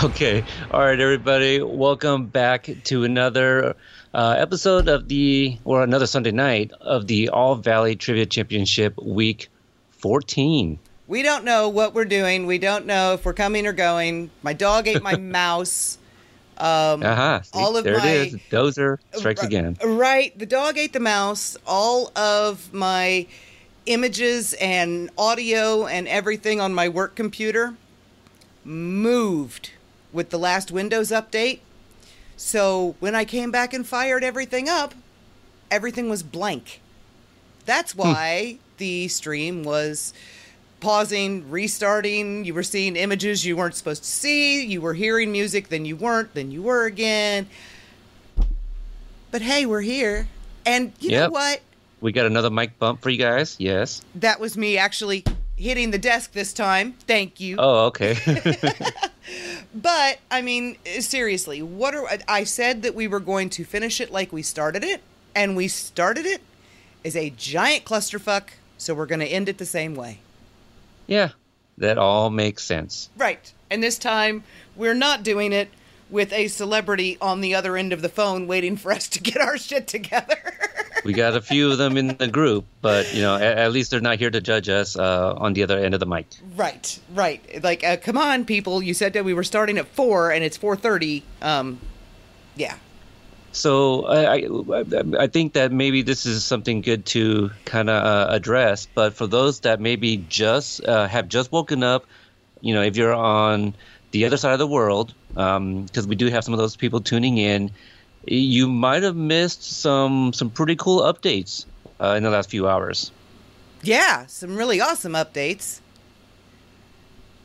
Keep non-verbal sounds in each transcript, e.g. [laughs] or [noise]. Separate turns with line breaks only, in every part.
[laughs]
Okay. All right, everybody. Welcome back to another uh, episode of the, or another Sunday night of the All Valley Trivia Championship Week 14.
We don't know what we're doing. We don't know if we're coming or going. My dog ate my [laughs] mouse. Um,
Aha. See,
all of
there
my-
it is. Dozer strikes
Ri-
again.
Right. The dog ate the mouse. All of my images and audio and everything on my work computer moved with the last Windows update. So when I came back and fired everything up, everything was blank. That's hmm. why the stream was pausing, restarting. You were seeing images you weren't supposed to see. You were hearing music, then you weren't, then you were again. But hey, we're here. And you know what?
We got another mic bump for you guys. Yes.
That was me actually hitting the desk this time. Thank you.
Oh, okay. [laughs] [laughs]
But I mean, seriously, what are I said that we were going to finish it like we started it, and we started it as a giant clusterfuck, so we're going to end it the same way.
yeah. That all makes sense.
Right. And this time we're not doing it with a celebrity on the other end of the phone waiting for us to get our shit together. [laughs]
We got a few of them in the group, but, you know, at, at least they're not here to judge us uh, on the other end of the mic.
right. Right. Like uh, come on people, you said that we were starting at 4 and it's 4:30. Um yeah.
So I, I, I think that maybe this is something good to kind of uh, address. But for those that maybe just uh, have just woken up, you know, if you're on the other side of the world, because we do have some of those people tuning in, you might have missed some some pretty cool updates uh, in the last few hours.
Yeah, some really awesome updates.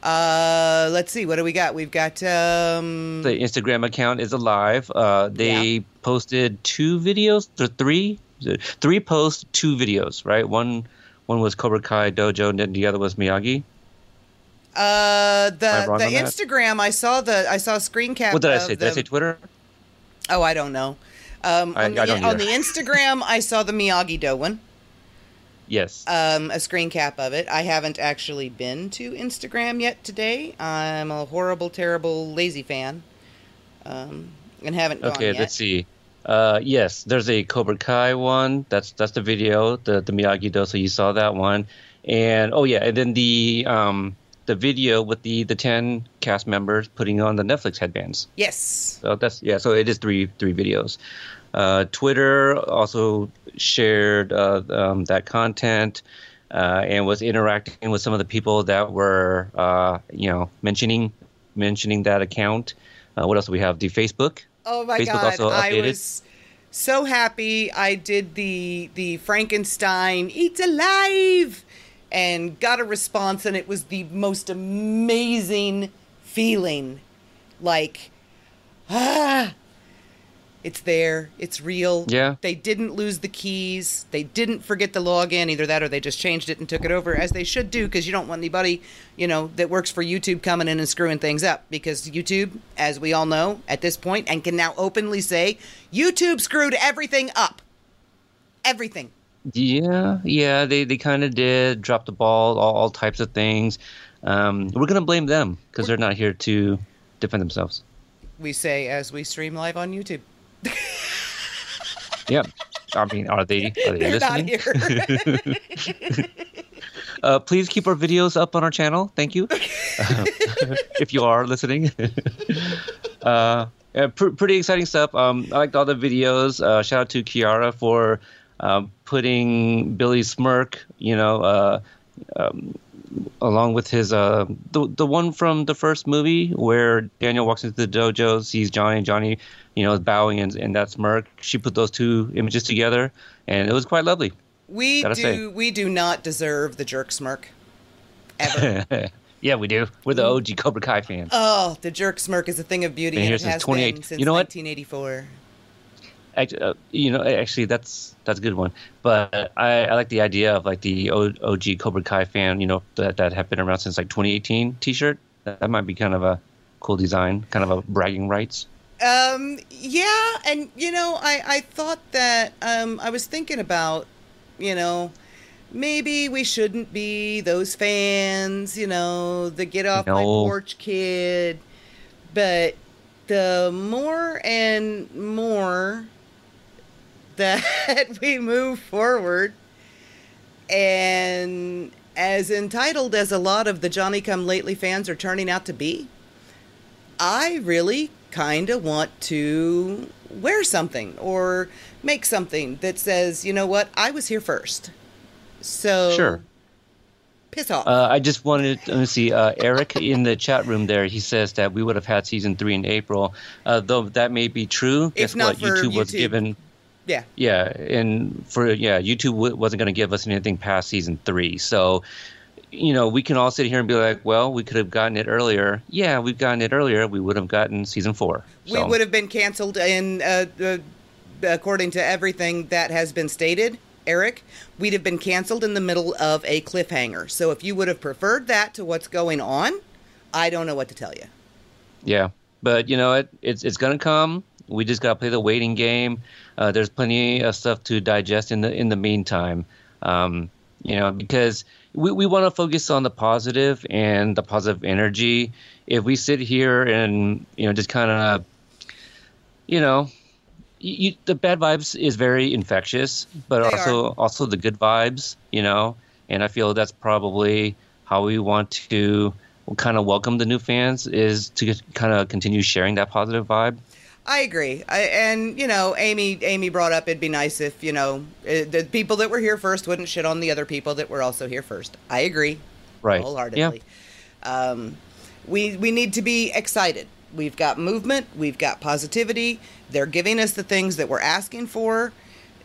Uh, let's see, what do we got? We've got um
The Instagram account is alive. Uh, they
Yeah.
posted two videos, or three, three posts, two videos. Right, one one was Cobra Kai Dojo, and the other was Miyagi.
uh the the? Instagram I saw the I saw a screen cap
What did I say? Did
the,
I say Twitter?
Oh, I don't know. Um
I-
on, the,
I don't
on the Instagram I saw the Miyagi Do one.
Yes.
Um a screen cap of it. I haven't actually been to Instagram yet today. I'm a horrible terrible lazy fan. Um and haven't gone
okay, let's see. Uh, yes, there's a Cobra Kai one. That's that's the video, the the Miyagi Do. So you saw that one, and oh yeah, and then the um the video with the the ten cast members putting on the Netflix headbands.
Yes.
So that's yeah. So it is three three videos. Uh, Twitter also shared uh, um, that content uh, and was interacting with some of the people that were uh, you know mentioning mentioning that account. Uh, what else do we have? The Facebook.
Oh my
Facebook
god!
also
I
updated.
was so happy. I did the the Frankenstein "Eats Alive" and got a response, and it was the most amazing feeling. Like, ah, it's there. It's real.
Yeah.
They didn't lose the keys. They didn't forget to log in. Either that, or they just changed it and took it over as they should do. Because you don't want anybody, you know, that works for YouTube coming in and screwing things up. Because YouTube, as we all know at this point, and can now openly say, YouTube screwed everything up. Everything.
Yeah, yeah, they, they kind of did drop the ball, all, all types of things. Um, we're gonna blame them because they're not here to defend themselves.
We say as we stream live on YouTube. [laughs]
Yeah, I mean, are they are they [laughs]
They're not
listening?
here. [laughs]
Uh, please keep our videos up on our channel. Thank you. Uh, if you are listening. uh, yeah, pr- pretty exciting stuff. Um, I liked all the videos. Uh, shout out to Kiara for um, putting Billy Smirk, you know, uh, um, along with his uh, the the one from the first movie where Daniel walks into the dojo, sees Johnny, and Johnny, you know, is bowing and, and that smirk. She put those two images together, and it was quite lovely.
We do
say.
we do not deserve the jerk smirk. Ever. [laughs]
Yeah, we do. We're the OG Cobra Kai fans.
Oh, the jerk smirk is a thing of beauty,
Been
and
here since
has
28
been since
You know what?
1984.
Actually, uh, you know, actually, that's that's a good one. But I, I like the idea of like the OG Cobra Kai fan, you know, that that have been around since like 2018 T-shirt. That, that might be kind of a cool design, kind of a bragging rights.
Um, yeah, and you know, I I thought that um I was thinking about, you know, maybe we shouldn't be those fans, you know, the get off my
No.
porch kid. But the more and more [laughs] that we move forward and as entitled as a lot of the Johnny Come Lately fans are turning out to be, I really kind of want to wear something or make something that says, you know what, I was here first. So
Sure.
piss off.
Uh, I just wanted to let me see uh, Eric in the chat room there. He says that we would have had season three in April, uh, though that may be true.
If
Guess
not
what?
for
YouTube was
YouTube.
given.
Yeah.
Yeah, and for yeah, YouTube w- wasn't going to give us anything past season three. So, you know, we can all sit here and be like, well, we could have gotten it earlier. Yeah, we've gotten it earlier. We would have gotten season four.
We would have been canceled in uh, uh, according to everything that has been stated. Eric, we'd have been canceled in the middle of a cliffhanger. So if you would have preferred that to what's going on, I don't know what to tell you.
Yeah, but you know, it, it's it's going to come. We just got to play the waiting game. Uh, there's plenty of stuff to digest in the in the meantime. Um, you know, because we, we want to focus on the positive and the positive energy. If we sit here and you know just kind of, you know, you, the bad vibes is very infectious, but
They
also also the good vibes. You know, and I feel that's probably how we want to kind of welcome the new fans is to kind of continue sharing that positive vibe.
I agree, I, and you know, Amy. Amy brought up it'd be nice if you know uh, the people that were here first wouldn't shit on the other people that were also here first. I agree,
Right.
wholeheartedly. Um, we we need to be excited. We've got movement. We've got positivity. They're giving us the things that we're asking for.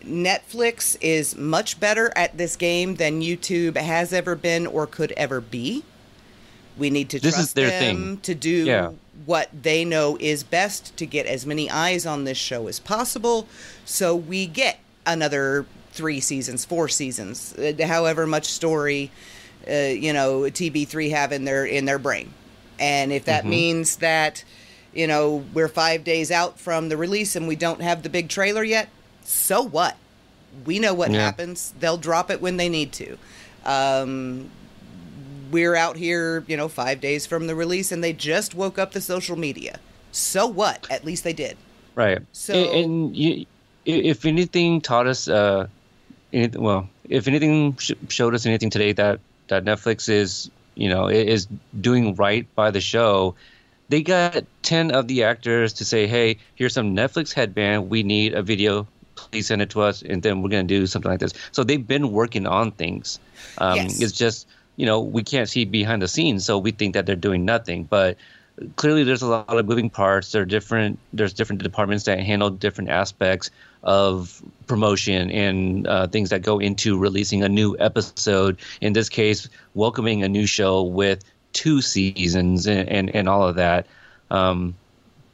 Netflix is much better at this game than YouTube has ever been or could ever be. We need to
This is their
them
thing.
to do
Yeah.
What they know is best to get as many eyes on this show as possible. So we get another three seasons four seasons uh, however much story uh, you know tb3 have in their in their brain. And if
Mm-hmm.
that means that you know we're five days out from the release and we don't have the big trailer yet so what? We know what
Yeah.
happens. They'll drop it when they need to. Um, we're out here, you know, five days from the release, and they just woke up the social media. So what? At least they did.
Right.
So-
and, and you, if anything taught us, uh, anything, well, if anything sh- showed us anything today that that Netflix is, you know, is doing right by the show, they got ten of the actors to say, "Hey, here's some Netflix headband. We need a video. Please send it to us, and then we're gonna do something like this." So they've been working on things. Um,
Yes.
It's just you know we can't see behind the scenes, so we think that they're doing nothing, but clearly there's a lot of moving parts. There are different there's different departments that handle different aspects of promotion and uh, things that go into releasing a new episode. In this case welcoming a new show with two seasons and and, and all of that. Um,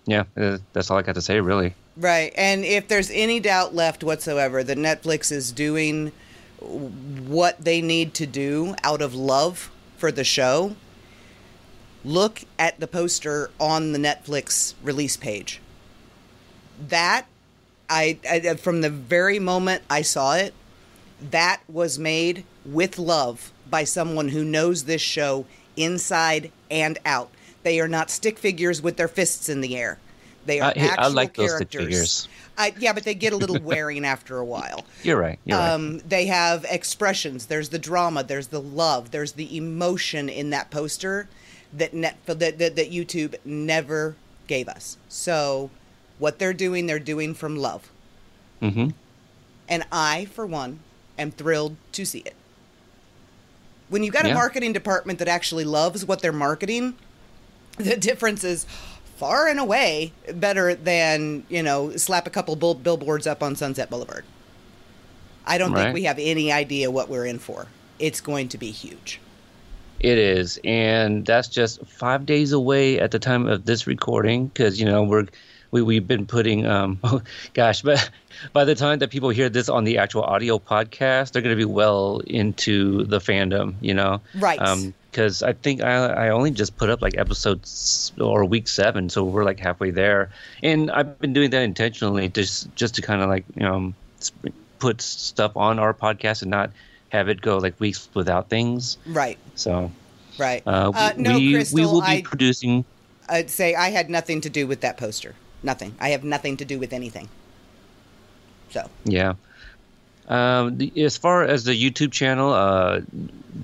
yeah uh, that's all i got to say really.
Right. And if there's any doubt left whatsoever that Netflix is doing what they need to do out of love for the show, look at the poster on the Netflix release page. That I, I from the very moment I saw it, that was made with love by someone who knows this show inside and out. They are not stick figures with their fists in the air. They are
I- hey, I
actual
like
characters.
figures.
I, yeah, but they get a little wearing [laughs] after a while.
you're right you're right
Um, they have expressions. There's the drama. There's the love. There's the emotion in that poster that net that, that, that YouTube never gave us. So, what they're doing, they're doing from love,
mm-hmm.
and I, for one, am thrilled to see it. When you've got a marketing department that actually loves what they're marketing, [laughs] the difference is far and away better than you know slap a couple bill- billboards up on Sunset Boulevard. I don't
Right.
think we have any idea what we're in for. It's going to be huge.
It is, and that's just five days away at the time of this recording because you know we're we we've been putting um [laughs] gosh, but by the time that people hear this on the actual audio podcast, they're going to be well into the fandom, you know,
Right.
Because I think I I only just put up like episodes or week seven, so we're like halfway there, and I've been doing that intentionally just just to kind of like you know put stuff on our podcast and not have it go like weeks without things.
Right.
So
Right.
uh,
Uh, no,
we
Crystal,
we will be
I-
producing.
I'd say I had nothing to do with that poster. Nothing. I have nothing to do with anything. So,
Yeah. Um, the, as far as the YouTube channel, uh,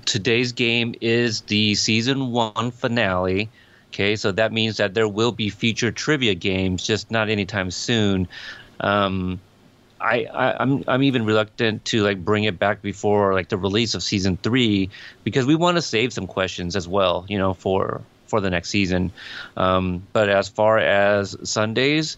today's game is the season one finale. Okay, so that means that there will be future trivia games, just not anytime soon. Um, I, I I'm I'm even reluctant to like bring it back before like the release of season three because we want to save some questions as well, you know, for for the next season. Um, but as far as Sundays,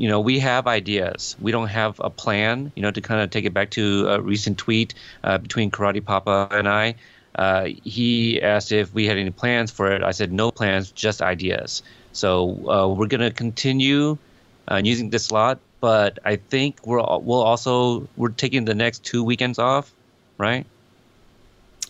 you know, we have ideas. We don't have a plan, you know, to kind of take it back to a recent tweet uh, between Karate Papa and I. Uh, he asked if we had any plans for it. I said, no plans, just ideas. So uh, we're going to continue uh, using this slot, but I think we're we'll also, we're taking the next two weekends off, right?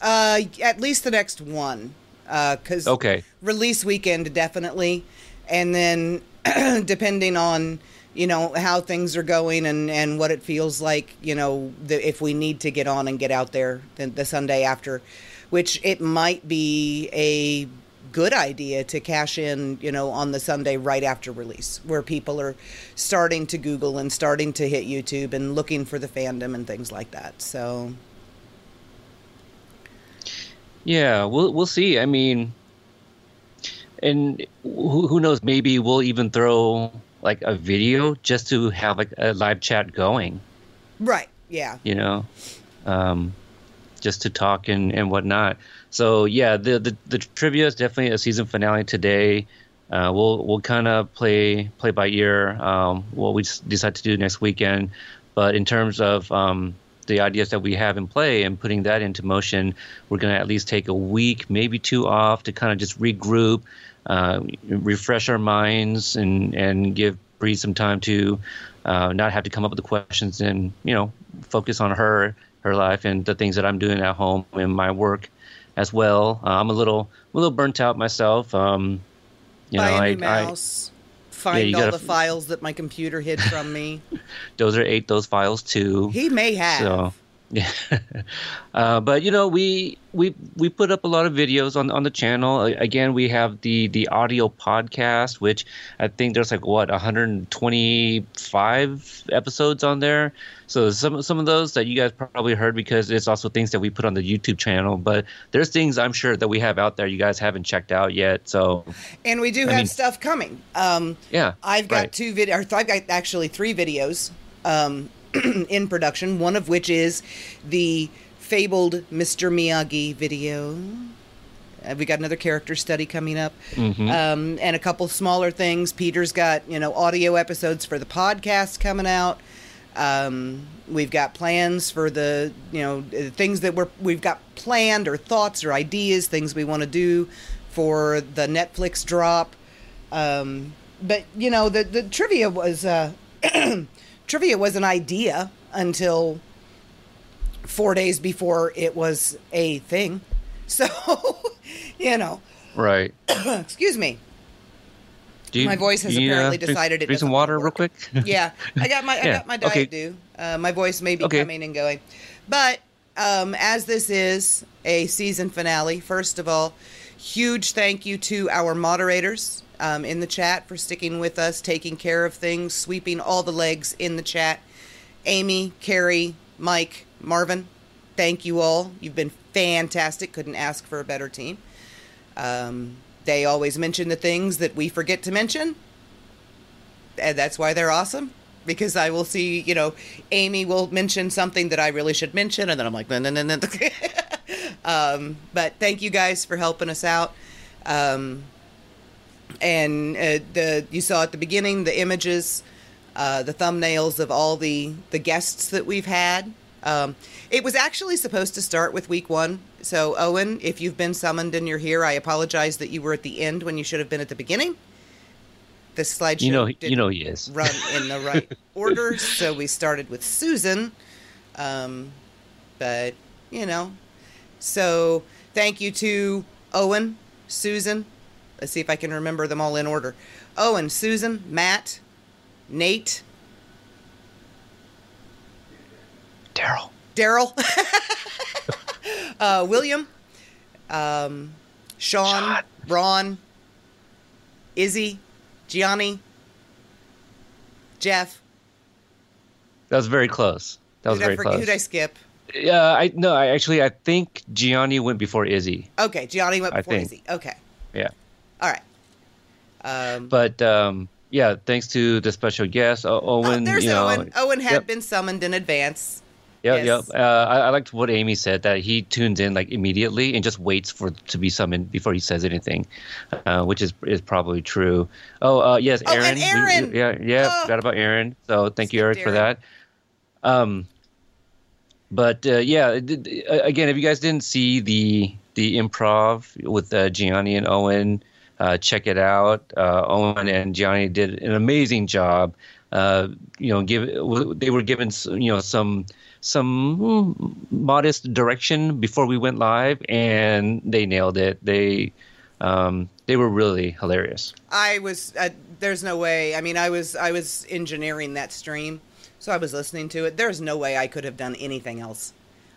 uh, at least the next one, because
Okay.
release weekend definitely, and then [clears throat] depending on you know how things are going and and what it feels like, you know, the, if we need to get on and get out there the, the Sunday after, which it might be a good idea to cash in, you know, on the Sunday right after release, where people are starting to Google and starting to hit YouTube and looking for the fandom and things like that. So.
Yeah, we'll we'll see. I mean, and who who knows? Maybe we'll even throw like a video just to have like a live chat going.
Right. Yeah.
You know, um, just to talk and and whatnot. So yeah, the the, the trivia is definitely a season finale today. Uh, we'll we'll kind of play play by ear um, what we decide to do next weekend. But in terms of um, the ideas that we have in play and putting that into motion, we're going to at least take a week, maybe two off to kind of just regroup, uh, refresh our minds, and and give Bree some time to uh, not have to come up with the questions and you know focus on her her life and the things that I'm doing at home and my work as well. Uh, I'm a little I'm a little burnt out myself. Um, you
Buy
know,
a
I,
new
I
mouse. find
you
all
gotta-
the files that my computer hid from me. [laughs]
those are ate those files too.
He may have.
So yeah, [laughs] uh, but you know we we we put up a lot of videos on on the channel. Again, we have the the audio podcast, which I think there's like what 125 episodes on there. So some some of those that you guys probably heard because it's also things that we put on the YouTube channel. But there's things I'm sure that we have out there you guys haven't checked out yet. So
and we do
I
have
mean-
stuff coming. Um,
yeah,
I've got
right.
two video, I've got actually three videos um, [clears throat] in production. One of which is the fabled Mr. Miyagi video. Uh, we got another character study coming up,
Mm-hmm.
um, and a couple smaller things. Peter's got you know audio episodes for the podcast coming out. Um, we've got plans for the you know things that we're we've got planned or thoughts or ideas, things we want to do for the Netflix drop. Um, but you know the the trivia was uh, [clears throat] trivia was an idea until four days before it was a thing. [laughs] So you know,
right. [coughs]
excuse me.
You,
My voice has
you,
apparently
drink-
decided it
drink some water
work.
real quick. [laughs]
yeah, I got my I
Yeah,
got my diet
okay.
due. Uh, my voice may be
Okay.
coming and going, but um, as this is a season finale, first of all, huge thank you to our moderators um, in the chat for sticking with us, taking care of things, sweeping all the legs in the chat. Amy, Carrie, Mike, Marvin, thank you all. You've been fantastic. Couldn't ask for a better team. Um, they always mention the things that we forget to mention and that's why they're awesome because I will see, you know, Amy will mention something that I really should mention, and then I'm like, no, no, no, no. but thank you guys for helping us out. Um, and uh, the you saw at the beginning the images, uh, the thumbnails of all the the guests that we've had Um, it was actually supposed to start with week one. So, Owen, if you've been summoned and you're here, I apologize that you were at the end when you should have been at the beginning. The slideshow
You know,
didn't
you know he is.
run in the [laughs] right order, so we started with Susan. Um, but you know, so thank you to Owen, Susan. Let's see if I can remember them all in order. Owen, Susan, Matt, Nate,
Daryl.
Daryl, [laughs] uh, William, um, Sean,
Sean.
Ron, Izzy, Gianni, Jeff.
That was very close. That was
Who'd I
very
forget-
close.
Who'd I skip?
Yeah, I no, I actually I think Gianni went before Izzy.
Okay, Gianni went before. Izzy. Okay,
Yeah.
All right. Um,
But um yeah, thanks to the special guest O-
oh,
Owen.
there's
you know,
Owen. Owen had
Yep.
been summoned in advance.
Yep,
Yes.
yep. Uh, I, I liked what Amy said that he tunes in like immediately and just waits for to be summoned before he says anything, uh, which is is probably true. Oh, uh, yes,
Oh, and
Aaron. We-
Aaron!
yeah, yeah.
Oh.
Forgot about Aaron. So thank you, Eric, for that. Um, but uh, yeah, again, if you guys didn't see the the improv with uh, Gianni and Owen, uh, check it out. Uh, Owen and Gianni did an amazing job. Uh, you know, give they were given you know some some mm, modest direction before we went live, and they nailed it. They um, they were really hilarious.
I was. Uh, there's no way. I mean, I was. I was engineering that stream, so I was listening to it. There's no way I could have done anything else.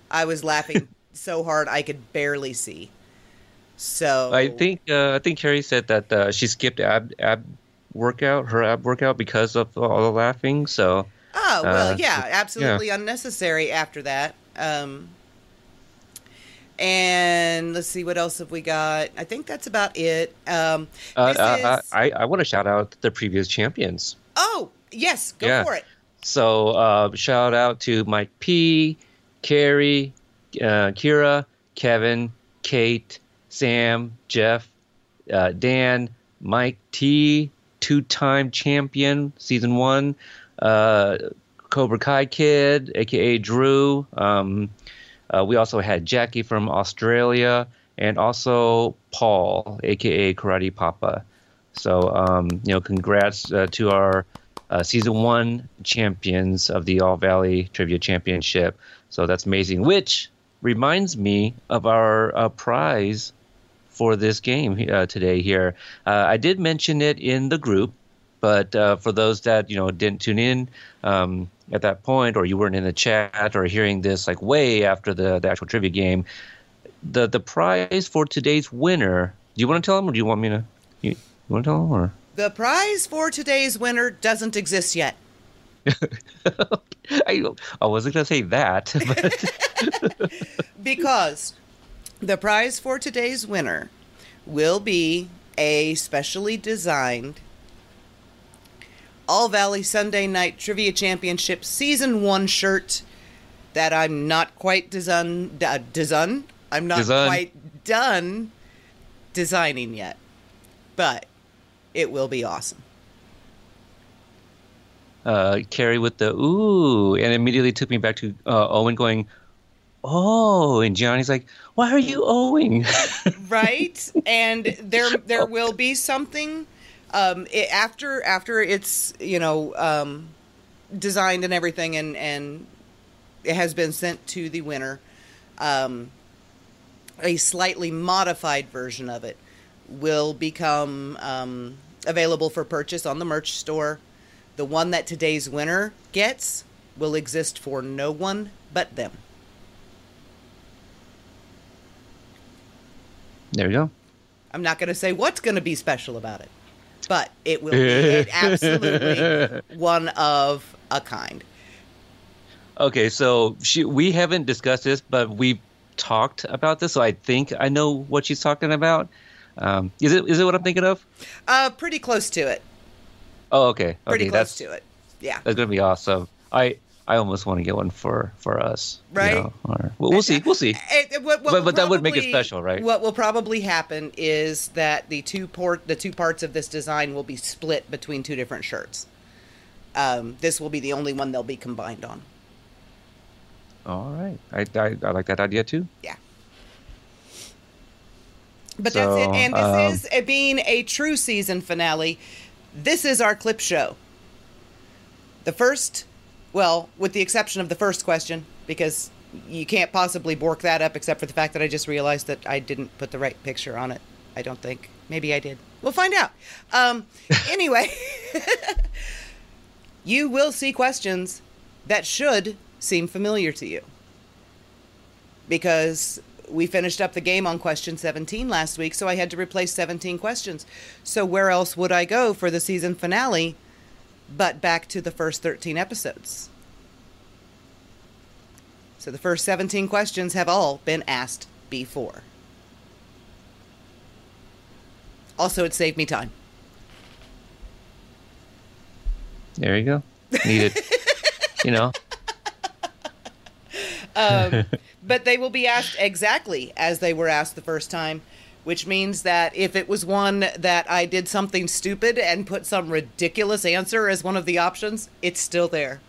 I was laughing [laughs] so hard I could barely see. So
I think uh, I think Carrie said that uh, she skipped ab ab workout, her ab workout because of all the laughing. So
Oh well,
uh,
yeah, absolutely unnecessary after that. Um, and let's see what else have we got. I think that's about it. Um,
uh, uh,
is-
I I want to shout out the previous champions.
oh yes, go
Yeah.
for it.
So uh, shout out to Mike P, Carrie, uh, Kira, Kevin, Kate, Sam, Jeff, uh, Dan, Mike T, two-time champion, season one, uh, Cobra Kai Kid, aka Drew. Um, uh, we also had Jackie from Australia, and also Paul, aka Karate Papa. So um, you know, congrats uh, to our uh, season one champions of the All Valley Trivia Championship. So that's amazing. Which reminds me of our uh, prize for this game uh, today. Here, uh, I did mention it in the group, but uh, for those that you know didn't tune in um, at that point, or you weren't in the chat, or hearing this like way after the, the actual trivia game, the the prize for today's winner. Do you want to tell them, or do you want me to? You, you want to tell them, or?
The prize for today's winner doesn't exist yet. [laughs]
I, I wasn't gonna say that, but [laughs]
because the prize for today's winner will be a specially designed All Valley Sunday Night Trivia Championship Season 1 shirt that I'm not quite design, uh, design? I'm not
Design.
quite done designing yet. But it will be awesome.
uh, Carrie with the ooh, and immediately took me back to uh, Owen going, oh, and Johnny's like, why are you owing? [laughs]
right? And there there will be something um it, after after it's you know um designed and everything and and it has been sent to the winner um a slightly modified version of it will become um, available for purchase on the merch store. The one that today's winner gets will exist for no one but them
there you go.
I'm not going to say what's going to be special about it, but it will be [laughs] absolutely one of a kind.
Okay, so she, we haven't discussed this, but we've talked about this, so I think I know what she's talking about. Um, is it is it what I'm thinking of?
Uh, pretty close to it.
Oh, okay.
Pretty
okay,
close to it. Yeah.
That's gonna be awesome. I I almost want to get one for for us. you
Right?
know, or, well, we'll see. We'll see.
It- what- what
But- but that would make it special, right?
What will probably happen is that the two port the two parts of this design will be split between two different shirts. Um, this will be the only one they'll be combined on.
All right. I, I, I like that idea too.
Yeah. But
So,
that's it. And this
um,
is being a true season finale. This is our clip show. The first, well, with the exception of the first question, because you can't possibly bork that up except for the fact that I just realized that I didn't put the right picture on it. I don't think. Maybe I did. We'll find out. Um, [laughs] anyway, [laughs] you will see questions that should seem familiar to you because we finished up the game on question 17 last week, so I had to replace 17 questions. So where else would I go for the season finale but back to the first 13 episodes? So the first 17 questions have all been asked before. Also, it saved me time.
There you go. Needed. you know. [laughs]
Um, but they will be asked exactly as they were asked the first time, which means that if it was one that I did something stupid and put some ridiculous answer as one of the options, it's still there.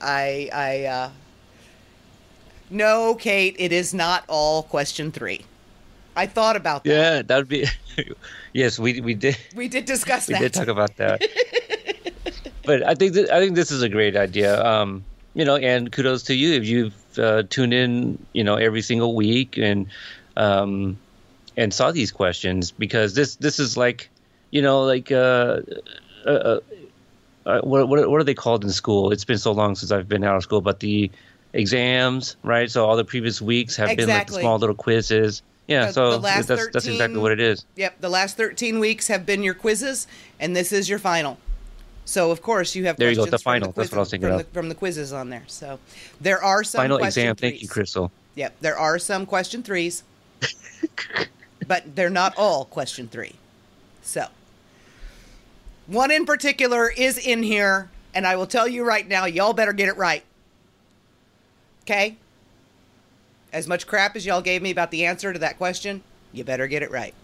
I, I, uh, no, Kate, it is not all question three. I thought about that.
Yeah, that would be. [laughs] yes, we we did.
We did discuss
we [laughs]
that.
We did talk about that. [laughs] but I think th- I think this is a great idea. Um, you know, and kudos to you if you've uh, tuned in, you know, every single week and um, and saw these questions because this this is like, you know, like uh, uh, uh, uh, what what what are they called in school? It's been so long since I've been out of school, but the exams, right? So all the previous weeks have been like the small little quizzes. Yeah,
The-
so
the last
that's that's exactly what it is.
Yep, the last 13 weeks have been your quizzes, and this is your final. So, of course, you have
There you go, the
from
final. That's what I was thinking
from
of.
The, from the quizzes on there. So, there are some
Final exam. Thank you. Crystal.
Yep, there are some question threes, [laughs] but they're not all question three. So, one in particular is in here, and I will tell you right now, y'all better get it right. Okay? As much crap as y'all gave me about the answer to that question, you better get it right.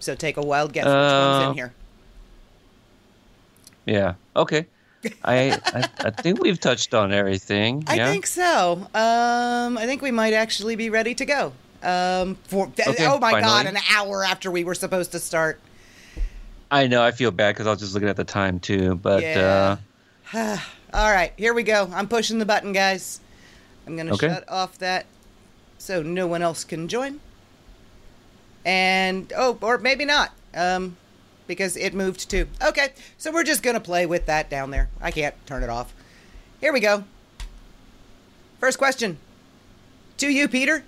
So take a wild guess which one's
Uh,
in here.
Yeah. Okay. I, I I think we've touched on everything.
I
yeah?
think so. Um, I think we might actually be ready to go. Um, for
Okay,
oh my god, an hour after we were supposed to start.
I know. I feel bad because I was just looking at the time too. But
Yeah.
uh, [sighs]
All right, here we go. I'm pushing the button, guys. I'm gonna
Okay.
shut off that so no one else can join. And oh, or maybe not, um, because it moved too. Okay, so we're just gonna play with that down there. I can't turn it off. Here we go. First question to you, Peter.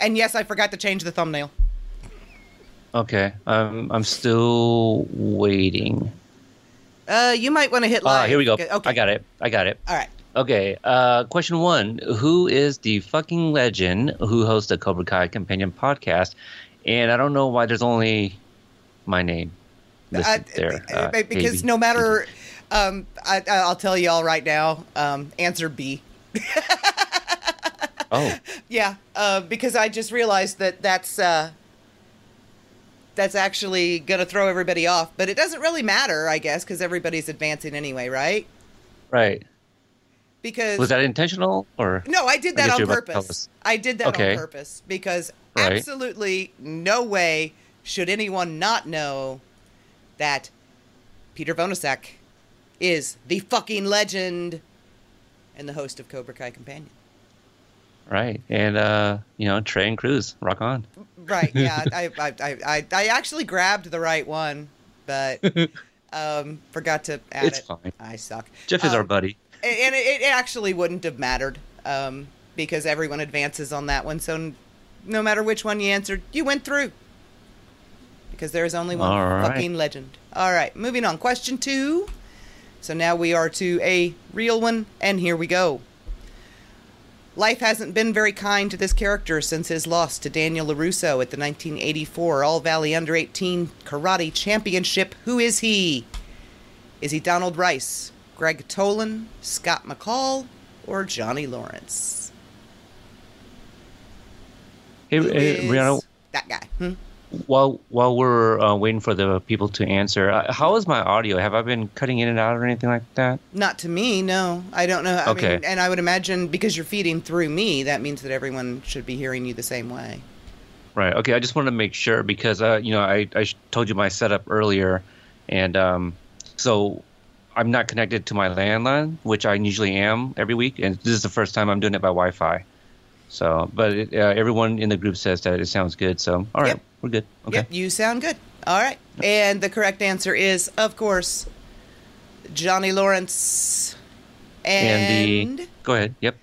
And yes, I forgot to change the thumbnail.
okay. I'm I'm still waiting.
Uh, you might want to hit
Ah,
live.
here we go.
Okay.
I got it. I got it.
All right.
Okay. Uh, question one: Who is the fucking legend who hosts the Cobra Kai Companion podcast? And I don't know why there's only my name listed
Uh,
there.
uh,
uh,
because no matter, um, I, I'll tell you all right now. Um, answer B. [laughs]
Oh, [laughs]
Yeah, uh, because I just realized that that's uh, that's actually gonna throw everybody off. But it doesn't really matter, I guess, because everybody's advancing anyway, right?
right.
Because
Was that intentional or?
no, I did that on
you're about to tell
purpose. I did that
Okay.
on purpose because
Right.
absolutely no way should anyone not know that Peter Vonosek is the fucking legend and the host of Cobra Kai Companion.
Right. And uh, you know, Trey and Cruz, rock on.
Right? Yeah, [laughs] I, I, I, I, actually grabbed the right one, but um, forgot to add
It's
it.
fine.
I suck.
Jeff is our
Um,
buddy.
and it, it actually wouldn't have mattered um, because everyone advances on that one. So no matter which one you answered, you went through because there is only one
All right.
fucking legend. All right, moving on. Question two. So now we are to a real one, and here we go. Life hasn't been very kind to this character since his loss to Daniel LaRusso at the 1984 All Valley Under 18 Karate Championship. Who is he? Is he Donald Rice, Greg Tolan, Scott McCall, or Johnny Lawrence?
Hey, hey,
is that guy. Hmm?
While while we're uh, waiting for the people to answer, uh, how is my audio? Have I been cutting in and out or anything like that?
Not to me, no. I don't know. I
Okay.
mean, and I would imagine because you're feeding through me, that means that everyone should be hearing you the same way.
Right. Okay. I just wanted to make sure because uh, you know I I told you my setup earlier, and um, so I'm not connected to my landline, which I usually am every week, and this is the first time I'm doing it by Wi-Fi. So, but it, uh, everyone in the group says that it sounds good. So, all right,
Yep.
We're good. Okay.
Yep, you sound good. All right. And the correct answer is, of course, Johnny Lawrence. And,
And the go ahead. Yep.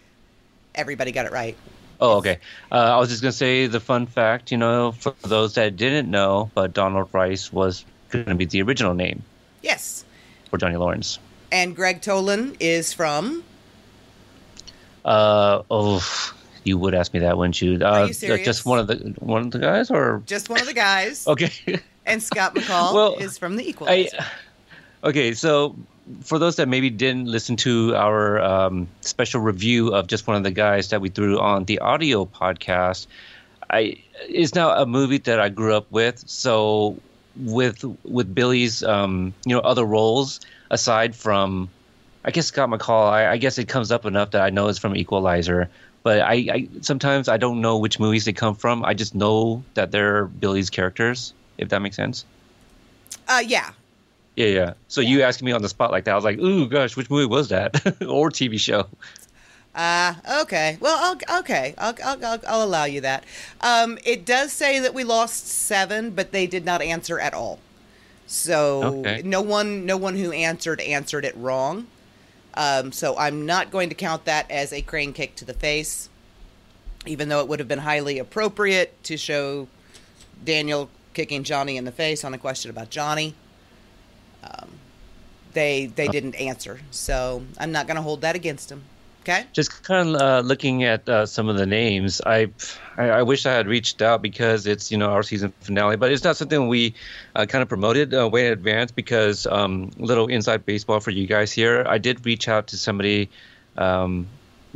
everybody got it right.
Oh, okay. Uh, I was just gonna say the fun fact. You know, for those that didn't know, but Donald Rice was going to be the original name
Yes.
for Johnny Lawrence.
And Greg Tolan is from.
Uh oh, you would ask me that, wouldn't you? Uh,
you serious?
Just one of the one of the guys, or
Just one of the guys. [laughs]
okay.
And Scott McCall
Well,
is from The
I,
Equalizer.
okay, so for those that maybe didn't listen to our um, special review of just one of the guys that we threw on the audio podcast, I it's now a movie that I grew up with. So with with Billy's um, you know other roles aside from, I guess Scott McCall, I, I guess it comes up enough that I know it's from Equalizer. But I, I sometimes I don't know which movies they come from. I just know that they're Billy's characters. If that makes sense.
Uh, yeah.
Yeah, yeah. So you asking me on the spot like that, I was like, "Ooh, gosh, which movie was that, [laughs] or TV show?"
Uh, okay. Well, I'll, okay. I'll, I'll, I'll, I'll allow you that. Um, it does say that we lost seven, but they did not answer at all. So
Okay.
no one, no one who answered answered it wrong. Um, so I'm not going to count that as a crane kick to the face, even though it would have been highly appropriate to show Daniel kicking Johnny in the face on a question about Johnny. Um, they they didn't answer, so I'm not going to hold that against them. Okay.
Just kind of uh, looking at uh, some of the names, I, I I wish I had reached out because it's you know our season finale, but it's not something we uh, kind of promoted uh, way in advance because um, little inside baseball for you guys here. I did reach out to somebody. Um,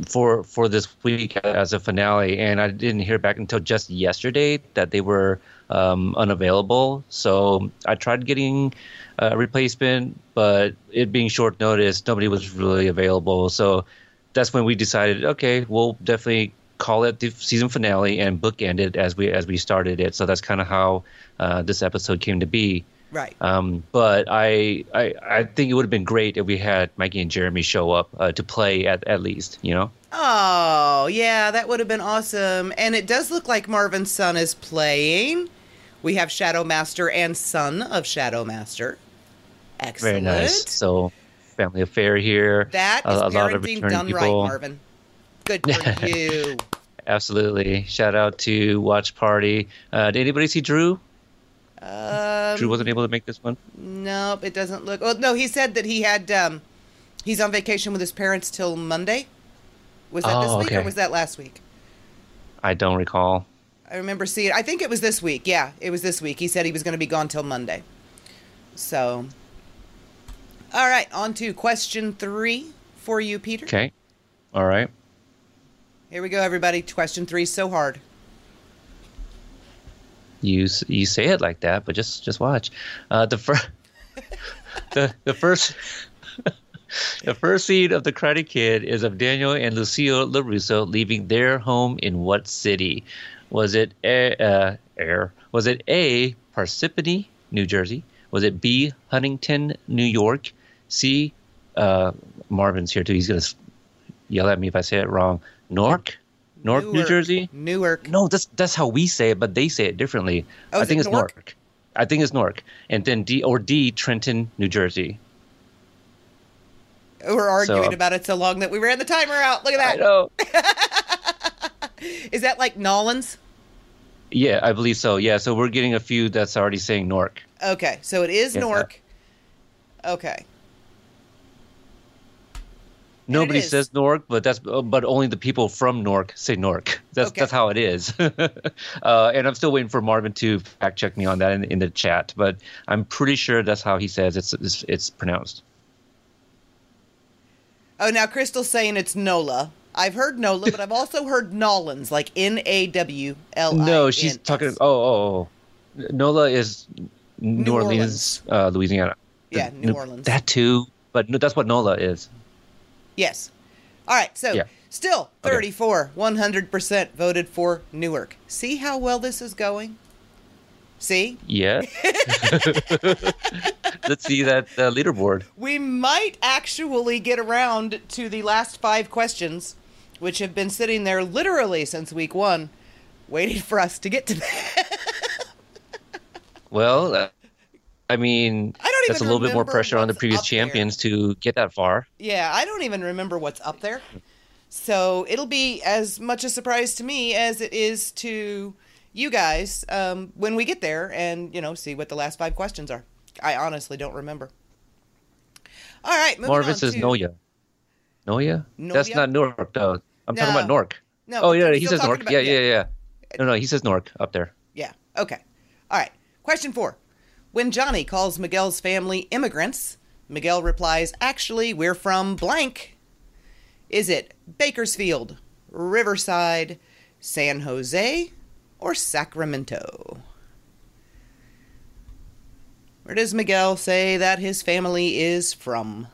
for for this week as a finale, and I didn't hear back until just yesterday that they were um, unavailable. So I tried getting a replacement, but it being short notice, nobody was really available. So that's when we decided, okay, we'll definitely call it the season finale and bookend it as we as we started it. So that's kind of how uh, this episode came to be.
Right.
Um, but I, I I think it would have been great if we had Mikey and Jeremy show up uh, to play at at least, you know.
Oh, yeah, that would have been awesome. And it does look like Marvin's son is playing. We have Shadow Master and son of Shadow Master. Excellent.
Very nice. So family affair here.
That
A-
is
a lot of
parenting
returning
done right. Marvin. Good for [laughs] you.
Absolutely. Shout out to Watch Party. Uh, did anybody see Drew?
Um,
Drew wasn't able to make this one.
Nope, it doesn't look. Well, no, he said that he had. Um, he's on vacation with his parents till Monday. Was that this
Oh,
week or was that last week?
I don't recall.
I remember seeing. I think it was this week. Yeah, it was this week. He said he was going to be gone till Monday. So, all right, on to question three for you, Peter.
Okay. All right.
Here we go, everybody. Question three, so hard.
You you say it like that, but just just watch. Uh, the first [laughs] the the first [laughs] the first scene of the Karate Kid is of Daniel and Lucille LaRusso leaving their home in what city? Was it a, uh, air? Was it A. Parsippany, New Jersey? Was it B. Huntington, New York? C. Uh, Marvin's here too. He's gonna yell at me if I say it wrong. Newark, Newark, New Jersey.
Newark.
No, that's that's how we say it, but they say it differently.
Oh,
I think
it
it's
Newark?
Newark. I think it's Newark, and then D or D Trenton, New Jersey.
We're arguing
So-
about it so long that we ran the timer out. Look at that.
know. [laughs]
Is that like Nolans?
yeah, I believe so. Yeah, so we're getting a few that's already saying Newark.
Okay, so it is
Yeah.
Newark. Okay.
Nobody says Nork, but that's but only the people from Nork say Nork. That's
Okay.
that's how it is. [laughs] uh, and I'm still waiting for Marvin to fact check me on that in, in the chat, but I'm pretty sure that's how he says it's it's, it's pronounced.
Oh, now Crystal's saying it's Nola. I've heard Nola, but I've also heard Nolans, like N A W L.
No, she's talking. Oh, oh, oh. NOLA is New,
New
Orleans, Uh, Louisiana.
Yeah, New Orleans.
That too, but no, that's what NOLA is.
Yes. All right. So
Yeah.
still
Okay.
34, 100% voted for Newark. See how well this is going? See?
Yeah. [laughs] [laughs] Let's see that uh, leaderboard.
We might actually get around to the last five questions, which have been sitting there literally since week one, waiting for us to get to them. [laughs]
Well, uh, I mean,
I don't
that's a little bit more pressure on the previous
up there.
champions to get that far.
yeah, I don't even remember what's up there. So it'll be as much a surprise to me as it is to you guys um, when we get there and, you know, see what the last five questions are. I honestly don't remember. All right, on
says
to...
Noya. Noya? That's not Newark, though. I'm talking about
No.
Newark.
No,
oh, yeah, he says Newark.
about-
yeah, yeah, yeah. No, no, he says Newark up there.
Yeah. Okay. All right. Question four. When Johnny calls Miguel's family immigrants, Miguel replies, Actually, we're from blank. Is it Bakersfield, Riverside, San Jose, or Sacramento? Where does Miguel say that his family is from?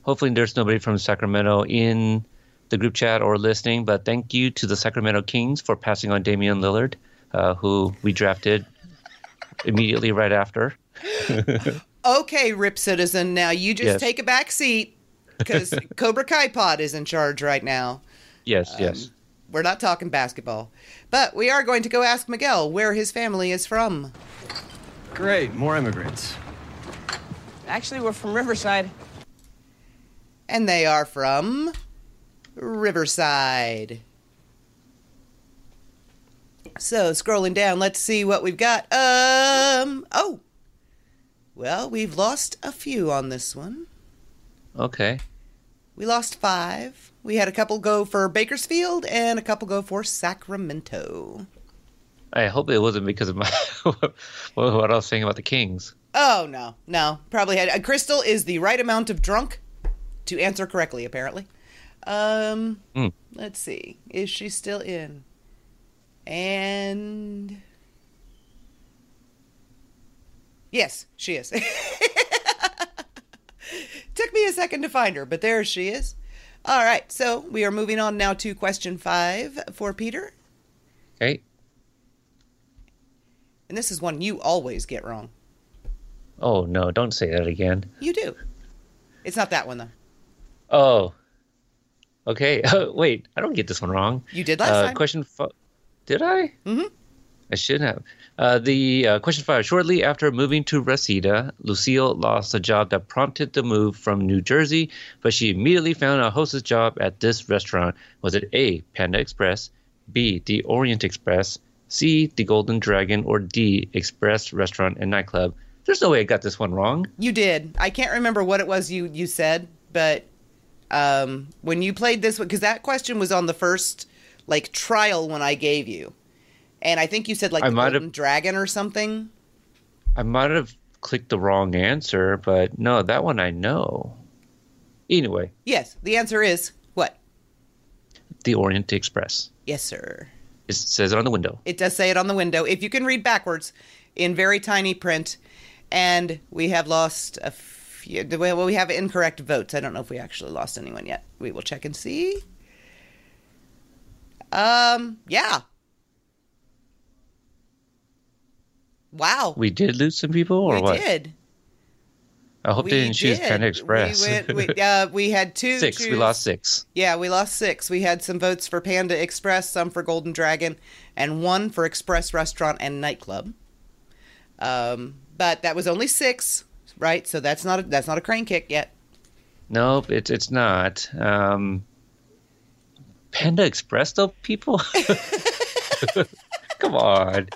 Hopefully, there's nobody from Sacramento in the group chat or listening, but thank you to the Sacramento Kings for passing on Damian Lillard, uh, who we drafted immediately right after. [laughs]
Okay, Rip Citizen, now you just
Yes.
take a back seat because [laughs] Cobra Kai Pod is in charge right now.
Yes,
Um,
yes.
We're not talking basketball. But we are going to go ask Miguel where his family is from.
Great, more immigrants.
Actually, we're from Riverside.
And they are from Riverside. So, scrolling down, let's see what we've got. Um, oh. Well, we've lost a few on this one.
Okay.
We lost five. We had a couple go for Bakersfield and a couple go for Sacramento.
I hope it wasn't because of my [laughs] what I was saying about the Kings.
Oh no, no, probably had. Uh, Crystal is the right amount of drunk to answer correctly. Apparently. Um,
Hmm.
let's see. Is she still in? And yes, she is. [laughs] Took me a second to find her, but there she is. All right, so we are moving on now to question five for Peter,
Okay.
and this is one you always get wrong.
Oh no! Don't say that again.
You do. It's not that one though.
Oh. Okay. [laughs] Wait, I don't get this one wrong.
You did last
uh,
time.
Question five. Did I?
Mhm.
I should have. Uh, the uh, question five. Shortly after moving to Reseda, Lucille lost a job that prompted the move from New Jersey, but she immediately found a hostess job at this restaurant. Was it A. Panda Express, B. The Orient Express, C. The Golden Dragon, or D. Express Restaurant and Nightclub? There's no way I got this one wrong.
You did. I can't remember what it was you you said, but um, when you played this one, because that question was on the first like trial one I gave you, and I think you said like
I
the
might have-
Dragon or something.
I might have clicked the wrong answer, but no, that one I know. Anyway,
Yes, the answer is what?
the Orient Express.
Yes, sir.
It says it on the window.
It does say it on the window. If you can read backwards in very tiny print, and we have lost a few. Well, we have incorrect votes. I don't know if we actually lost anyone yet. We will check and see. Um, yeah. Wow.
We did lose some people, or
We
what?
did.
I hope
we
they didn't choose. Panda Express.
We, went, we, [laughs] uh, we had two.
six. We lost six.
Yeah, we lost six. We had some votes for Panda Express, some for Golden Dragon, and one for Express Restaurant and Nightclub. Um, but that was only six, right? So that's not a, that's not a crane kick yet.
Nope, it's it's not. Um, Panda Express, though, people. [laughs] Come on.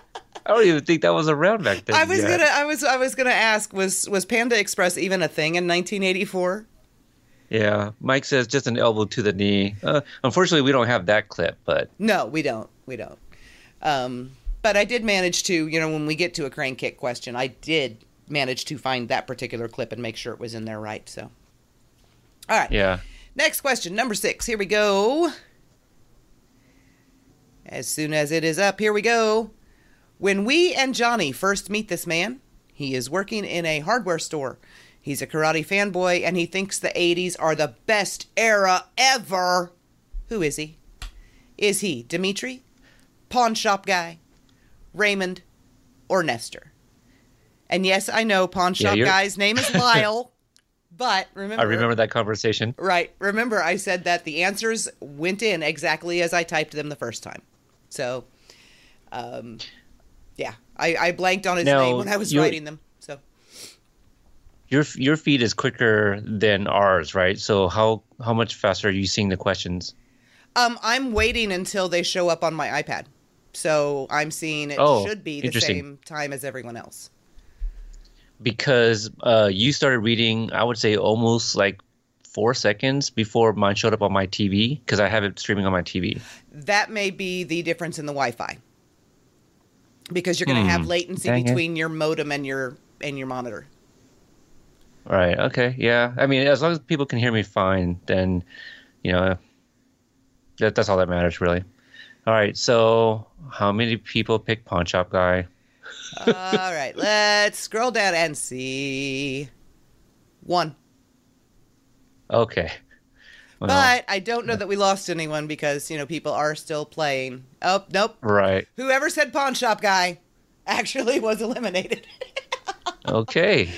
I don't even think that was around back then.
I was
yet.
gonna I was I was gonna ask was was Panda Express even a thing in 1984?
Yeah, Mike says just an elbow to the knee. Uh, unfortunately, we don't have that clip, but
No, we don't. We don't. Um, but I did manage to, you know, when we get to a crane kick question, I did manage to find that particular clip and make sure it was in there right. So, all right.
yeah.
Next question, number six. Here we go. As soon as it is up, here we go. When we and Johnny first meet this man, he is working in a hardware store. He's a karate fanboy and he thinks the 80s are the best era ever. Who is he? Is he Dimitri, pawn shop guy, Raymond, or Nestor? And yes, I know pawn shop
you're-
guy's name is Lyle, [laughs] but remember
I remember that conversation.
Right. Remember, I said that the answers went in exactly as I typed them the first time. So, um, yeah, I, I blanked on his
Now,
name when I was writing them. So,
Your your feed is quicker than ours, right? So how how much faster are you seeing the questions?
um, I'm waiting until they show up on my iPad. So I'm seeing it
Oh,
should be the same time as everyone else.
Because uh, you started reading, I would say almost like four seconds before mine showed up on my TV because I have it streaming on my TV.
That may be the difference in the Wi-Fi because you're going to have
Hmm,
latency
dang it.
between your modem and your and your monitor.
Right. Okay. Yeah. I mean, as long as people can hear me fine, then you know that, that's all that matters, really. All right. So, how many people pick Pawn Shop Guy?
All right, let's scroll down and see. One.
Okay. Well,
But I don't know that we lost anyone because, you know, people are still playing. Oh, nope.
right.
Whoever said pawn shop guy actually was eliminated. [laughs]
Okay.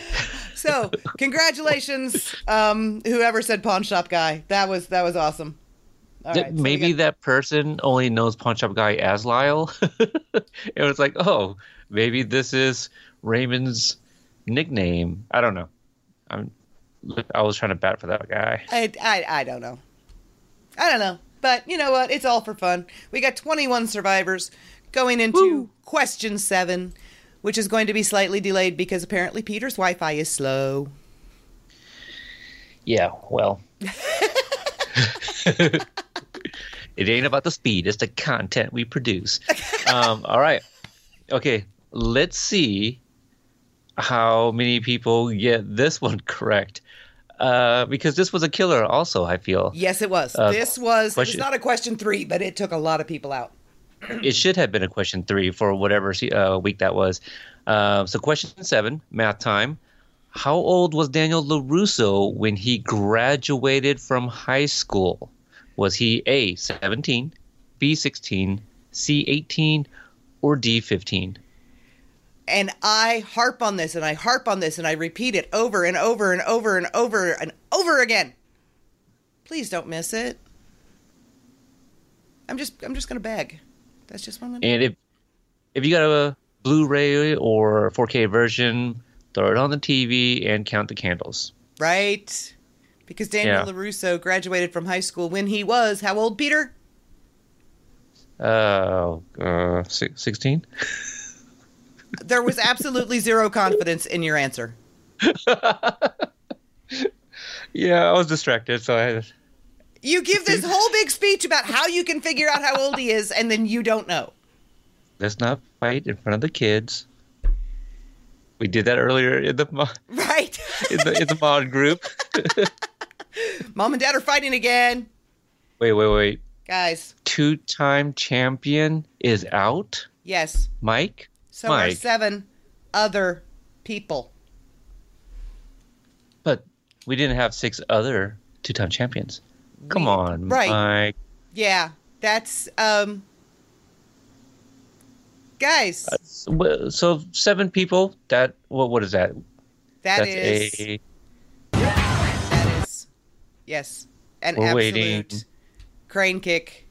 so, congratulations, um, whoever said pawn shop guy. That was that was awesome. All right, so
Maybe
got-
that person only knows Pawn Shop Guy as Lyle. [laughs] it was like, oh, maybe this is Raymond's nickname. I don't know. I'm. I was trying to bat for that guy.
I, I I don't know. I don't know. But you know what? It's all for fun. We got 21 survivors going into question 7, which is going to be slightly delayed because apparently Peter's Wi-Fi is slow.
Yeah. Well. [laughs] [laughs] it ain't about the speed; it's the content we produce. Um, all right. Okay. Let's see how many people get this one [laughs] correct. Uh, because this was a killer, also. I feel
Yes, it was.
Uh,
this was it was not a question 3, but it took a lot of people out. [clears throat]
it should have been a question three for whatever uh, week that was. Uh, so, question seven, math time. How old was Daniel LaRusso when he graduated from high school? Was he A, 17, B, 16, C, 18, or D, 15?
And I harp on this and I harp on this and I repeat it over and over and over and over and over again. Please don't miss it. I'm just I'm just going to beg. That's just what I'm going to
And if if you got a Blu-ray or 4K version, throw it on the TV and count the candles.
Right. Because Daniel
Yeah.
LaRusso graduated from high school when he was how old, Peter?
Uh, uh, 16? [laughs]
There was absolutely zero confidence in your answer.
Yeah, I was distracted, so I
You give this [laughs] whole big speech about how you can figure out how old he is, and then you don't know.
let's not fight in front of the kids. We did that earlier in the mo-
Right?
in the in the mod group. [laughs]
Mom and dad are fighting again.
wait, wait, wait.
Guys,
Two-time champion is out.
yes.
Mike.
So are seven other people.
But we didn't have six other two-time champions. Come
We-
on,
right.
Mike.
Yeah, that's um guys,
So, so seven people. That what? What is that?
that
That's
is
a.
that is yes, an absolute
waiting.
crane kick.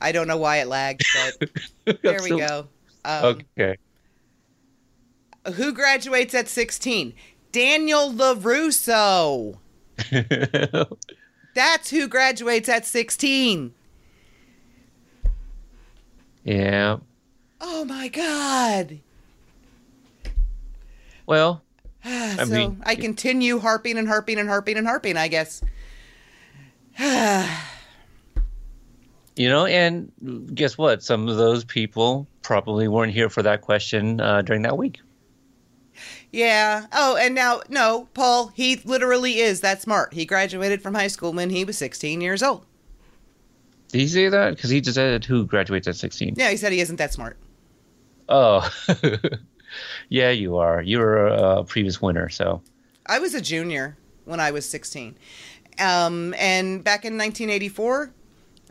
I don't know why it lagged, but [laughs] there we go. Um,
Okay.
Who graduates at 16? Daniel LaRusso. [laughs] That's who graduates at 16.
yeah.
Oh my God.
Well, [sighs]
so
mean-
I continue harping and harping and harping and harping, I guess. [sighs] [sighs]
You know, and guess what? Some of those people probably weren't here for that question uh, during that week.
Yeah. Oh, and now, no, Paul, he literally is that smart. He graduated from high school when he was 16 years old.
Did he say that? Because he just said who graduates at 16.
Yeah, he said he isn't that smart.
Oh, [laughs] yeah, you are. You're a previous winner, so
I was a junior when I was 16. Um, and back in 1984,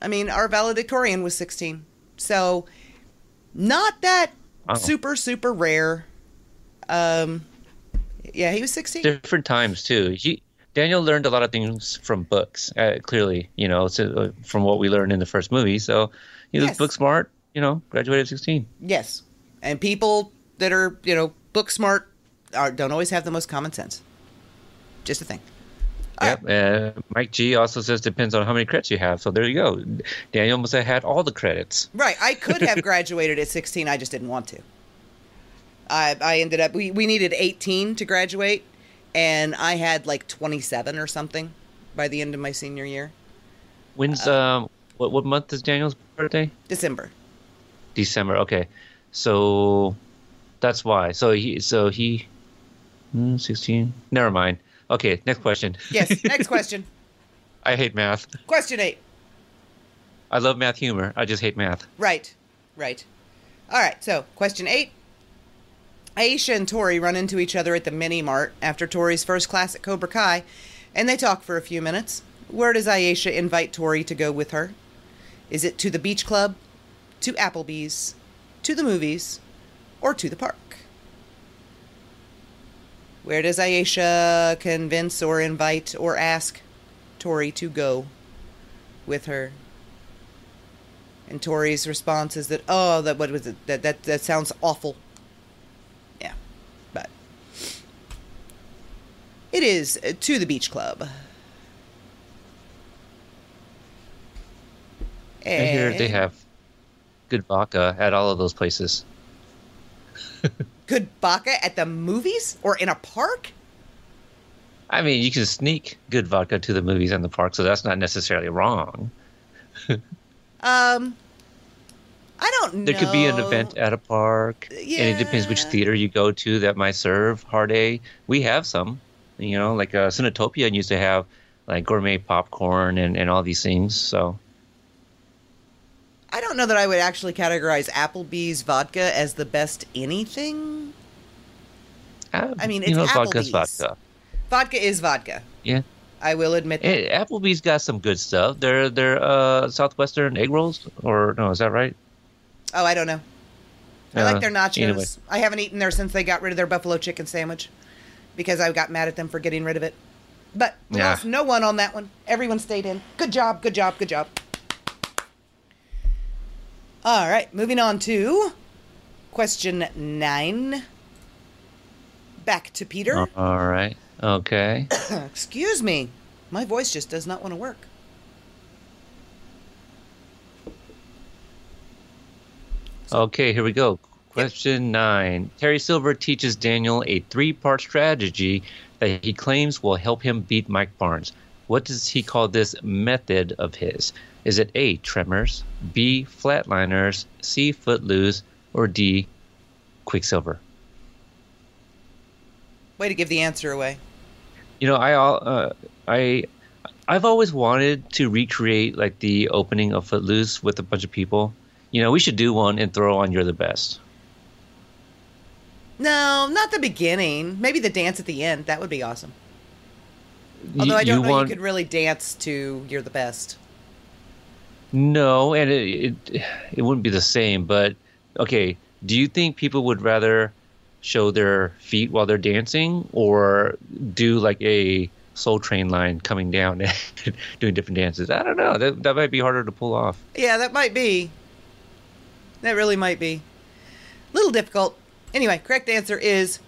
I mean, our valedictorian was 16. So, not that
Wow.
super, super rare. Um, yeah, he was 16.
different times too. He Daniel learned a lot of things from books. Uh, clearly, you know, so, uh, from what we learned in the first movie. So he was
Yes.
book smart. You know, graduated at sixteen.
Yes. And people that are, you know, book smart are, don't always have the most common sense. Just a thing.
Yep. Uh, Mike G also says depends on how many credits you have. So there you go. Daniel must have had all the credits.
Right. I could have [laughs] graduated at 16. I just didn't want to. I, I ended up, we, we needed 18 to graduate, and I had like 27 or something by the end of my senior year,
When's
Uh,
um what what month is Daniel's birthday?
December.
December. Okay, so that's why. So he so he hmm, sixteen. Never mind. Okay, next question.
Yes. [laughs] Next question.
I hate math.
Question eight.
I love math humor. I just hate math.
Right. Right. All right. So, question eight. Aisha and Tori run into each other at the mini mart after Tori's first class at Cobra Kai, and they talk for a few minutes. Where does Aisha invite Tori to go with her? Is it to the beach club, to Applebee's, to the movies, or to the park? Where does Aisha convince or invite or ask Tori to go with her? And Tori's response is that, oh, that what was it? That that that sounds awful. Yeah, but it is uh, to the beach club.
I hear they have good vodka at all of those places. [laughs]
good vodka at the movies or in a park.
I mean, you can sneak good vodka to the movies and the park, so that's not necessarily wrong.
Um, I don't know.
There could be an event at a park, and it depends which theater you go to that might serve hard A. We have some, you know, like uh, Cinetopia used to have like gourmet popcorn and, and all these things. So
I don't know that I would actually categorize Applebee's vodka as the best anything.
uh,
I mean,
you
it's
know, vodka's
Applebee's.
vodka.
Vodka is vodka.
Yeah,
I will admit that.
Eh, Applebee's got some good stuff. They're they're uh, southwestern egg rolls, or no, is that right?
Oh, I don't know. I
Uh,
like their nachos.
anyway.
I haven't eaten there since they got rid of their buffalo chicken sandwich because I got mad at them for getting rid of it. But
Yeah.
lost no one on that one. Everyone stayed in. Good job, good job, good job. All right, moving on to question nine. Back to Peter.
All right. Okay. [coughs]
Excuse me. My voice just does not want to work.
Okay, here we go. Question nine. Terry Silver teaches Daniel a three part strategy that he claims will help him beat Mike Barnes. What does he call this method of his? Is it A, tremors, B, flatliners, C, footloose, or D, quicksilver?
Way to give the answer away.
You know, I all uh, I I've always wanted to recreate like the opening of Footloose with a bunch of people. You know, we should do one and throw on "You're the Best."
No, not the beginning. Maybe the dance at the end. That would be awesome. Although I don't know
want
you could really dance to "You're the Best."
No, and it, it it wouldn't be the same. But okay, do you think people would rather show their feet while they're dancing, or do like a Soul Train line coming down [laughs] and doing different dances? I don't know. That that might be harder to pull off.
Yeah, that might be. That really might be. A Little difficult. Anyway, correct answer is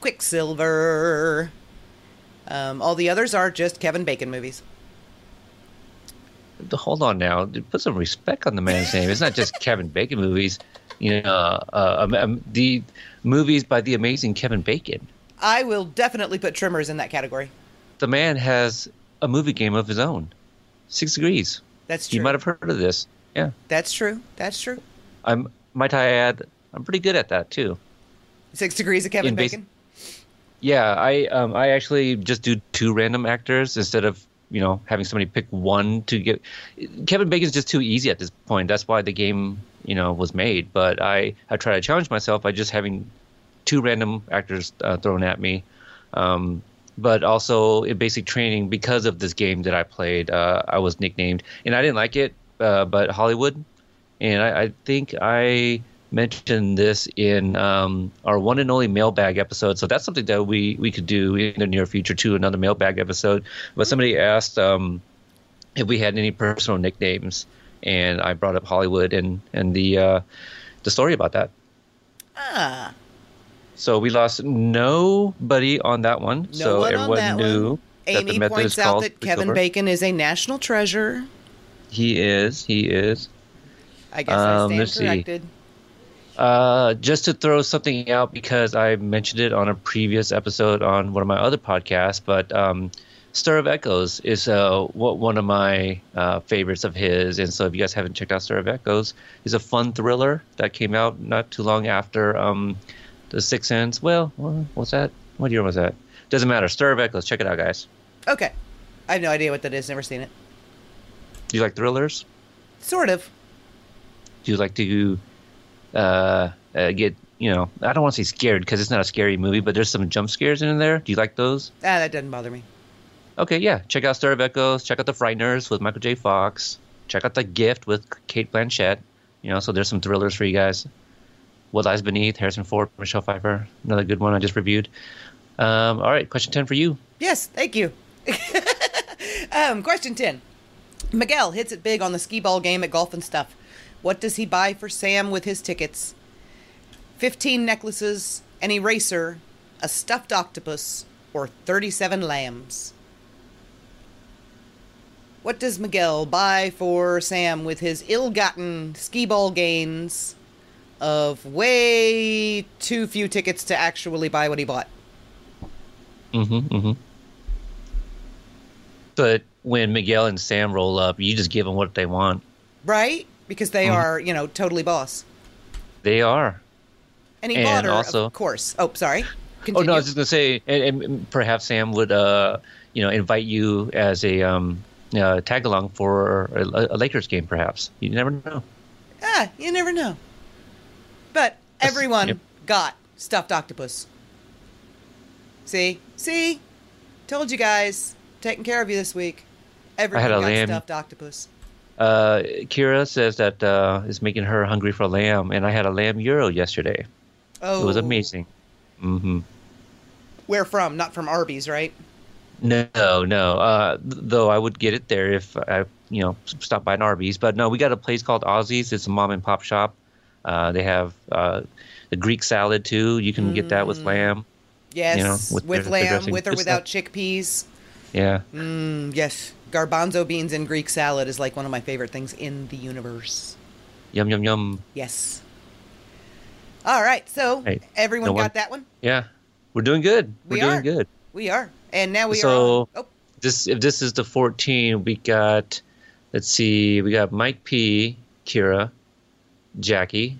Quicksilver. Um, all the others are just Kevin Bacon movies.
Hold on now. Put some respect on the man's name. It's not just [laughs] Kevin Bacon movies. You know, uh, uh, um, the movies by the amazing Kevin Bacon.
I will definitely put Tremors in that category.
The man has a movie game of his own. Six Degrees.
That's true.
You might have heard of this. Yeah,
That's true. That's true.
I'm. Might I add? I'm pretty good at that too.
Six Degrees of Kevin
In
Bacon.
Yeah, I um, I actually just do two random actors instead of you know having somebody pick one to get. Kevin Bacon's just too easy at this point. That's why the game you know was made. But I I try to challenge myself by just having two random actors uh, thrown at me. Um, but also in basic training, because of this game that I played, uh, I was nicknamed, and I didn't like it. Uh, but Hollywood, and I, I think I mentioned this in um, our one and only mailbag episode. So that's something that we we could do in the near future too, another mailbag episode. But somebody asked um, if we had any personal nicknames, and I brought up Hollywood and and the uh, the story about that.
Ah,
So we lost nobody on that one.
no
so
one
everyone
on that
knew
one.
that the
Amy
method
points out that Kevin. Bacon is a national treasure.
He is. He is.
I guess
Um,
I stand
see. Uh, just to throw something out because I mentioned it on a previous episode on one of my other podcasts, but um, Stir of Echoes is uh, what one of my uh, favorites of his. And so if you guys haven't checked out Stir of Echoes, it's a fun thriller that came out not too long after um, The Sixth Sense. Well, what's that? What year was that? Doesn't matter. Stir of Echoes. Check it out, guys.
Okay. I have no idea what that is. Never seen it.
Do you like thrillers?
Sort of.
Do you like to uh, uh, get, you know, I don't want to say scared because it's not a scary movie, but there's some jump scares in there. Do you like those?
Ah, that doesn't bother me.
Okay, yeah. Check out Stir of Echoes. Check out The Frighteners with Michael J. Fox. Check out The Gift with Cate Blanchett. You know, so there's some thrillers for you guys. What Lies Beneath, Harrison Ford, Michelle Pfeiffer. Another good one I just reviewed. Um, all right, question 10 for you.
Yes, thank you. [laughs] um, question 10. Miguel hits it big on the skee ball game at Golf and Stuff. What does he buy for Sam with his tickets? 15 necklaces, an eraser, a stuffed octopus, or 37 lambs? What does Miguel buy for Sam with his ill gotten skee ball gains of way too few tickets to actually buy what he bought?
Mm-hmm, mm-hmm. But when Miguel and Sam roll up, you just give them what they want.
Right? Because they
Mhm.
are, you know, totally boss.
They are.
And he
And
bought her,
also-
of course. Oh, sorry.
Oh no, I was just gonna say, and, and perhaps Sam would, uh, you know, invite you as a um, uh, tag along for a, a Lakers game. Perhaps you never know.
ah, you never know. But everyone
Yep.
got stuffed octopus. See? See? Told you guys. Taking care of you this week. Everyone got
lamb.
stuffed octopus.
Uh, Kira says that uh, is making her hungry for lamb, and I had a lamb gyro yesterday.
Oh.
It was amazing. hmm
Where from? Not from Arby's, right?
No, no. Uh, though I would get it there if I, you know, stop by an Arby's. But no, we got a place called Aussie's. It's a mom and pop shop. Uh, they have uh, the Greek salad too. You can get that with lamb.
Yes.
you know, with
with
their- their
lamb,
dressing.
with or without chickpeas.
Yeah.
Mm, yes. Garbanzo beans and Greek salad is like one of my favorite things in the universe.
Yum yum yum.
Yes. All right. So
Hey,
everyone
no
got
one-
that one.
Yeah, we're doing good. We're
We
doing good.
We are, and now we
So-
are. On. Oh,
This if this is the 14, we got. Let's see. We got Mike P, Kira, Jackie,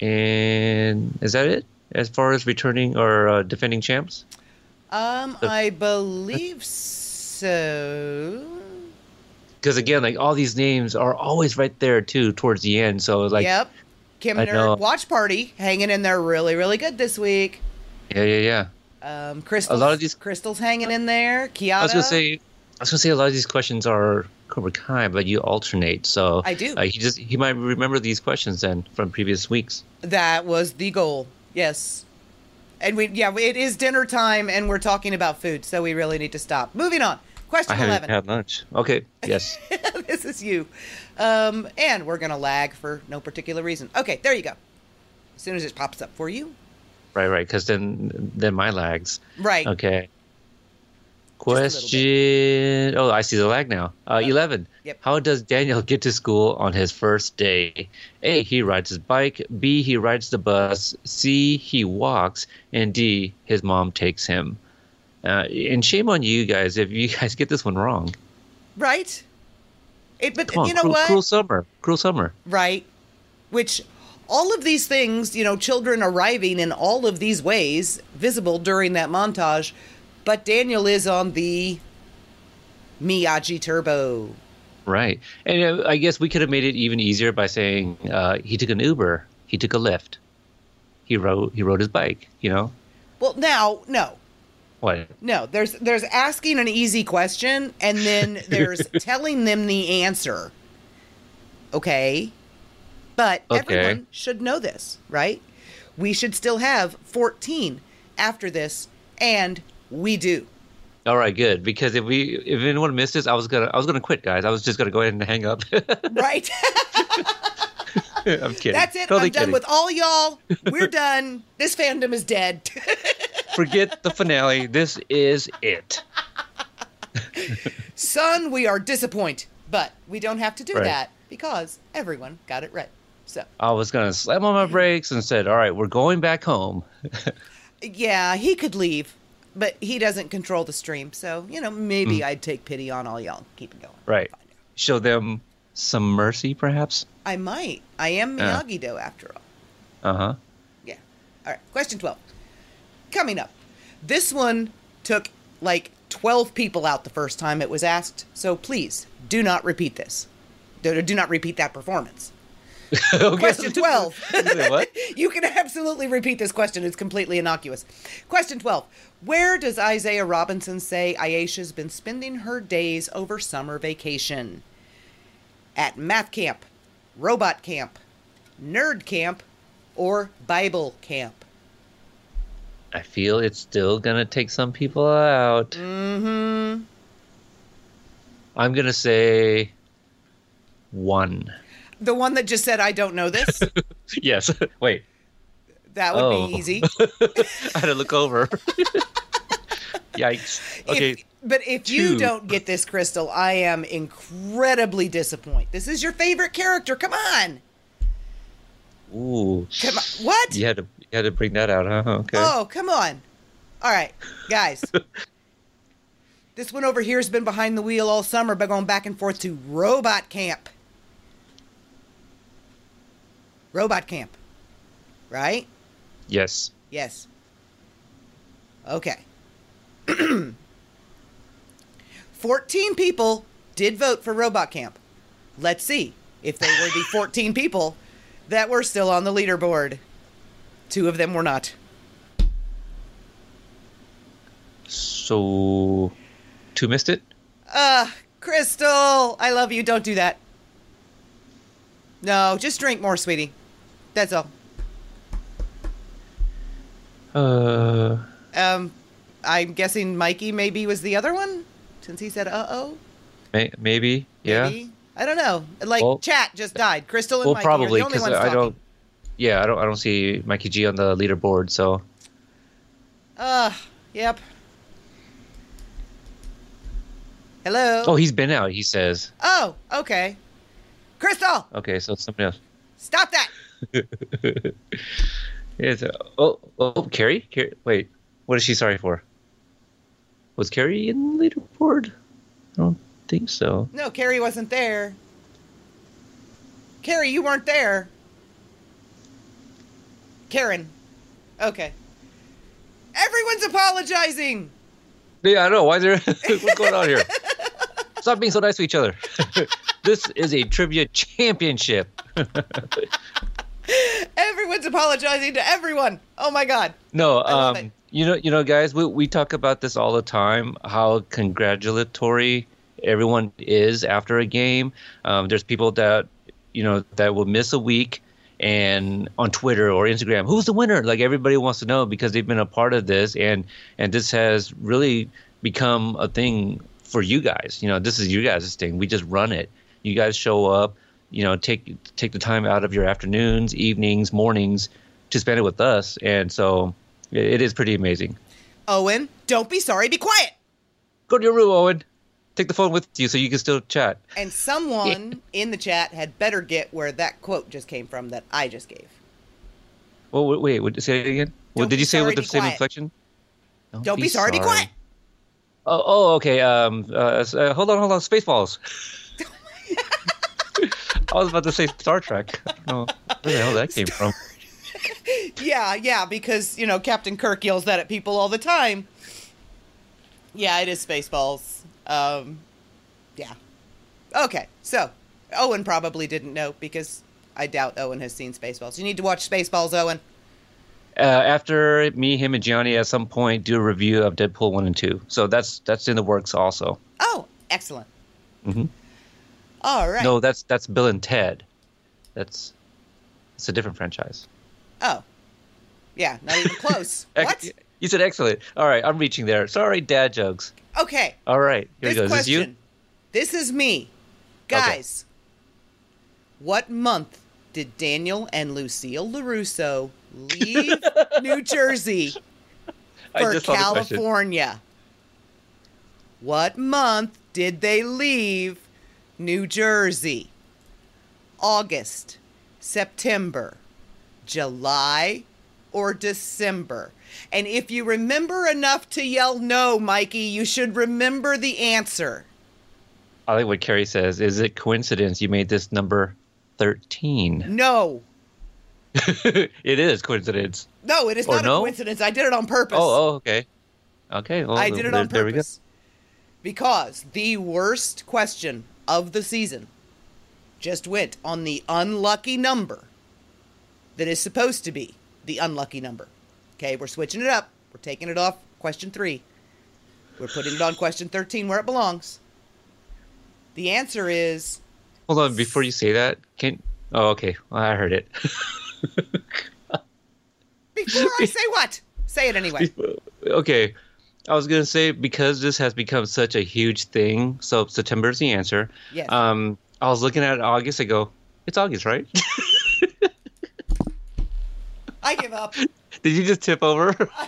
and is that it? As far as returning or uh, defending champs?
um,
the-
I believe so.
Because again, like all these names are always right there too towards the end. So like,
yep. Kim
know.
Nerd Watch Party hanging in there really, really good this week.
yeah, yeah, yeah.
Um, Crystal's,
lot of these-
Crystal's hanging in there. Kiara.
I was gonna say, I was gonna say a lot of these questions are Cobra Kai, but you alternate. So
I do.
Uh, he just he might remember these questions then from previous weeks.
that was the goal. Yes. And we, yeah, it is dinner time, and we're talking about food, so we really need to stop. Moving on. Question
I haven't
eleven.
had lunch. Okay, yes. [laughs]
this is you. Um, and we're going to lag for no particular reason. Okay, there you go. As soon as it pops up for you.
Right, right. Because then, then my lags.
Right.
Okay.
a little bit.
Question. Oh, I see the lag now. Uh, Eleven.
Yep.
How does Daniel get to school on his first day? A. He rides his bike. B. He rides the bus. C. He walks. And D. His mom takes him. Uh, and shame on you guys if you [laughs] guys get this one wrong.
Right? It, but
on,
you know
cruel,
what?
cruel summer. Cruel summer.
Right. Which all of these things, you know, children arriving in all of these ways visible during that montage, but Daniel is on the Miyagi Turbo.
Right. And uh, I guess we could have made it even easier by saying uh, he took an Uber, he took a Lyft, he rode he rode his bike. You know
Well, now, no.
What?
No, there's there's asking an easy question and then [laughs] there's telling them the answer. Okay? But
Okay.
everyone should know this, right? We should still have 14 after this and we do.
All right, good. Because if we if anyone missed this, I was gonna I was gonna quit, guys. I was just gonna go ahead and hang up. [laughs]
Right? [laughs]
I'm kidding.
That's it.
Totally
I'm done
kidding.
with all y'all. We're done. This fandom is dead.
Forget the finale. This is it.
Son, we are disappointed. But we don't have to do
Right.
that because everyone got it right. So,
I was gonna slam on my brakes and said, "All right, we're going back home." [laughs]
yeah, he could leave, but he doesn't control the stream. So, you know, maybe
Mm.
I'd take pity on all y'all. Keep it going.
Right. Show them some mercy, perhaps.
I might. I am Miyagi Do after all.
Uh huh.
Yeah. All right. Question 12. Coming up. This one took like 12 people out the first time it was asked. So please do not repeat this. Do, do not repeat that performance. [laughs] Question [laughs] 12.
what? [laughs]
You can absolutely repeat this question. It's completely innocuous. Question 12. Where does Isaiah Robinson say Aisha's been spending her days over summer vacation? At math camp, robot camp, nerd camp, or Bible camp?
I feel it's still gonna take some people out.
Mm-hmm.
I'm gonna say one.
The one that just said, I don't know this? [laughs]
Yes. [laughs] Wait.
That would
Oh.
be easy. [laughs]
I had to look over. Yikes. Okay.
If, but if you don't get this, Crystal, I am incredibly disappointed. This is your favorite character. Come on.
Ooh.
Come on. What?
You had to you had to bring that out, huh? Okay.
Oh, come on. All right, guys. [laughs] this one over here has been behind the wheel all summer by going back and forth to Robot Camp. Robot Camp. Right?
Yes.
Yes. Okay. [clears throat] 14 people did vote for Robot Camp. Let's see if they were the 14 people that were still on the leaderboard. Two of them were not.
So two missed it?
Uh, Crystal, I love you. Don't do that. No, just drink more, sweetie. That's all.
Uh
Um, I'm guessing Mikey maybe was the other one, since he said uh oh.
may, maybe. Yeah.
Maybe? I don't know. Like
Well-
chat just died. Crystal and
Well,
Mikey
probably
are the only
because
ones
I
talking.
don't. Yeah, I don't. I don't see Mikey G on the leaderboard. So
Uh, yep. Hello.
oh, he's been out. He says.
Oh, okay. Crystal,
Okay, so it's somebody else.
stop that. [laughs]
It's, uh, oh, oh, Carrie? Carrie? Wait, what is she sorry for? Was Carrie in the leaderboard? I don't think so.
No, Carrie wasn't there. Carrie, you weren't there. Karen. Okay. Everyone's apologizing.
Yeah, I know. Why is there? [laughs] what's going on here? Stop being so nice to each other. [laughs] this is a trivia championship. [laughs]
Everyone's apologizing to everyone. Oh my god.
No, um, you know, you know, guys, we we talk about this all the time. How congratulatory everyone is after a game. Um, there's people that you know that will miss a week, and on Twitter or Instagram, who's the winner? Like everybody wants to know because they've been a part of this, and and this has really become a thing for you guys. You know, this is you guys' thing. We just run it. You guys show up. You know, take take the time out of your afternoons, evenings, mornings to spend it with us, and so it, it is pretty amazing.
Owen, don't be sorry, be quiet.
Go to your room, Owen. Take the phone with you so you can still chat.
And someone in the chat had better get where that quote just came from that I just gave.
Well, wait, wait would- say it again. Well, did you say it with the same
quiet.
inflection?
Don't be sorry, be quiet.
Oh, oh, okay. Um, uh, uh, hold on, hold on. Spaceballs. [laughs] I was about to say Star Trek. I don't know where the hell that came from. [laughs]
Yeah, yeah, because, you know, Captain Kirk yells that at people all the time. Yeah, it is Spaceballs. Um, yeah. Okay, so Owen probably didn't know because I doubt Owen has seen Spaceballs. You need to watch Spaceballs, Owen.
Uh, after me, him, and Gianni at some point do a review of Deadpool one and two, so that's that's in the works also.
Oh, excellent.
Mm-hmm.
All right.
No, that's that's Bill and Ted. That's it's a different franchise.
Oh, yeah, not even close. [laughs] What?
You said excellent. All right, I'm reaching there. Sorry, dad jokes.
Okay.
All right, here
this
we go. Is this
question.
you?
This is me, guys. What month did Daniel and Lucille LaRusso leave [laughs] New Jersey for
just saw the question.
California? What month did they leave New Jersey? August, September, July, or December? And if you remember enough to yell no, Mikey, you should remember the answer.
I like what Carrie says. Is it coincidence you made this number thirteen?
No. [laughs] [laughs]
it is coincidence.
No, it is
Or
not
no?
a coincidence. I did it on purpose.
Oh, oh, okay, okay. Well,
I did it
there,
on
there we go.
purpose. Because the worst question of the season just went on the unlucky number that is supposed to be the unlucky number. Okay, we're switching it up. We're taking it off question three. We're putting it on question 13 where it belongs. The answer is
Hold on, before you say that, can oh, okay, well, I heard it. [laughs]
before I say what? Say it anyway. [laughs]
okay, I was gonna say because this has become such a huge thing. So September is the answer.
Yes.
Um, I was looking at August. I go, it's August, right? [laughs]
I give up.
Did you just tip over? [laughs]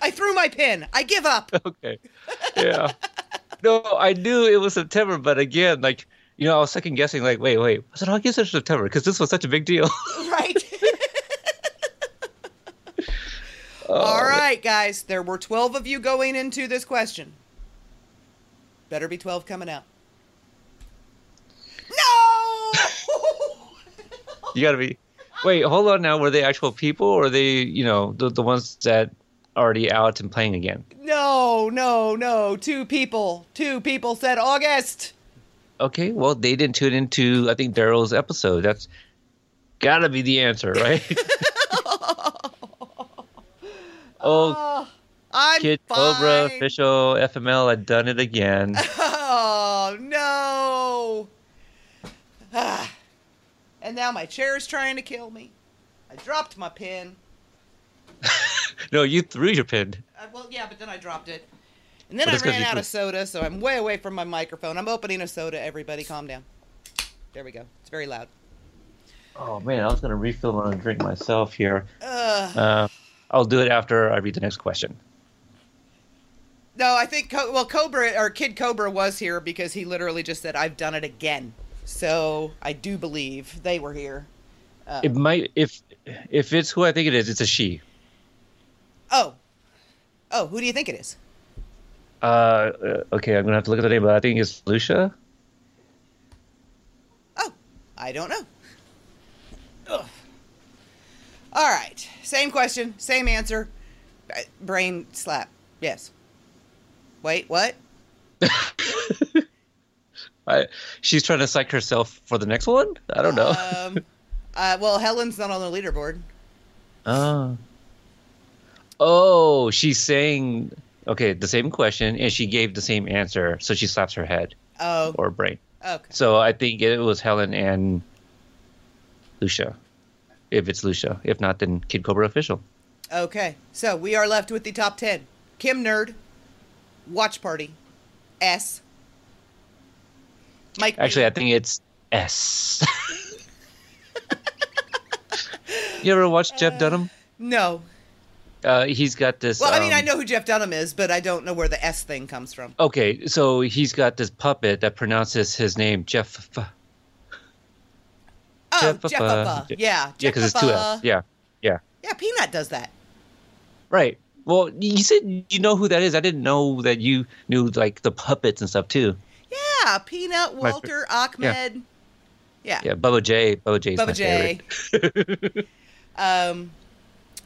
I threw my pin. I give up. [laughs]
okay. Yeah. No, I knew it was September, but again, like you know, I was second guessing. Like, wait, wait, was it August or September? Because this was such a big deal. [laughs]
right? Oh, All right, guys. There were 12 of you going into this question. Better be 12 coming out. No!
you gotta be. Wait, hold on. Now, were they actual people, or are they, you know, the the ones that already out and playing again?
no, no, no. Two people. Two people said August.
Okay, well, they didn't tune into I think Daryl's episode. That's gotta be the answer, right? [laughs] [laughs] oh,
Oh, I'm
Kid Cobra official FML had done it again. [laughs]
Oh, no. Ah. And now my chair is trying to kill me. I dropped my pin. [laughs]
no, you threw your pin.
Uh, well, yeah, but then I dropped it. And then
Well,
I ran out
threw-
of soda, so I'm way away from my microphone. I'm opening a soda. Everybody, calm down. There we go. It's very loud.
Oh man, I was gonna refill on a drink myself here.
Ugh.
Uh, I'll do it after I read the next question.
no, I think Co- well, Cobra or Kid Cobra was here because he literally just said, "I've done it again." So I do believe they were here. Uh,
It might if if it's who I think it is, it's a she.
oh, oh, who do you think it is?
Uh, okay, I'm gonna have to look at the name, but I think it's Lucia.
Oh, I don't know. Ugh. All right, same question, same answer. Uh, Brain slap. Yes. Wait, what? [laughs]
I, she's trying to psych herself for the next one. I don't know.
Um, [laughs] uh, well, Helen's not on the leaderboard.
Oh. Oh, she's saying okay, the same question, and she gave the same answer, so she slaps her head
Oh,
or brain.
okay.
So I think it was Helen and Lucia. If it's Lucia, if not, then Kid Cobra official.
Okay, so we are left with the top 10. Kim Nerd, Watch Party, S. Mike.
Actually, I think it's S. [laughs] you ever watch Jeff Dunham?
No.
Uh, he's got this.
Well, I mean,
um,
I know who Jeff Dunham is, but I don't know where the S thing comes from.
Okay, so he's got this puppet that pronounces his name Jeff.
Oh.
Jeffa.
Yeah.
Yeah, because it's two.
Jeffa.
Yeah, yeah.
Yeah, Peanut does that.
Right. Well, you said you know who that is. I didn't know that you knew like the puppets and stuff too.
Yeah, Peanut, Walter, Achmed. Yeah.
Yeah, Bubba J. Bubba J. Is
Bubba J.
favorite. [laughs]
Um,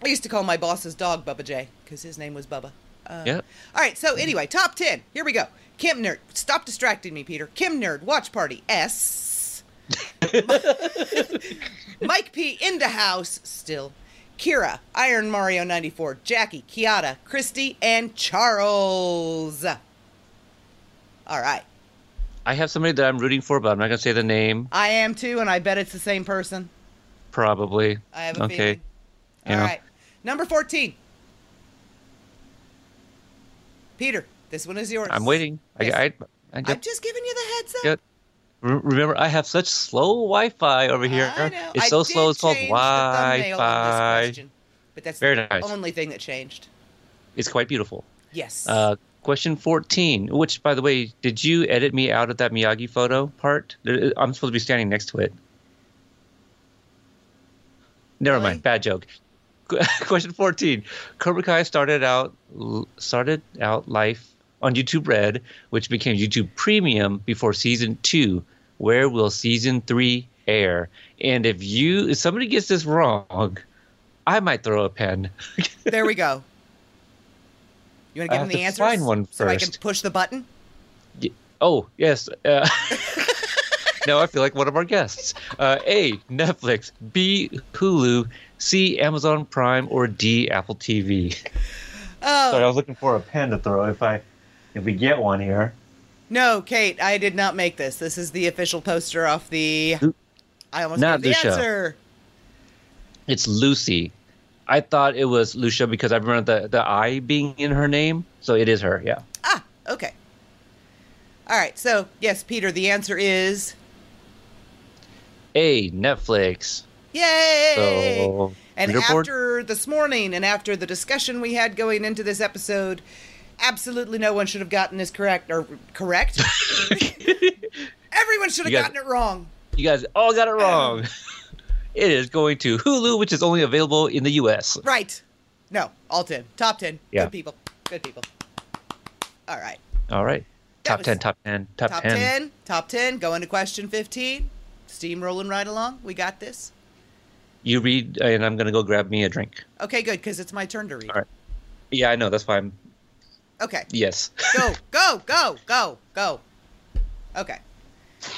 I used to call my boss's dog Bubba J because his name was Bubba.
yep.
All right, so anyway, top 10. Here we go. Kim Nerd. Stop distracting me, Peter. Kim Nerd, Watch Party. S. [laughs] Mike P. Into House. Still. Kira, Iron Mario 94, Jackie, Kiata, Christy, and Charles. All right.
I have somebody that I'm rooting for, but I'm not gonna say the name.
I am too, and I bet it's the same person.
Probably.
I have a
okay.
feeling. All
Yeah.
right. Number 14. Peter, this one is yours.
I'm waiting.
Yes.
I, I, I
I'm
just,
giving you the heads up.
Remember, I have such slow Wi-Fi over here.
I know.
It's
I
so
did
slow. It's called
the thumbnail on this
Wi-Fi.
question, But that's
Very
the
nice.
only thing that changed.
It's quite beautiful.
Yes.
Uh, question 14, which, by the way, did you edit me out of that Miyagi photo part? I'm supposed to be standing next to it. Never
Really?
mind. Bad joke. [laughs] Question 14. Cobra Kai started out started out life on YouTube Red, which became YouTube Premium before season 2. Where will season 3 air? And if you if somebody gets this wrong, I might throw a pen.
there we go. [laughs] You want to give him
have
the
to
answers?
find one
So I can
first.
push the button?
Oh, yes. Uh, [laughs] now I feel like one of our guests. Uh, A, Netflix. B, Hulu. C, Amazon Prime. Or D, Apple TV.
Oh,
Sorry, I was looking for a pen to throw if I if we get one here.
no, Kate, I did not make this. This is the official poster off the. I almost
Not
gave the
Lucia.
answer.
It's Lucy. I thought it was Lucia because I remember the, the I being in her name. So it is her, yeah.
Ah, okay. All right, so yes, Peter, the answer is
A, Netflix.
yay!
So,
and
leaderboard?
after this morning and after the discussion we had going into this episode, absolutely no one should have gotten this correct or correct. [laughs] Everyone should have
guys-
gotten it wrong.
you guys all got it wrong. It is going to Hulu, which is only available in the U.S.
Right. No, all 10. Top 10.
Yeah.
Good people. Good people. All right.
All right. Top
was-
10, top 10, top,
Top
10.
10. Top 10. Going to question 15. Steam rolling right along. We got this.
You read, and I'm going to go grab me a drink.
Okay, good, because it's my turn to read.
All right. Yeah, I know. That's why I'm.
Okay.
Yes.
Go, [laughs] go, go, go, go. Okay.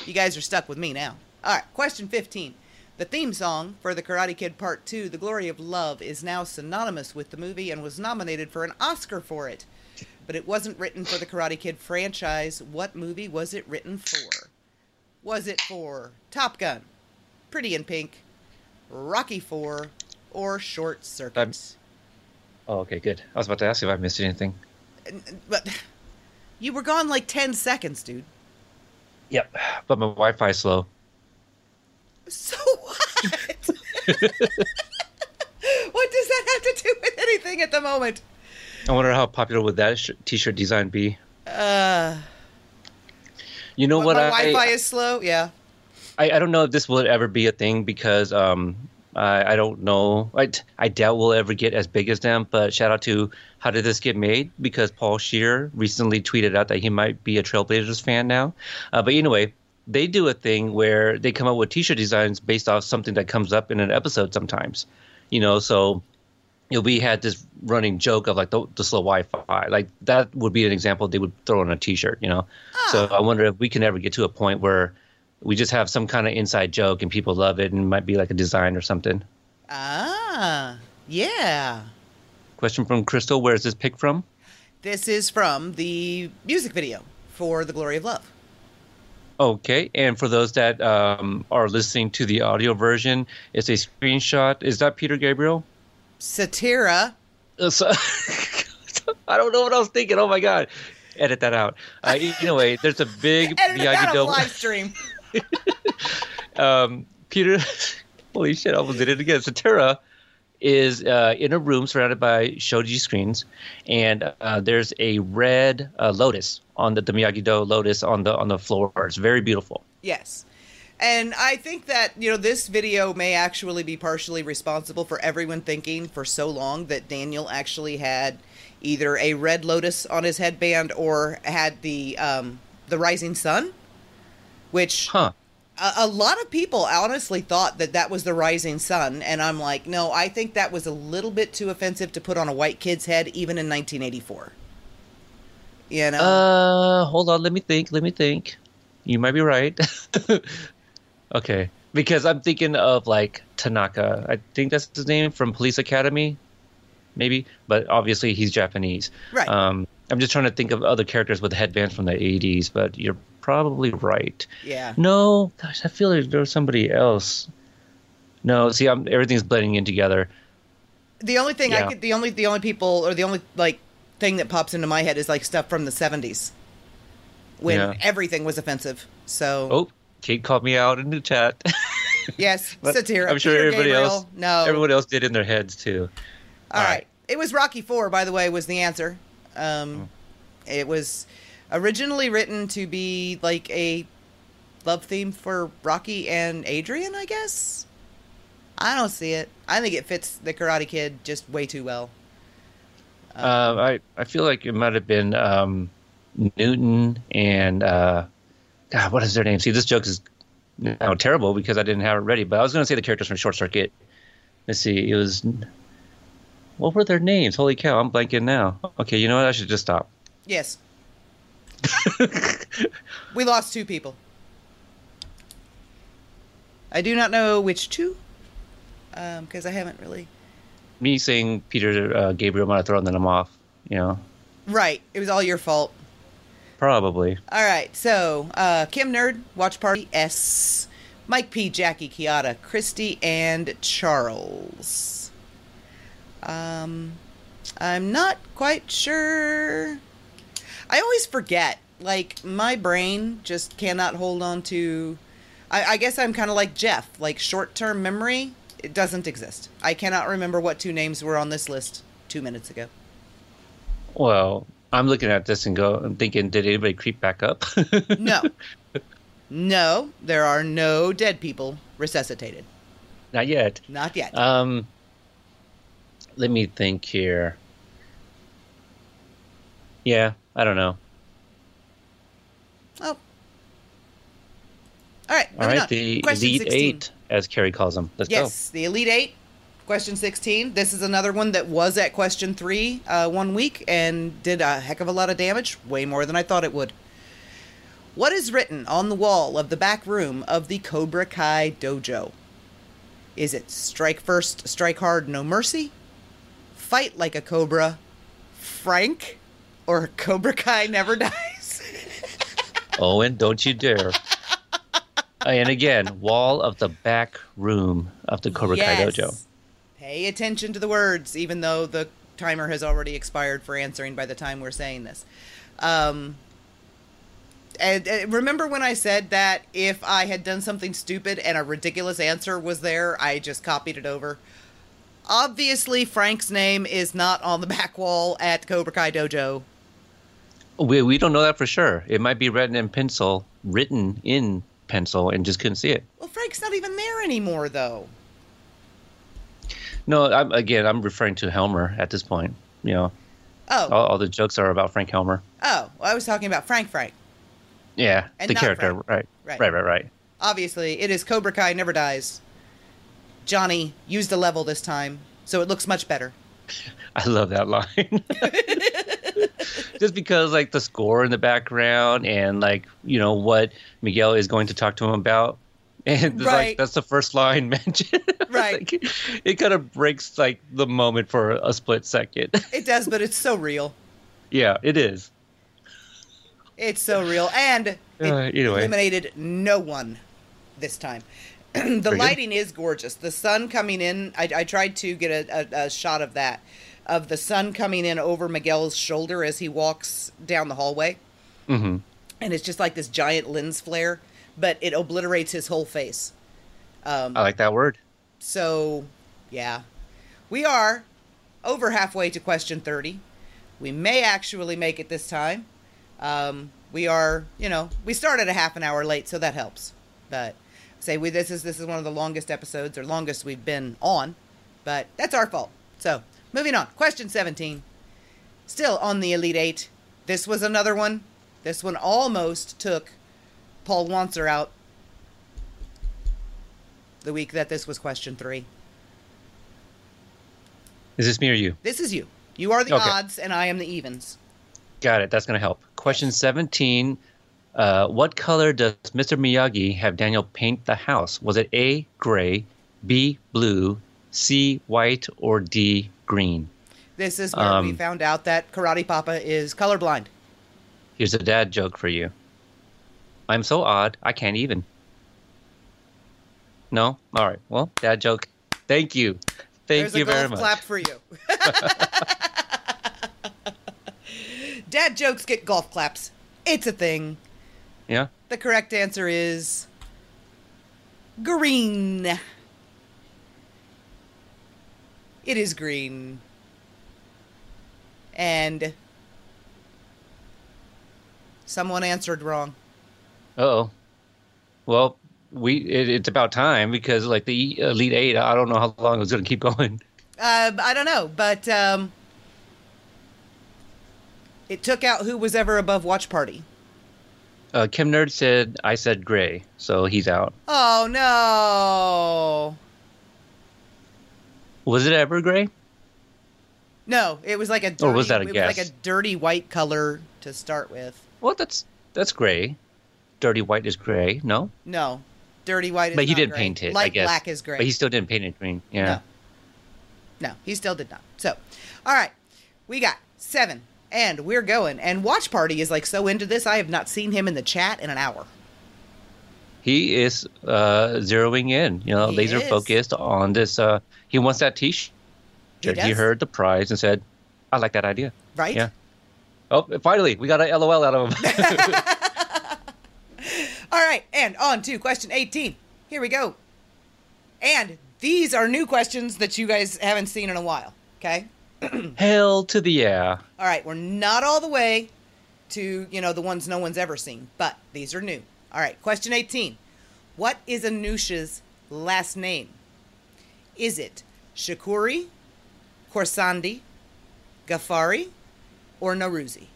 You guys are stuck with me now. All right, question 15. The theme song for The Karate Kid Part 2, The Glory of Love, is now synonymous with the movie and was nominated for an Oscar for it. But it wasn't written for the Karate Kid franchise. What movie was it written for? Was it for Top Gun, Pretty in Pink, Rocky 4, or Short Circuit?
I'm- Oh, okay, good. I was about to ask if I missed anything.
But [laughs] you were gone like 10 seconds, dude.
Yep. But my Wi-Fi slow.
So what? [laughs] what does that have to do with anything at the moment?
I wonder how popular would that sh- t-shirt design be?
Uh,
You know what?
my
I,
Wi-Fi is slow. Yeah.
I I don't know if this will ever be a thing because um I I don't know. I I doubt we'll ever get as big as them. But shout out to how did this get made? Because Paul Scheer recently tweeted out that he might be a Trailblazers fan now. Uh, but anyway, they do a thing where they come up with T-shirt designs based off something that comes up in an episode sometimes. You know, so you know, we had this running joke of like the, the slow Wi-Fi. Like that would be an example they would throw on a T-shirt. You know, so I wonder if we can ever get to a point where we just have some kind of inside joke and people love it and it might be like a design or something.
Ah, yeah.
Question from Crystal: Where is this pick from?
This is from the music video for "The Glory of Love."
Okay, and for those that um, are listening to the audio version, it's a screenshot. Is that Peter Gabriel?
Cetera.
Uh, so- [laughs] I don't know what I was thinking. Oh my god! Edit that out. Uh, anyway, there's a big [laughs]
Edit it out
Do.
live stream. [laughs]
um, Peter, holy shit, I almost did it again. Cetera is uh, in a room surrounded by shoji screens, and uh, there's a red uh, lotus on the, the Miyagi Do lotus on the on the floor. It's very beautiful.
Yes. And I think that, you know, this video may actually be partially responsible for everyone thinking for so long that Daniel actually had either a red lotus on his headband or had the um the rising sun, which
Huh?
A, a lot of people honestly thought that that was the rising sun, and I'm like, no, I think that was a little bit too offensive to put on a white kid's head, even in 1984. You know,
Uh, hold on. Let me think. Let me think. You might be right. [laughs] okay, because I'm thinking of like Tanaka. I think that's his name from Police Academy, maybe. But obviously he's Japanese.
Right.
Um, I'm just trying to think of other characters with headbands from the 80s, but you're probably right.
yeah.
No, gosh, I feel like there was somebody else. No, see, I'm everything's blending in together.
The only thing I could, the only, the only people, or the only like thing that pops into my head is like stuff from the 70s when
Yeah.
everything was offensive. So
Oh, Kate called me out in the chat. [laughs]
yes, satire.
I'm sure
Peter
everybody
Gabriel,
else,
No,
everyone else did in their heads too.
All
All
right.
right.
It was Rocky Four, by the way, was the answer.
Hmm.
Um, It was originally written to be like a love theme for Rocky and Adrian, I guess. I don't see it. I think it fits the Karate Kid just way too well.
Uh, I I feel like it might have been um, Newton and uh, God, what is their name? See, this joke is now terrible because I didn't have it ready. But I was going to say the characters from Short Circuit. Let's see, it was what were their names? Holy cow, I'm blanking now. Okay, you know what? I should just stop.
Yes. [laughs] we lost two people. I do not know which two, because I haven't really.
Me saying Peter uh, Gabriel might have thrown them off. You know,
Right. It was all your fault.
probably.
All right, so uh, Kim Nerd, Watch Party S, Mike P, Jackie Kiara, Christy, and Charles. Um, I'm not quite sure. I always forget. Like my brain just cannot hold on to. I, I guess I'm kind of like Jeff. Like short-term memory, it doesn't exist. I cannot remember what two names were on this list two minutes ago.
Well, I'm looking at this and go, I'm thinking, did anybody creep back up? [laughs]
No. [laughs] no, there are no dead people resuscitated.
Not yet.
Not yet.
Um, let me think here. Yeah, I don't know.
oh. All right.
All right,
on.
the
Question
Elite
16.
Eight, as Carrie calls them. Let's go.
Yes, the Elite Eight. Question 16. This is another one that was at question three uh, one week and did a heck of a lot of damage, way more than I thought it would. What is written on the wall of the back room of the Cobra Kai dojo? Is it strike first, strike hard, no mercy? Fight like a cobra, Frank, or Cobra Kai never [laughs] dies?
Owen, don't you dare. [laughs] and again, wall of the back room of the Cobra Kai Dojo.
Pay attention to the words, even though the timer has already expired for answering by the time we're saying this. Um, and, and remember when I said that if I had done something stupid and a ridiculous answer was there, I just copied it over? Obviously, Frank's name is not on the back wall at Cobra Kai Dojo.
We, we don't know that for sure. It might be written in pencil, written in pencil, and just couldn't see it.
Well, Frank's not even there anymore, though.
No, I'm, again, I'm referring to Helmer at this point. You know,
Oh,
all, all the jokes are about Frank Helmer.
oh, well, I was talking about Frank Frank.
Yeah,
And
the character,
Frank.
right,
Right.
right, right, right.
Obviously, it is Cobra Kai Never Dies. Johnny used a level this time, so it looks much better. [laughs]
I love that line. [laughs] Just because, like, the score in the background and, like, you know, what Miguel is going to talk to him about. And
Right.
like, that's the first line [laughs] mentioned.
Right.
Like, it kind of breaks, like, the moment for a split second.
It does, but it's so real.
yeah, it is.
It's so real, and it
Uh, either way.
eliminated no one this time. [clears throat] the lighting is gorgeous. The sun coming in. I, I tried to get a, a, a shot of that, of the sun coming in over Miguel's shoulder as he walks down the hallway,
hmm
and it's just like this giant lens flare, but it obliterates his whole face. Um,
I like that word.
So, yeah. We are over halfway to question 30. We may actually make it this time. Um, we are, you know, we started a half an hour late, so that helps. But say we this is this is one of the longest episodes or longest we've been on, but that's our fault. So, moving on. Question 17. Still on the Elite 8. This was another one. This one almost took Paul Wanzer out. the week that this was question three.
Is this me or you?
This is you. You are the
Okay.
odds, and I am the evens.
Got it. That's going to help. Question 17. Uh, what color does Mr. Miyagi have Daniel paint the house? Was it A, gray, B, blue, C, white, or D, green?
This is where we
Um,
found out that Karate Papa is colorblind.
Here's a dad joke for you. I'm so odd, I can't even. No? All right. Well, dad joke. Thank you. Thank
There's
you
a golf
very much.
clap for you. [laughs] Dad jokes get golf claps. It's a thing.
Yeah.
The correct answer is green. It is green. And someone answered wrong.
Uh-oh. Well, we it, it's about time because like the Elite 8, I don't know how long it's going to keep going.
Uh, I don't know, but um, it took out who was ever above Watch Party.
Uh, Kim Nerd said I said gray, so he's out.
Oh no!
Was it ever gray?
No, it was like a dirty,
Or was that a guess?
like a dirty white color to start with.
Well, that's that's gray. Dirty white is gray. No,
No, dirty white is
but he
not
did
gray.
paint it.
Light
I guess.
black is gray.
But he still didn't paint it green. Yeah.
No. No, he still did not. So, all right, we got seven, and we're going. And Watch Party is like so into this. I have not seen him in the chat in an hour.
He is uh, zeroing in. You know,
He
laser
is.
focused on this. Uh, he wants that T-shirt.
He
He, heard the prize and said, "I like that idea."
Right?
Yeah. Oh, finally, we got a LOL out of him. [laughs] [laughs]
All right, and on to question 18. Here we go. And these are new questions that you guys haven't seen in a while. Okay? [clears throat]
Hell to the yeah.
All right, we're not all the way to, you know, the ones no one's ever seen, but these are new. All right, question 18. What is Anoush's last name? Is it Shakuri, Korsandi, Ghaffari, or Naruzi?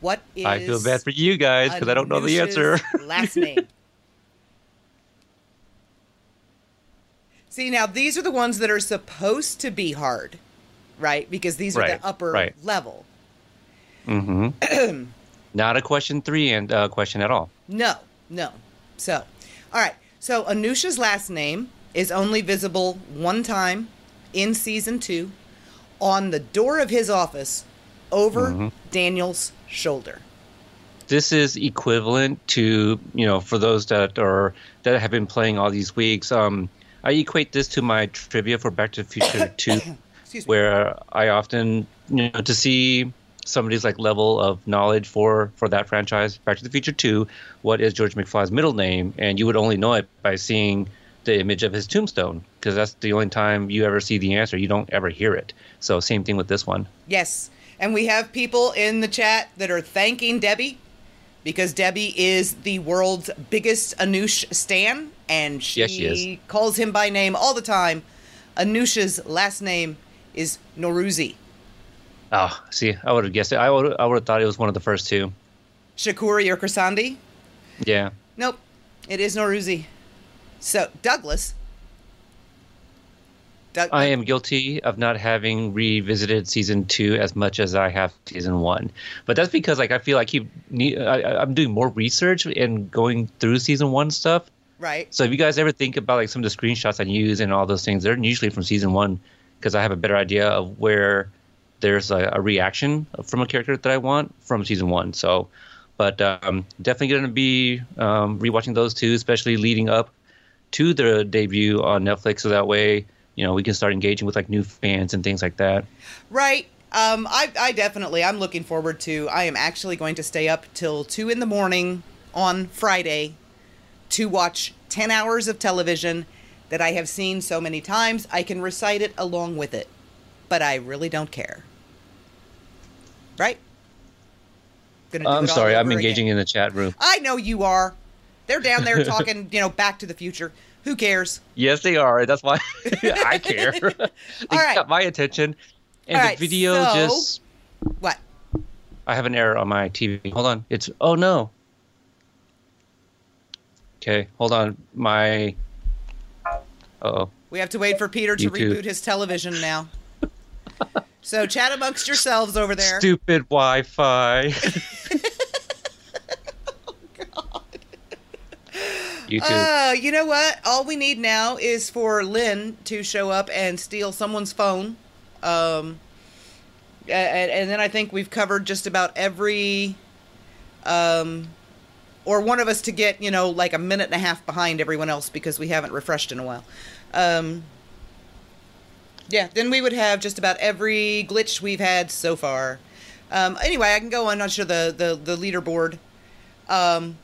What is
I feel bad for you guys because I don't know the answer. [laughs]
Last name. See, now these are the ones that are supposed to be hard, right? Because these are
Right,
the upper
right.
level.
mm-hmm. [clears throat] Not a question three and uh, question at all.
No, no. So, all right. So Anoush's last name is only visible one time in season two on the door of his office over
Mm-hmm.
Daniel's shoulder.
this is equivalent to you know for those that are that have been playing all these weeks um i equate this to my trivia for back to the future [coughs] 2 where i often you know to see somebody's like level of knowledge for for that franchise back to the future 2 what is george mcfly's middle name and you would only know it by seeing the image of his tombstone because that's the only time you ever see the answer you don't ever hear it so same thing with this one
Yes. And we have people in the chat that are thanking Debbie because Debbie is the world's biggest Anoush stan and she,
Yes, she
calls him by name all the time. Anoush's last name is Noruzi.
oh see i would have guessed it i would i would have thought it was one of the first two
Shakuri or Krasandi?
yeah
Nope. It is Noruzi. So, Douglas. Doug-
I am guilty of not having revisited season two as much as I have season one, but that's because like I feel like keep need, I, I- I'm doing more research and going through season one stuff.
Right.
So if you guys ever think about like some of the screenshots I use and all those things, they're usually from season one because I have a better idea of where there's a, a reaction from a character that I want from season one. So, but um, definitely going to be um, rewatching those two, especially leading up to the debut on Netflix, so that way you know we can start engaging with like new fans and things like that.
Right. Um, I, I definitely, I'm looking forward to, I am actually going to stay up till 2 in the morning on Friday to watch 10 hours of television that I have seen so many times, I can recite it along with it. But I really don't care. Right?
I'm sorry, I'm engaging
again.
in the chat room.
I know you are. They're down there [laughs] talking, you know, back to the future. Who cares?
Yes, they are. That's why [laughs] [laughs] I care. they
All right.
got my attention, and
All
the
right,
video
so-
just.
What?
I have an error on my TV. Hold on. It's oh no. Okay, hold on. My. Oh,
We have to wait for Peter to
YouTube.
reboot his television now. so chat amongst yourselves over there.
stupid Wi-Fi. YouTube.
Uh, you know what? All we need now is for Lynn to show up and steal someone's phone. Um, and, and then I think we've covered just about every, um, or one of us to get, you know, like a minute and a half behind everyone else because we haven't refreshed in a while. Um, yeah, then we would have just about every glitch we've had so far. Um, anyway, I can go on. Not sure the the the leaderboard. Um,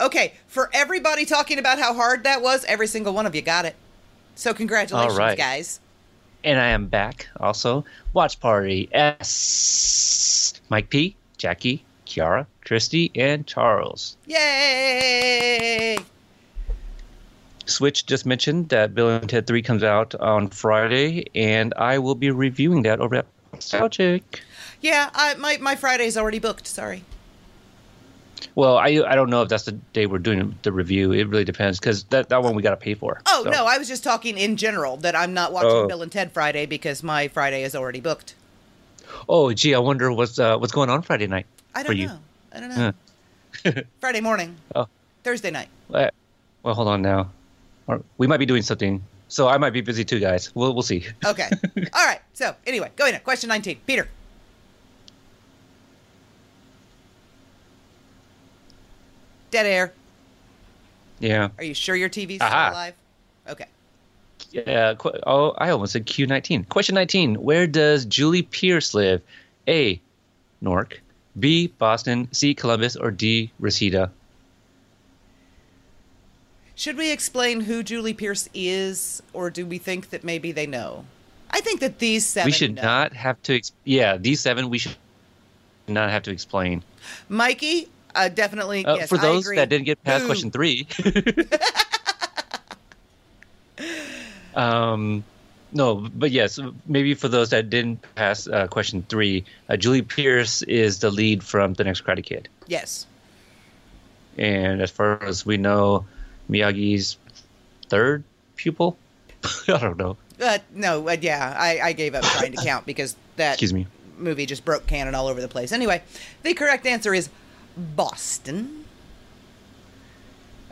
okay, for everybody talking about how hard that was, every single one of you got it. So congratulations,
right.
guys.
And I am back also. Watch Party S. Mike P, Jackie, Kiara, Christy, and Charles.
Yay!
Switch just mentioned that Bill and Ted 3 comes out on Friday, and I will be reviewing that over at Nostalgic.
Yeah, I, my my Friday's already booked. Sorry.
Well, I I don't know if that's the day we're doing the review. It really depends because that, that one we got to pay for.
Oh
So-
no, I was just talking in general that I'm not watching
Oh.
Bill and Ted Friday because my Friday is already booked.
Oh, gee, I wonder what's uh, what's going on Friday night
I
for
don't
you.
know. I don't know. [laughs] Friday morning.
Oh.
Thursday night.
Uh, Well, hold on now. We might be doing something, so I might be busy too, guys. We'll we'll see.
Okay. [laughs] All right. So anyway, going in. Question 19. Peter. Dead air.
Yeah.
Are you sure your TV's still
Aha.
alive? Okay.
Yeah. Qu- oh, I almost said Q19. Question 19. Where does Julie Pierce live? A. Newark. B. Boston. C. Columbus. Or D. Reseda.
Should we explain who Julie Pierce is, or do we think that maybe they know? I think that these seven.
we should
know.
not have to. Ex- yeah, these seven we should not have to explain.
Mikey, uh, definitely.
Uh,
yes,
for those that didn't get past
Boo.
question three. [laughs] um, no, but yes, maybe for those that didn't pass uh, question three, uh, Julie Pierce is the lead from The Next Karate Kid,
Yes.
and as far as we know, Miyagi's third pupil. [laughs] I don't know.
Uh, no, uh, yeah, I, I gave up trying to count because that
Excuse me.
movie just broke canon all over the place. Anyway, the correct answer is Boston,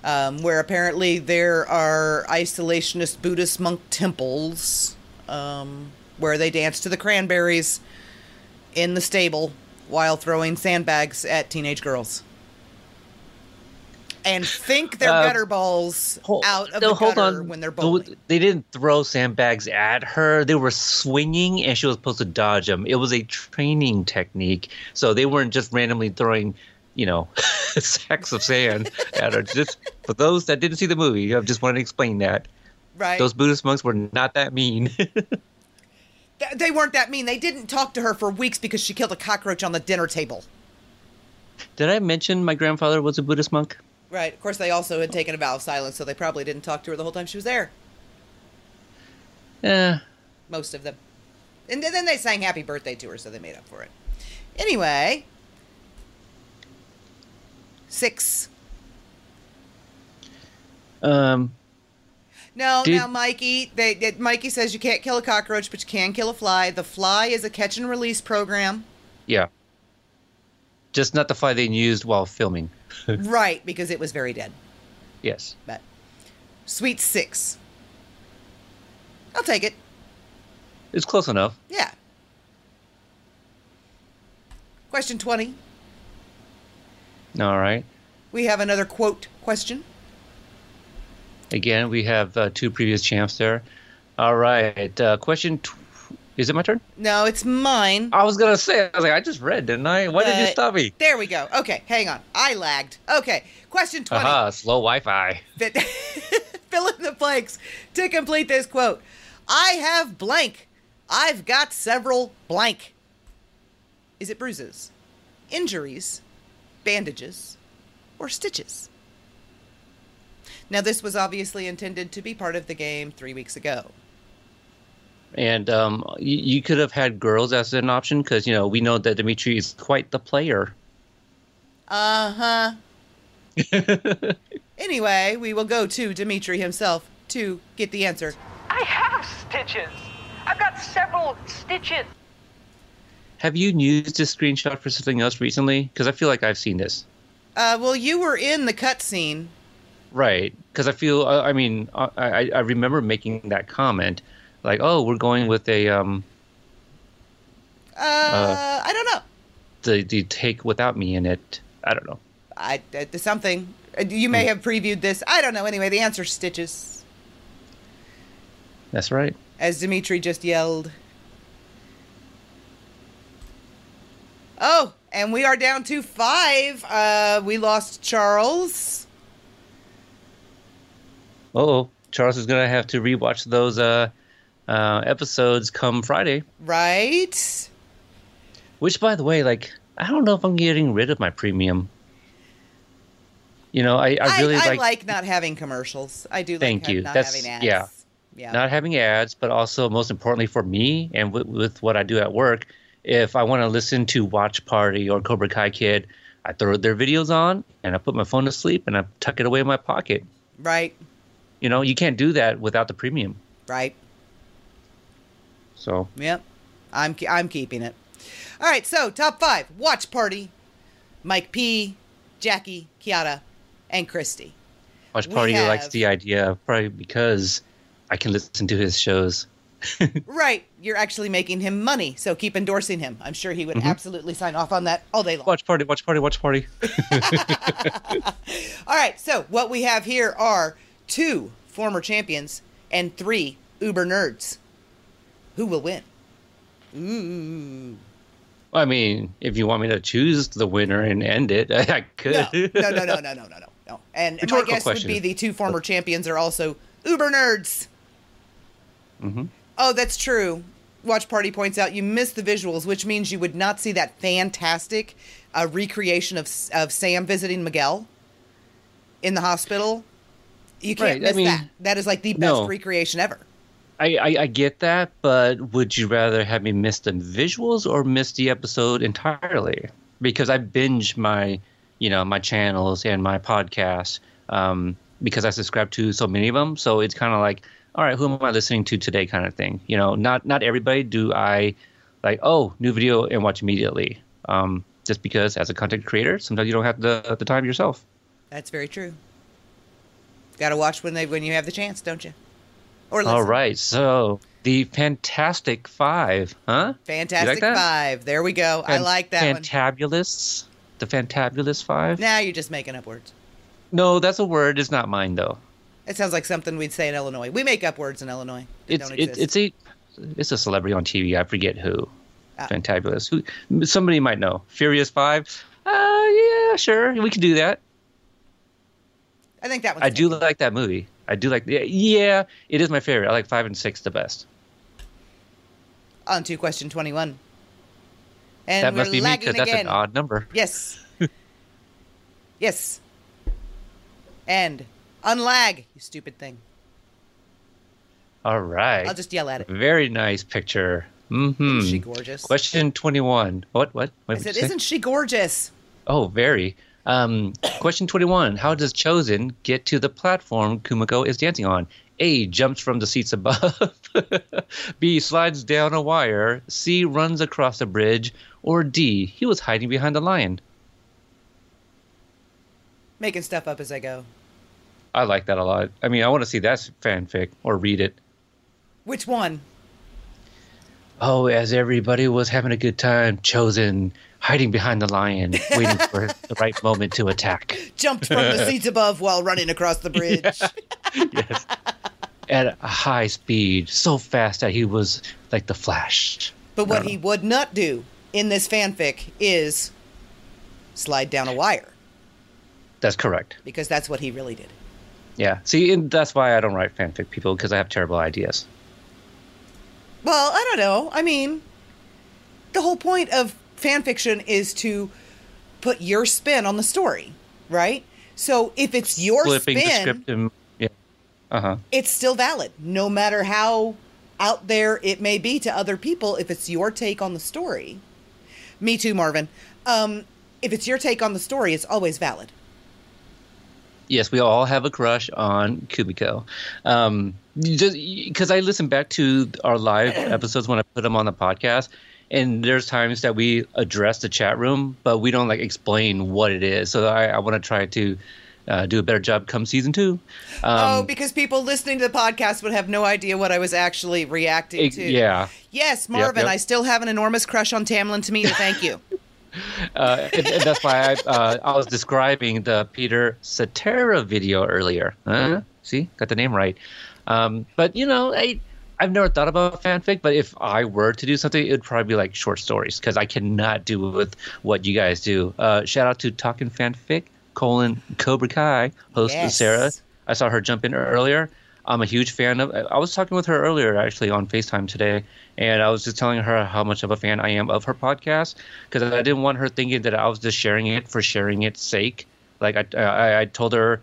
um, where apparently there are isolationist Buddhist monk temples um, where they dance to the cranberries in the stable while throwing sandbags at teenage girls. And think they're
Uh,
gutter balls
Hold-
out of
no,
the gutter
on.
when they're
Th-
bowling.
They didn't throw sandbags at her. They were swinging, and she was supposed to dodge them. It was a training technique, so they weren't just randomly throwing, you know, [laughs] sacks of sand her. Just for those that didn't see the movie, I just wanted to explain that
Right?
those Buddhist monks were not that mean. [laughs]
They weren't that mean. They didn't talk to her for weeks because she killed a cockroach on the dinner table.
Did I mention my grandfather was a Buddhist monk?
Right. Of course, they also had taken a vow of silence, so they probably didn't talk to her the whole time she was there.
Eh,
Most of them. And then they sang happy birthday to her, so they made up for it. Anyway. Six.
um,
No,
Did-
now Mikey. They, they Mikey says you can't kill a cockroach, but you can kill a fly. The fly is a catch and release program.
yeah. Just not the fly they used while filming. [laughs]
right, because it was very dead.
Yes.
But sweet six. I'll take it.
It's close enough.
Yeah. Question 20.
All right.
We have another quote question.
Again, we have uh, two previous champs there. All right. Uh, question. Tw- is it my turn?
No, it's mine.
I was gonna say. I was like, I just read, didn't I? Why did you stop me?
There we go. Okay, hang on. I lagged. Okay, question 20.
Aha! Slow Wi-Fi. [laughs]
Fill in the blanks to complete this quote. I have blank. I've got several blank. Is it bruises, injuries, bandages, or stitches? Now, this was obviously intended to be part of the game three weeks ago.
And um, you, you could have had girls as an option because you know we know that Dimitri is quite the player.
Uh huh. [laughs] Anyway, we will go to Dimitri himself to get the answer.
I have stitches. I've got several stitches.
Have you used this screenshot for something else recently? Because I feel like I've seen this.
Uh, well, you were in the cutscene.
Right. Because I feel, I I mean, I, I, remember making that comment, like, oh, we're going with a um
Uh, I don't know.
the the take without me in it. I don't know.
I uh, something. Uh, You may have previewed this. I don't know. Anyway, the answer stitches,
That's right.
as Dimitri just yelled. Oh, and we are down to five. Uh, we lost Charles.
Oh, Charles is gonna have to rewatch those uh, uh, episodes come Friday.
Right.
Which, by the way, like I don't know if I'm getting rid of my premium. You know, I, I really
I,
like,
like not having commercials. I do.
Thank
like
you.
Not
That's-
having ads.
yeah.
Yeah.
not having ads, but also most importantly for me and with, with what I do at work. If I want to listen to Watch Party or Cobra Kai Kid, I throw their videos on and I put my phone to sleep and I tuck it away in my pocket.
right.
You know, you can't do that without the premium.
Right.
So
Yep. I'm I'm keeping it. All right, so top 5. Watch Party. Mike P, Jackie, Kiara, and Christy.
Watch Party likes the idea probably because I can listen to his shows. [laughs]
right. You're actually making him money, so keep endorsing him. I'm sure he would mm-hmm. absolutely sign off on that all day long.
Watch party, watch party, watch party. [laughs]
all right. So what we have here are two former champions and three uber nerds. Who will win? Ooh.
I mean, if you want me to choose the winner and end it, [laughs] I could.
No, no, no, no, no, no, no, no. And
Rhetorical
my guess
question.
would be the two former champions are also uber nerds.
Mm-hmm.
Oh, that's true. Watch Party points out you missed the visuals, which means you would not see that fantastic uh, recreation of of Sam visiting Miguel in the hospital. You can't
Right, I
miss
mean,
that. That is like the best
no.
recreation ever.
I, I, I get that, but would you rather have me miss the visuals or miss the episode entirely? Because I binge my, you know, my channels and my podcasts um, because I subscribe to so many of them. So it's kind of like, all right, who am I listening to today, kind of thing. You know, not not everybody do I like, oh, new video and watch immediately. Um, just because as a content creator, sometimes you don't have the the time yourself.
That's very true. Got to watch when they when you have the chance, don't you? Or listen.
All right, so the Fantastic Five, huh?
Fantastic
that?
Five. There we go. I like that one.
Fantabulous. The Fantabulous Five.
Now you're just making up words.
No, that's a word. It's not mine though.
It sounds like something we'd say in Illinois. We make up words in Illinois.
It's
don't
it, it's a it's a celebrity on TV. I forget who.
Ah.
Fantabulous. Who? Somebody might know. Furious Five. Uh, yeah, sure. We can do that.
I think that one's
I do like that movie. I do like. Yeah, yeah, it is my favorite. I like five and six the best.
On to question 21. And
that must be me because that's an odd number.
Yes. [laughs] yes. And unlag, you stupid thing.
All right.
I'll just yell at it.
Very nice picture. Mm-hmm.
Isn't she gorgeous?
Question twenty-one. What? What? what
I said, isn't she gorgeous?
Oh, very. Um, [coughs] question 21. How does Chozen get to the platform Kumiko is dancing on? A. Jumps from the seats above. [laughs] B. Slides down a wire. C. Runs across a bridge. Or D. He was hiding behind a lion.
Making stuff up as I go.
I like that a lot. I mean, I want to see that fanfic or read it.
Which one?
Oh, as everybody was having a good time, Chozen hiding behind the lion, waiting [laughs] for the right moment to attack.
Jumped from the seats [laughs] above while running across the bridge. [laughs]
yes. At a high speed, so fast that he was like the Flash.
But what he would not do in this fanfic is slide down a wire
That's correct.
because that's what he really did.
Yeah. See, and that's why I don't write fanfic people because I have terrible ideas.
Well, I don't know. I mean, the whole point of fan fiction is to put your spin on the story, right? So if it's your
Flipping the
spin,
script and yeah. Uh huh.
it's still valid, no matter how out there it may be to other people. If it's your take on the story, me too, Marvin. Um, if it's your take on the story, it's always valid.
Yes, we all have a crush on Kumiko. Um, just because I listen back to our live [clears throat] episodes when I put them on the podcast, and there's times that we address the chat room, but we don't like explain what it is. So I, I want to try to uh, do a better job come season two. Um,
oh, because people listening to the podcast would have no idea what I was actually reacting
it-
to.
yeah.
Yes, Marvin,
yep.
I still have an enormous crush on Tamlyn Tomita. Thank you. [laughs]
uh, and, and that's why I, uh, I was describing the Peter Cetera video earlier. Huh? See, got the name right. Um, but you know, I I've never thought about fanfic, but if I were to do something, it would probably be like short stories because I cannot do with what you guys do. Uh, shout out to Talking Fanfic colon Cobra Kai host
Yes.
Sarah. I saw her jump in earlier. I'm a huge fan of. I was talking with her earlier actually on Facetime today, and I was just telling her how much of a fan I am of her podcast because I didn't want her thinking that I was just sharing it for sharing its sake. Like I, I, I told her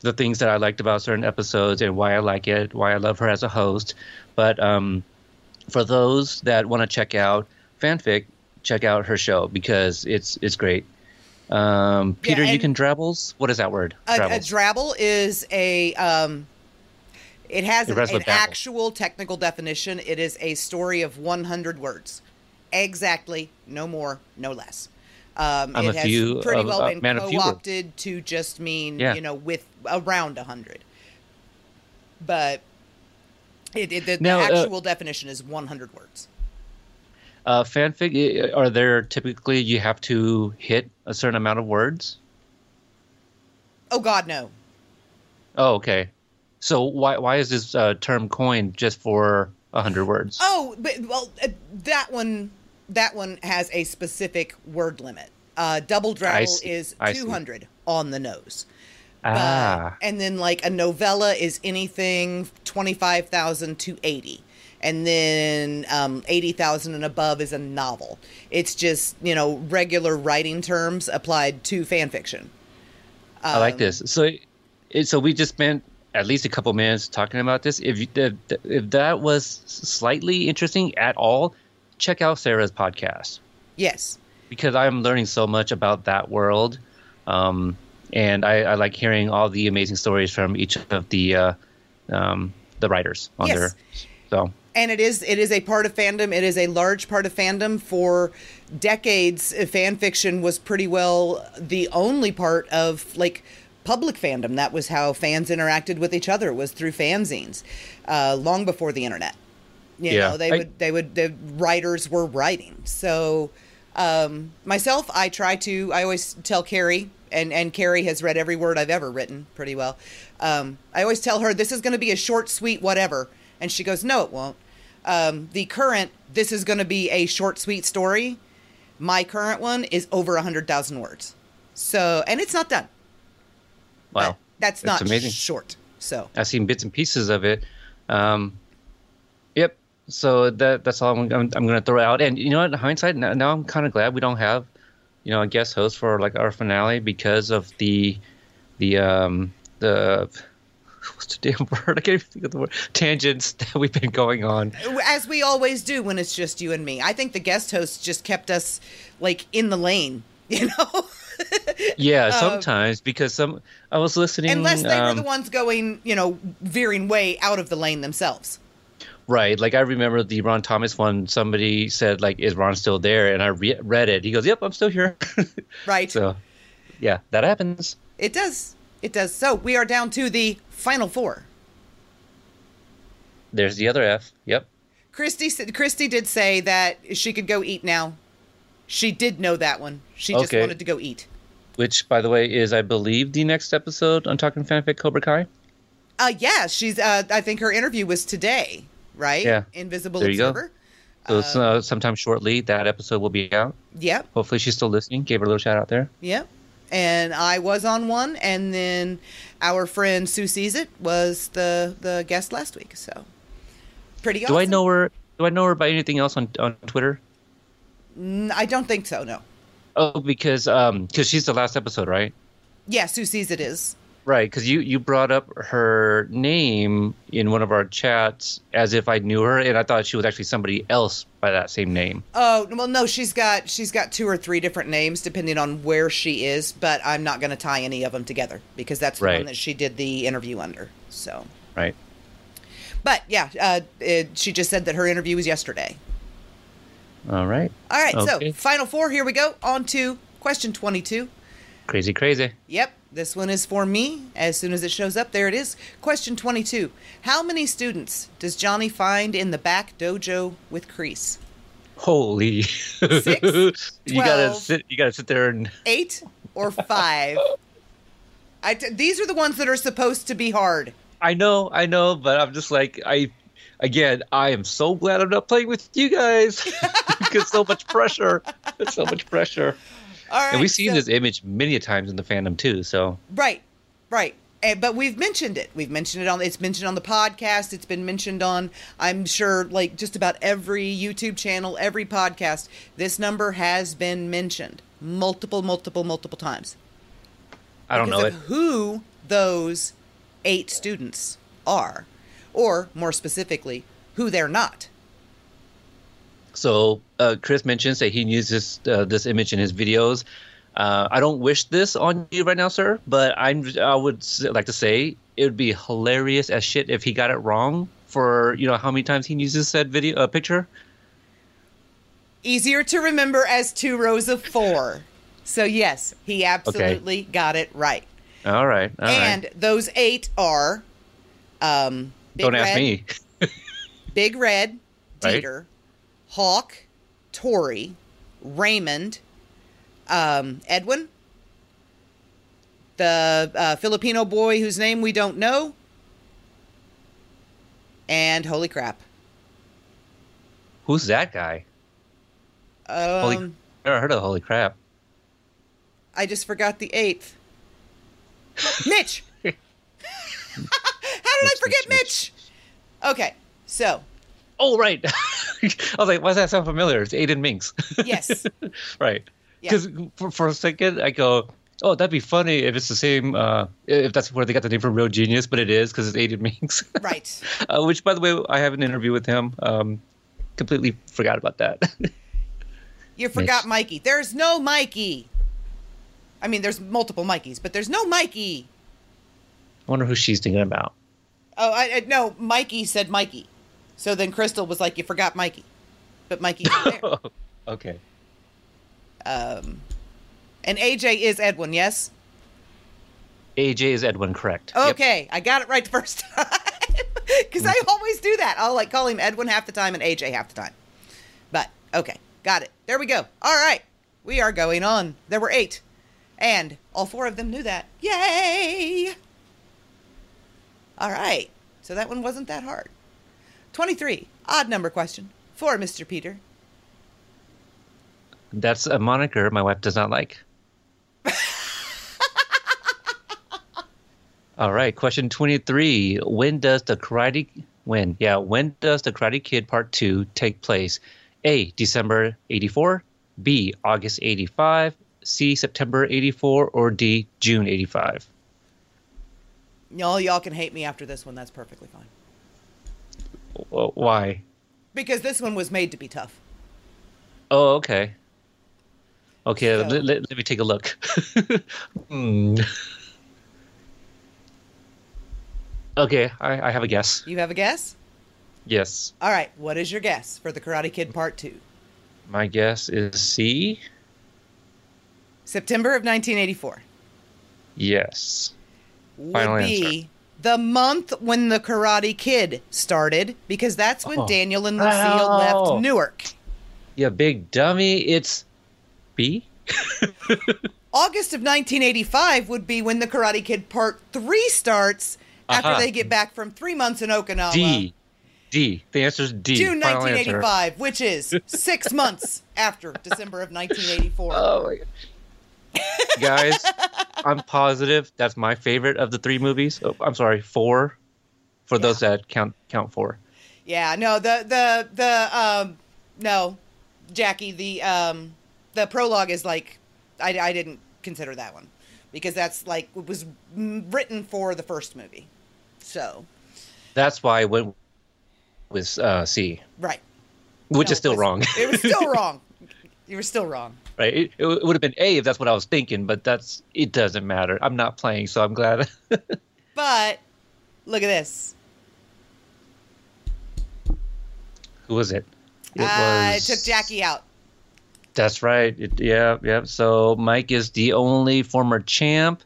the things that I liked about certain episodes and why I like it, why I love her as a host. But um, for those that want to check out fanfic, check out her show because it's it's great. Um,
Yeah,
Peter, you can drabbles. What is that word?
a, a drabble is a um, it has an, an actual technical definition it is a story of 100 words exactly no more no less um, it has
few
pretty
of-
well
a
been
man of few words.
co-opted to just mean
Yeah.
you know with around 100 but it, it, the,
Now,
the
uh,
actual definition is 100 words
uh, fanfic. Are there typically you have to hit a certain amount of words?
oh god no
Oh, okay. So why why is this uh, term coined just for hundred words?
Oh, but well, uh, that one that one has a specific word limit. Uh, double drabble is two hundred on the nose. But-
ah,
and then like a novella is anything twenty five thousand to eighty. And then um, eighty thousand and above is a novel. It's just you know regular writing terms applied to fan fiction.
I like this. So, it, so we just spent at least a couple minutes talking about this. If you, if, if that was slightly interesting at all, check out Sarah's podcast
Yes.
because I'm learning so much about that world, um, and I, I like hearing all the amazing stories from each of the uh, um, the writers on
Yes.
there. So
and it is it is a part of fandom it is a large part of fandom for decades fan fiction was pretty well the only part of like public fandom. That was how fans interacted with each other was through fanzines uh, long before the internet. You
Yeah,
know they
I-
would they would the writers were writing. So um, myself i try to i always tell carrie and and carrie has read every word i've ever written pretty well. Um, i always tell her this is going to be a short sweet whatever. And she goes no it won't. Um, the current this is going to be a short sweet story. My current one is over a 100000 words. So and it's not done
wow,
that's
That's
not
amazing.
short so
I've seen bits and pieces of it. Um, yep. So that that's all I'm, I'm, I'm going to throw out. And you know, what, in hindsight, now, now I'm kind of glad we don't have, you know, a guest host for like our finale because of the, the um the [laughs] what's the damn word? I can't even think of the word. Tangents that we've been going on.
as we always do when it's just you and me. I think the guest host just kept us like in the lane, [laughs] you know, [laughs]
Yeah, sometimes because some I was listening.
unless they were
um,
the ones going, you know, veering way out of the lane themselves.
Right. Like I remember the Ron Thomas one. Somebody said like, "Is Ron still there?" And I re- read it. He goes, "Yep, I'm still here." [laughs]
Right.
so, yeah, that happens.
It does. It does. So we are down to the final four.
There's the other F. Yep.
Christy said Christy did say that she could go eat now. She did know that one. She just
Okay.
wanted to go eat.
Which, by the way, is I believe the next episode on Talking Fanfic Cobra Kai.
Uh yeah, she's uh I think her interview was today, right?
Yeah.
Invisible
There you go.
Observer.
So uh, sometime shortly that episode will be out.
Yep.
Hopefully she's still listening. Gave her a little shout out there.
Yep. And I was on one, and then our friend Sue Sees It was the the guest last week. So pretty awesome.
Do I know her? Do I know her by anything else on on Twitter?
I don't think so. No.
Oh, because um, because she's the last episode, right?
Yeah, Sue Sees It is.
Right, because you you brought up her name in one of our chats as if I knew her, and I thought she was actually somebody else by that same name.
Oh well, no, she's got she's got two or three different names depending on where she is, but I'm not going to tie any of them together because that's the
Right.
one that she did the interview under. So,
Right.
but yeah, uh, it, she just said that her interview was yesterday.
All right.
All right,
Okay.
so final four. Here we go. On to question 22.
Crazy, crazy.
Yep, this one is for me. As soon as it shows up, there it is. Question 22. How many students does Johnny find in the back dojo with Kreese?
Holy.
Six, 12, [laughs]
you gotta sit. You gotta sit there and.
Eight or five? I t- these are the ones that are supposed to be hard.
I know, I know, but I'm just like I. Again, I am so glad I'm not playing with you guys. [laughs] because so much pressure. So much pressure.
All right.
and we've seen
so-
this image many a times in the fandom too. So
Right, right. Eh, but we've mentioned it. We've mentioned it on. It's mentioned on the podcast. It's been mentioned on. I'm sure, like just about every YouTube channel, every podcast. This number has been mentioned multiple, multiple, multiple times.
I don't
because
know
who those eight students are, or more specifically, who they're not.
So uh, Chris mentions that he uses uh, this image in his videos. Uh, I don't wish this on you right now, sir, but I'm I would like to say it would be hilarious as shit if he got it wrong for you know how many times he uses said video uh, picture.
Easier to remember as two rows of four. So yes, he absolutely got it right.
All right, all right.
and those eight are um, Big
Don't ask me. [laughs]
Big Red,
Right.
Hawk, Tori, Raymond, um, Edwin, the uh, Filipino boy whose name we don't know, and holy crap.
Who's that guy?
Um,
Holy, never heard of Holy Crap.
I just forgot the eighth. Mitch. [laughs] How did I forget
Mitch,
Mitch? Okay, so
Oh right. [laughs] I was like, why does that sound familiar? It's Aedin Mincks. [laughs]
yes,
right.
Yeah.
Because for, for a second, I go, oh, that'd be funny if it's the same, uh, if that's where they got the name from Real Genius, but it is because it's Aedin Mincks. [laughs]
right.
uh, which, by the way, I have an interview with him. Um, completely forgot about that.
You forgot
Mitch.
Mikey. There's no Mikey. I mean, there's multiple Mikeys, but there's no Mikey.
I wonder who she's thinking about.
Oh, I, I no. Mikey said Mikey. So then Crystal was like, "You forgot Mikey," but there. [laughs]
okay.
Um, and AJ is Edwin. Yes.
AJ is Edwin, correct. Yep.
Okay, I got it right the first [laughs] time. Because I always do that. I'll like call him Edwin half the time and AJ half the time. But okay, got it. There we go. All right, we are going on. There were eight, and all four of them knew that. Yay! All right, so that one wasn't that hard. Twenty-three, odd number question for Mr. Peter.
That's a moniker my wife does not like. [laughs] All right, question 23. When does the Karate when? Yeah, when does the Karate Kid Part 2 take place? A. December 84, B. August 85, C. September 84 or D. June 85.
Y'all, y'all can hate me after this one. That's perfectly fine.
Wh- Why?
Because this one was made to be tough.
Oh, okay. Okay,
So-
let, let- let me take a look. [laughs] Hmm. Okay, I, I have a guess.
You have a guess?
Yes.
All right, what is your guess for the Karate Kid Part 2?
My guess is C.
September of 1984
Yes.
Would
Final
be the month when the Karate Kid started because that's when
Oh.
Daniel and Lucille
Oh.
left Newark.
Yeah, big dummy. It's B. [laughs]
August of 1985 would be when the Karate Kid Part 3 starts after
Aha.
they get back from three months in Okinawa.
D. D. The answer is D.
June
Final answer.
1985, which is six months after December of 1984. [laughs]
Oh my god. Guys, [laughs] I'm positive that's my favorite of the three movies. Oh, I'm sorry, four. For those that count count four.
Yeah, no, the the the um no, Jackie, the um the prologue is like I I didn't consider that one. because that's like it was written for the first movie. So
That's why I went with uh, C,
right,
which
No,
is still
was-
wrong.
it was still [laughs] wrong. You were still wrong.
Right? It, it would have been A if that's what I was thinking, but that's it doesn't matter. I'm not playing, so I'm glad. [laughs]
But look at this.
Who was it? It
I
was-
took Jackie out.
That's right. It, yeah, yeah. So Mike is the only former champ.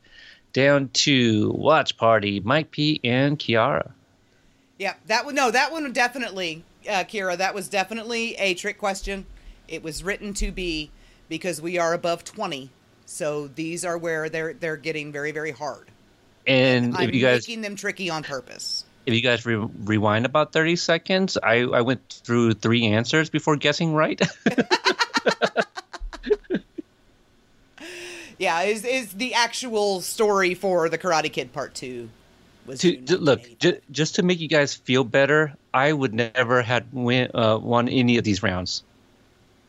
Down to Watch Party, Mike P and Kiara.
Yeah, that one. No, that one definitely, uh, Kiara. That was definitely a trick question. It was written to be because we are above twenty, so these are where they're they're getting very very hard.
And
I'm
if you guys
making them tricky on purpose.
if you guys re- rewind about 30 seconds, I, I went through three answers before guessing right. [laughs]
Yeah, is is the actual story for the Karate Kid Part Two? Was
to, to- look,
1985.
j- just to make you guys feel better, I would never had win, uh, won any of these rounds,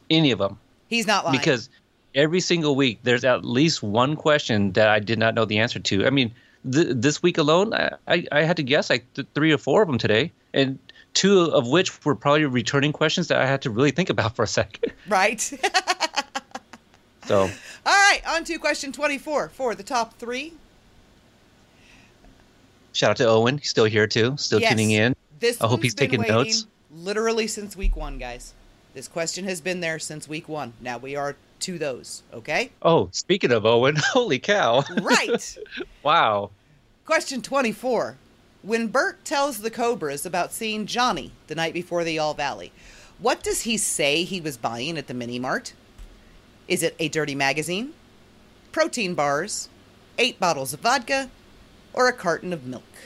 any of them,
he's not lying
because every single week there's at least one question that I did not know the answer to. I mean, th- this week alone, I, I, I had to guess like th- three or four of them today, and two of which were probably returning questions that I had to really think about for a second. [laughs]
right.
So [laughs]
All right, on to question twenty four for the top three.
shout out to Owen, he's still here too, still
Yes.
tuning in.
This
I hope he's taking notes.
Literally since week one, guys. This question has been there since week one. Now we are to those. Okay.
Oh, speaking of Owen, [laughs] holy cow!
Right. [laughs]
wow.
question twenty four. When Bert tells the Cobras about seeing Johnny the night before the All Valley, what does he say he was buying at the mini mart? Is it a dirty magazine, protein bars, eight bottles of vodka, or a carton of milk?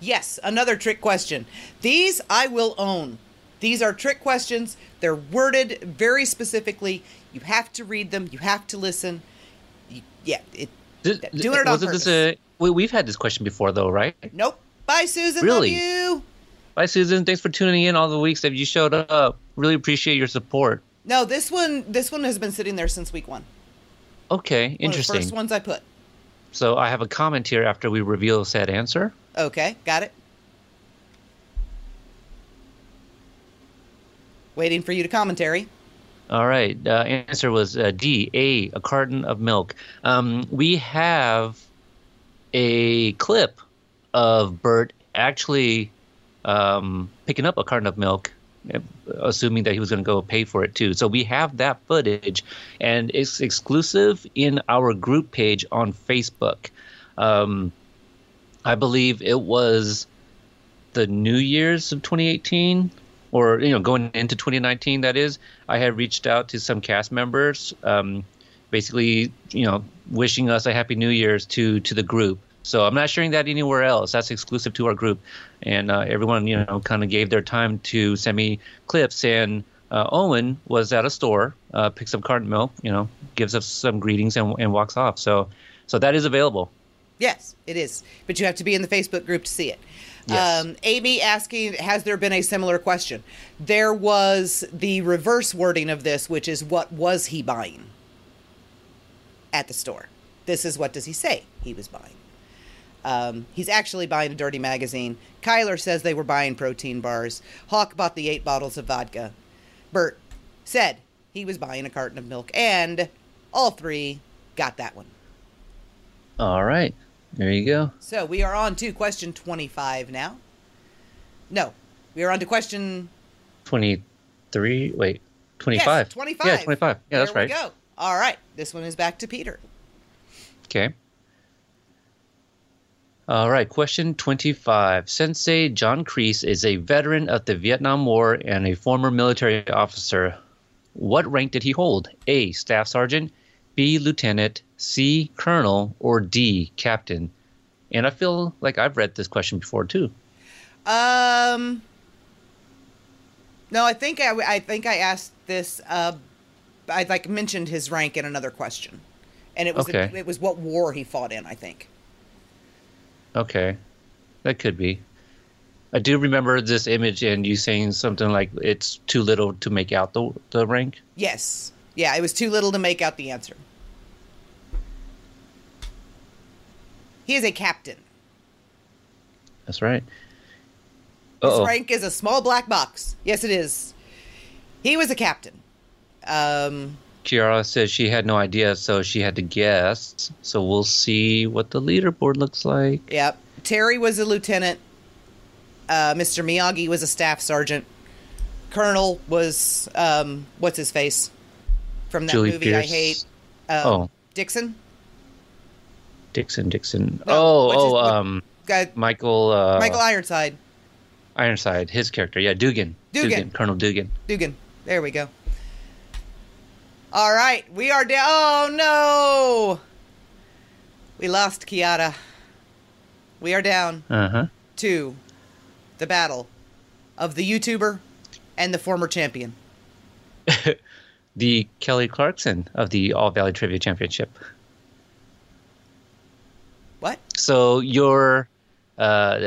Yes, another trick question. These I will own. These are trick questions. They're worded very specifically. You have to read them. You have to listen. You, yeah, it. Doing it on
wasn't this a? We, we've had this question before, though, right?
Nope. Bye, Susan.
Really?
Love you.
Bye, Susan. Thanks for tuning in all the weeks that you showed up. Really appreciate your support.
No, this one. This one has been sitting there since week one.
Okay,
One
interesting.
First ones I put.
So I have a comment here after we reveal said answer.
Okay, got it. Waiting for you to commentary.
All right. Uh, answer was uh, D. A. A carton of milk. Um, we have a clip of Bert actually um, picking up a carton of milk, uh, assuming that he was going to go pay for it too. So we have that footage, and it's exclusive in our group page on Facebook. Um, I believe it was the New Year's of 2018, or you know, going into 2019. That is, I had reached out to some cast members, um, basically, you know, wishing us a happy New Year's to to the group. So I'm not sharing that anywhere else. That's exclusive to our group, and uh, everyone, you know, kind of gave their time to send me clips. And uh, Owen was at a store, uh, picks up carton milk, you know, gives us some greetings and, and walks off. So, so that is available.
Yes, it is. But you have to be in the Facebook group to see it.
Yes.
Um, Amy asking, has there been a similar question? There was the reverse wording of this, which is what was he buying at the store? This is what does he say he was buying? Um, he's actually buying a dirty magazine. Kyler says they were buying protein bars. Hawk bought the eight bottles of vodka. Bert said he was buying a carton of milk. And all three got that one.
All right, there you go.
So we are on to question 25 now. No, we are on to question
23 wait 25
Yes, 25.
yeah 25 yeah that's
There
right
we go. All right. This one is back to Peter.
okay all right question 25 sensei john kreese is a veteran of the vietnam war and a former military officer what rank did he hold a staff sergeant b lieutenant c colonel or d captain and i feel like i've read this question before too
Um No, I think I, I think I asked this uh I like mentioned his rank in another question. And it was
Okay.
it was what war he fought in, I think.
Okay, that could be. I do remember this image and you saying something like it's too little to make out the the rank.
Yes. Yeah, it was too little to make out the answer. He is a captain.
That's right.
His
Uh-oh.
rank is a small black box. Yes, it is. He was a captain. Um,
Kiara says she had no idea, so she had to guess. So we'll see what the leaderboard looks like.
yep. Terry was a lieutenant. Uh, Mr. Miyagi was a staff sergeant. Colonel was um, what's his face from that
Julie
movie I hate. Um,
Oh.
Dixon.
Dixon, Dixon.
No,
oh, oh,
what-
um,
Guy,
Michael. Uh,
Michael Ironside.
Ironside, his character. Yeah, Dugan.
Dugan.
Colonel Dugan.
Dugan. There we go. All right, we are down. Oh no, we lost Kiara. We are down
Uh huh.
to the battle of the YouTuber and the former champion. [laughs]
The Kelly Clarkson of the All Valley Trivia Championship.
What?
So your uh,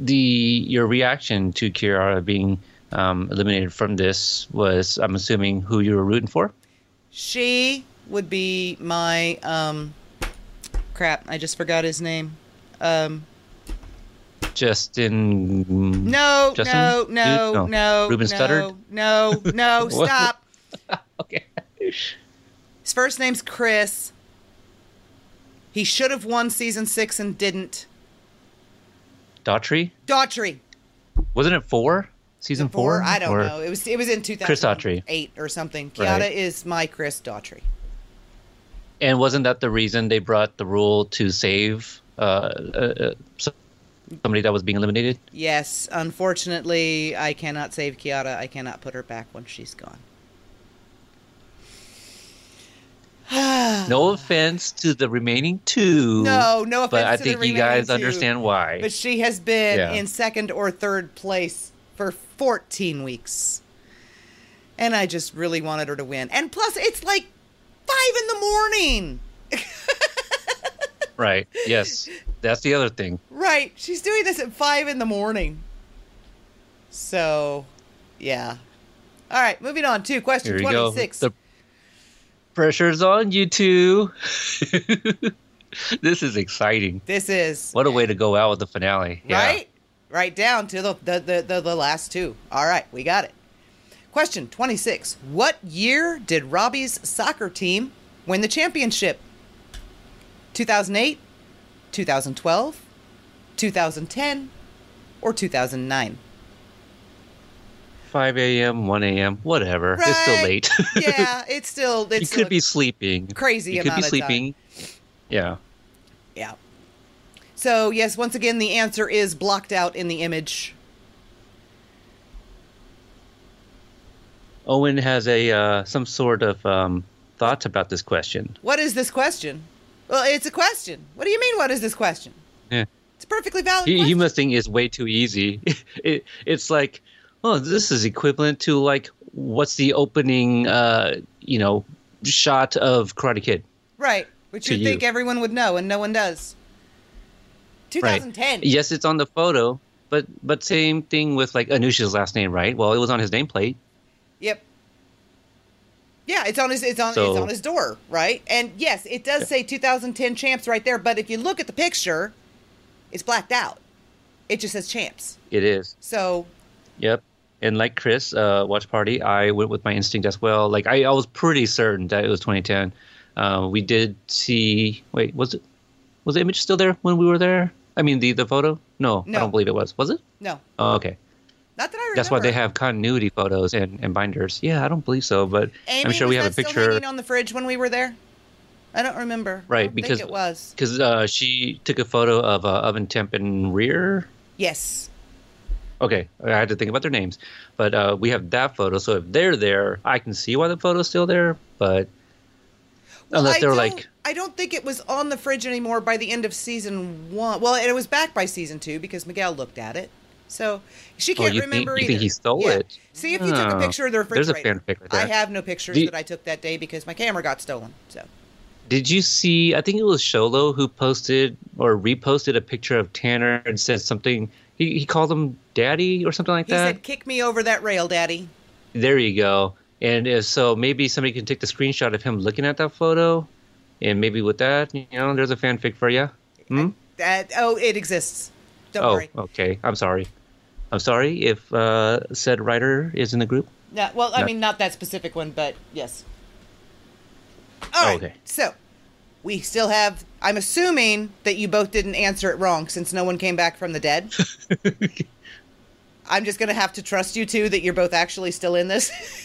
the your reaction to Kiara being um, eliminated from this was, I'm assuming, who you were rooting for.
She would be my um. Crap! I just forgot his name. Um.
Justin.
No,
Justin?
no, no,
No.
no,
Ruben
no,
Studdard?
no, no, [laughs] stop.
Okay.
His first name's Chris. He should have won season six and didn't.
Daughtry.
Daughtry.
Wasn't it four? Season four?
I don't
Or-
know. It was it was in 2008
Chris Daughtry.
or something. Kiara
Right.
is my Chris Daughtry.
And wasn't that the reason they brought the rule to save uh, uh, uh, somebody that was being eliminated?
Yes, unfortunately, I cannot save Kiara. I cannot put her back once she's gone. [sighs]
No offense to the remaining two.
No, no offense
But I think you guys
two.
understand why.
But she has been
Yeah.
in second or third place for 14 weeks. And I just really wanted her to win. And plus, it's like five in the morning. [laughs]
Right. Yes. That's the other thing.
Right. She's doing this at five in the morning. So, yeah. All right, moving on to question
Here we go.
26.
The pressure's on you two. [laughs] this is exciting.
This is
What a way to go out with the finale. Yeah.
right, right down to the the, the the the last two. All right, we got it. Question twenty six: What year did Robbie's soccer team win the championship? Two thousand eight, two thousand twelve, two thousand ten, or two thousand nine?
5 a.m., 1 a.m., whatever. It's still late. [laughs]
Yeah, it's still it's
you
still
could be sleeping.
crazy
You could be sleeping. Yeah.
Yeah. So, yes, once again, the answer is blocked out in the image.
Owen has a uh, some sort of um, thoughts about this question.
What is this question? Well, it's a question. What do you mean, what is this question?
Yeah.
It's perfectly valid
He,
question.
he must think it's way too easy. [laughs] it, it's like, oh, this is equivalent to like, what's the opening, uh, you know, shot of Karate Kid?
right. Which
you.
think everyone would know, and no one does. 2010.
Yes, it's on the photo, but but same thing with like Anoush's last name, right? Well, it was on his nameplate.
Yep. Yeah, it's on his it's on it's on his door, right? And yes, it does say 2010 champs right there, but if you look at the picture, it's blacked out. It just says champs.
It is.
So,
Yep. And like Chris, uh, watch party, I went with my instinct as well. Like I, I was pretty certain that it was 2010. Uh, we did see. Wait, was it? Was the image still there when we were there? I mean, the the photo? No,
No.
I don't believe it was. Was it?
no.
Oh, okay.
Not that I remember.
That's why they have continuity photos and, and binders. Yeah, I don't believe so, but
Amy,
I'm sure we have a
that Still
picture.
hanging on the fridge when we were there. I don't remember.
Right,
don't
because-
think it was.
Because uh, she took a photo of uh, oven temp and rear.
Yes.
Okay, I had to think about their names, but uh, we have that photo. So if they're there, I can see why the photo's still there. But unless
I
they're like,
I don't think it was on the fridge anymore by the end of season one. Well, and it was back by season two because Miguel looked at it. So she
Oh,
can't
you think-
remember
you
either.
think he stole
Yeah.
it?
See if you took a
Oh,
picture of the refrigerator.
there's a fanfic right
I have no pictures that I took that day because my camera got stolen. So
did you see? I think it was Sholo who posted or reposted a picture of Tanner and said something. He, he called him daddy or something like
he
that.
He said, "Kick me over that rail, Daddy."
There you go. And uh, so maybe somebody can take the screenshot of him looking at that photo, and maybe with that, you know, there's a fanfic for you. Hmm?
That oh, it exists. Don't
oh,
worry.
okay. I'm sorry. I'm sorry if uh, said writer is in the group.
Yeah, well, I
No.
mean, not that specific one, but yes. All right.
Okay.
So, we still have. I'm assuming that you both didn't answer it wrong since no one came back from the dead. [laughs] I'm just going to have to trust you two that you're both actually still in this. [laughs]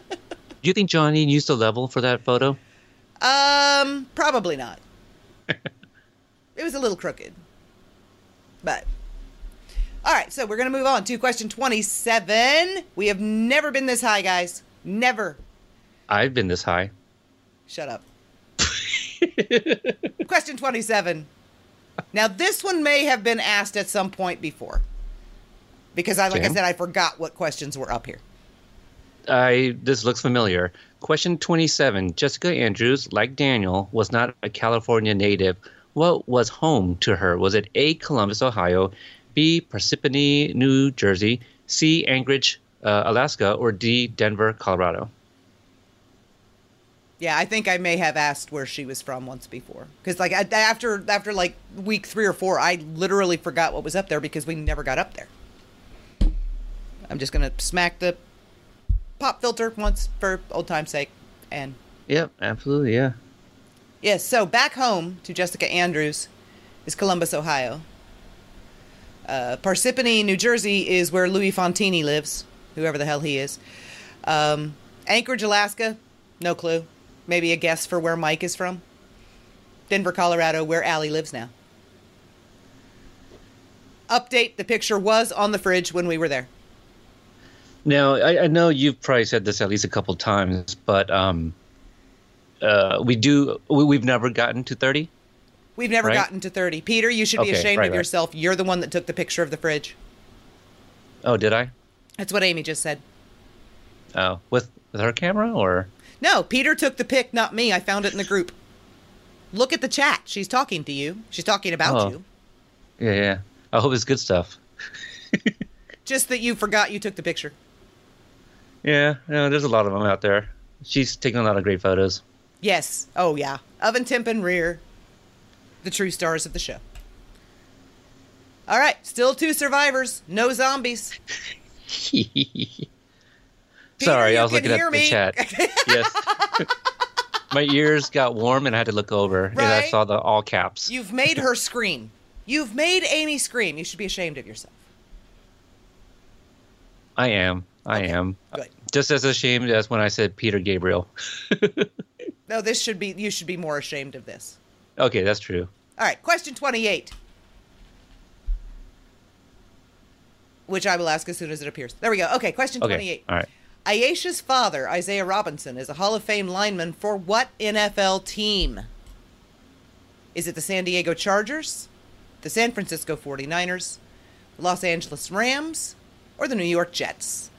Do you think Johnny used a level for that photo?
um, probably not. [laughs] it was a little crooked. But. All right, so we're going to move on to question 27. We have never been this high, guys. Never.
I've been this high.
Shut up. [laughs] Question 27. Now, this one may have been asked at some point before. Because, I, like I said, I forgot what questions were up here.
I this looks familiar. Question 27. Jessica Andrews, like Daniel, was not a California native. What was home to her? Was it A. Columbus, Ohio, B. Parsippany, New Jersey, C. Anchorage, uh, Alaska, or D. Denver, Colorado?
Yeah, I think I may have asked where she was from once before. Because, like, I- after after like week three or four, I literally forgot what was up there because we never got up there. I'm just gonna smack the pop filter once for old time's sake, and
Yep, absolutely, yeah.
Yes, so back home to Jessica Andrews is Columbus, Ohio. Uh, Parsippany, New Jersey is where Louis Fontini lives, whoever the hell he is. Um, Anchorage, Alaska, no clue. Maybe a guess for where Mike is from. Denver, Colorado, where Allie lives now. Update the picture was on the fridge when we were there.
Now, I, I know you've probably said this at least a couple times, but um, uh, we do. We, we've never gotten to thirty.
We've never
Right.
gotten to 30. Peter, you should be ashamed
right,
of
right.
yourself. You're the one that took the picture of the fridge.
Oh, did I?
That's what Amy just said.
Oh, with with her camera or?
No, Peter took the pic, not me. I found it in the group. Look at the chat. She's talking to you. She's talking about
Oh.
you.
Yeah, yeah. I hope it's good stuff. [laughs]
Just that you forgot you took the picture.
Yeah, no, there's a lot of them out there. She's taking a lot of great photos.
Yes. Oh, yeah. Oven, Temp, and Rear. The true stars of the show. All right. Still two survivors. No zombies. [laughs]
Sorry,
you
I was looking at
hear
the chat. yes. [laughs] My ears got warm and I had to look over and I saw the all caps.
You've made her scream. You've made Amy scream. You should be ashamed of yourself.
I am. I
Okay,
am.
good.
Just as ashamed as when I said Peter Gabriel. [laughs]
No, this should be, you should be more ashamed of this.
okay, that's true.
All right, question 28. Which I will ask as soon as it appears. There we go. Okay, question
Okay.
28.
All right.
Aisha's father, Isaiah Robinson, is a Hall of Fame lineman for what NFL team? Is it the San Diego Chargers, the San Francisco 49ers, the Los Angeles Rams, or the New York Jets?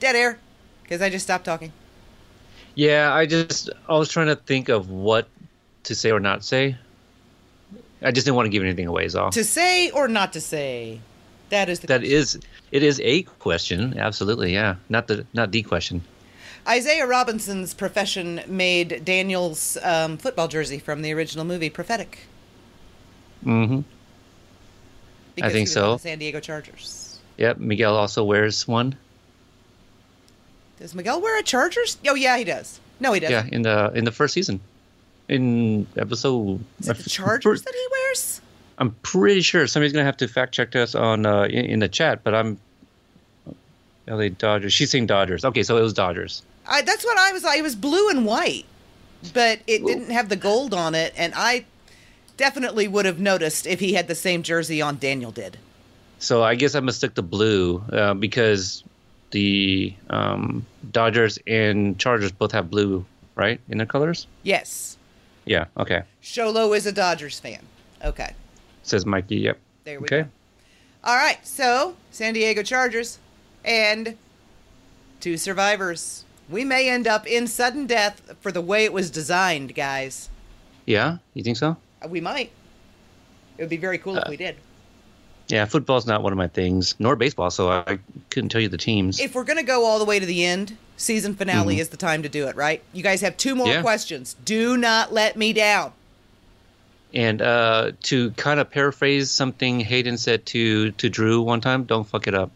Dead air, because I just stopped talking.
Yeah, I just I was trying to think of what to say or not say. I just didn't want to give anything away, is all.
To say or not to say? That is the
That is it is a question, absolutely, yeah. Not the not the question.
Isaiah Robinson's profession made Daniel's um, football jersey from the original movie Prophetic.
Mm-hmm.
Because
think
he was
so.
the San Diego Chargers.
Yep, Miguel also wears one.
Does Miguel wear a Chargers? Oh yeah, he does. No, he doesn't.
Yeah, in the in the first season. In episode
Is it the [laughs] Chargers that he wears?
I'm pretty sure somebody's gonna have to fact check us on uh, in, in the chat, but I'm LA Dodgers. She's saying Dodgers. Okay, so it was Dodgers.
I, that's what I was. Like. It was blue and white, but it didn't have the gold on it, and I definitely would have noticed if he had the same jersey on Daniel did.
So I guess I mistook the blue uh, because the um, Dodgers and Chargers both have blue, right, in their colors.
Yes,
Yeah. Okay.
Sholo is a Dodgers fan. Okay,
Says Mikey. Yep.
there we
Okay.
go. All right, so San Diego Chargers and two survivors. We may end up in sudden death for the way it was designed, guys.
Yeah. You think so?
Uh, We might. It would be very cool if
Uh,
we did.
Yeah, football's not one of my things, nor baseball, so I couldn't tell you the teams.
If we're going to go all the way to the end, season finale is the time to do it, right? You guys have two more
Mm-hmm. Yeah.
questions. Do not let me down.
And uh, to kind of paraphrase something Hayden said to to Drew one time, don't fuck it up.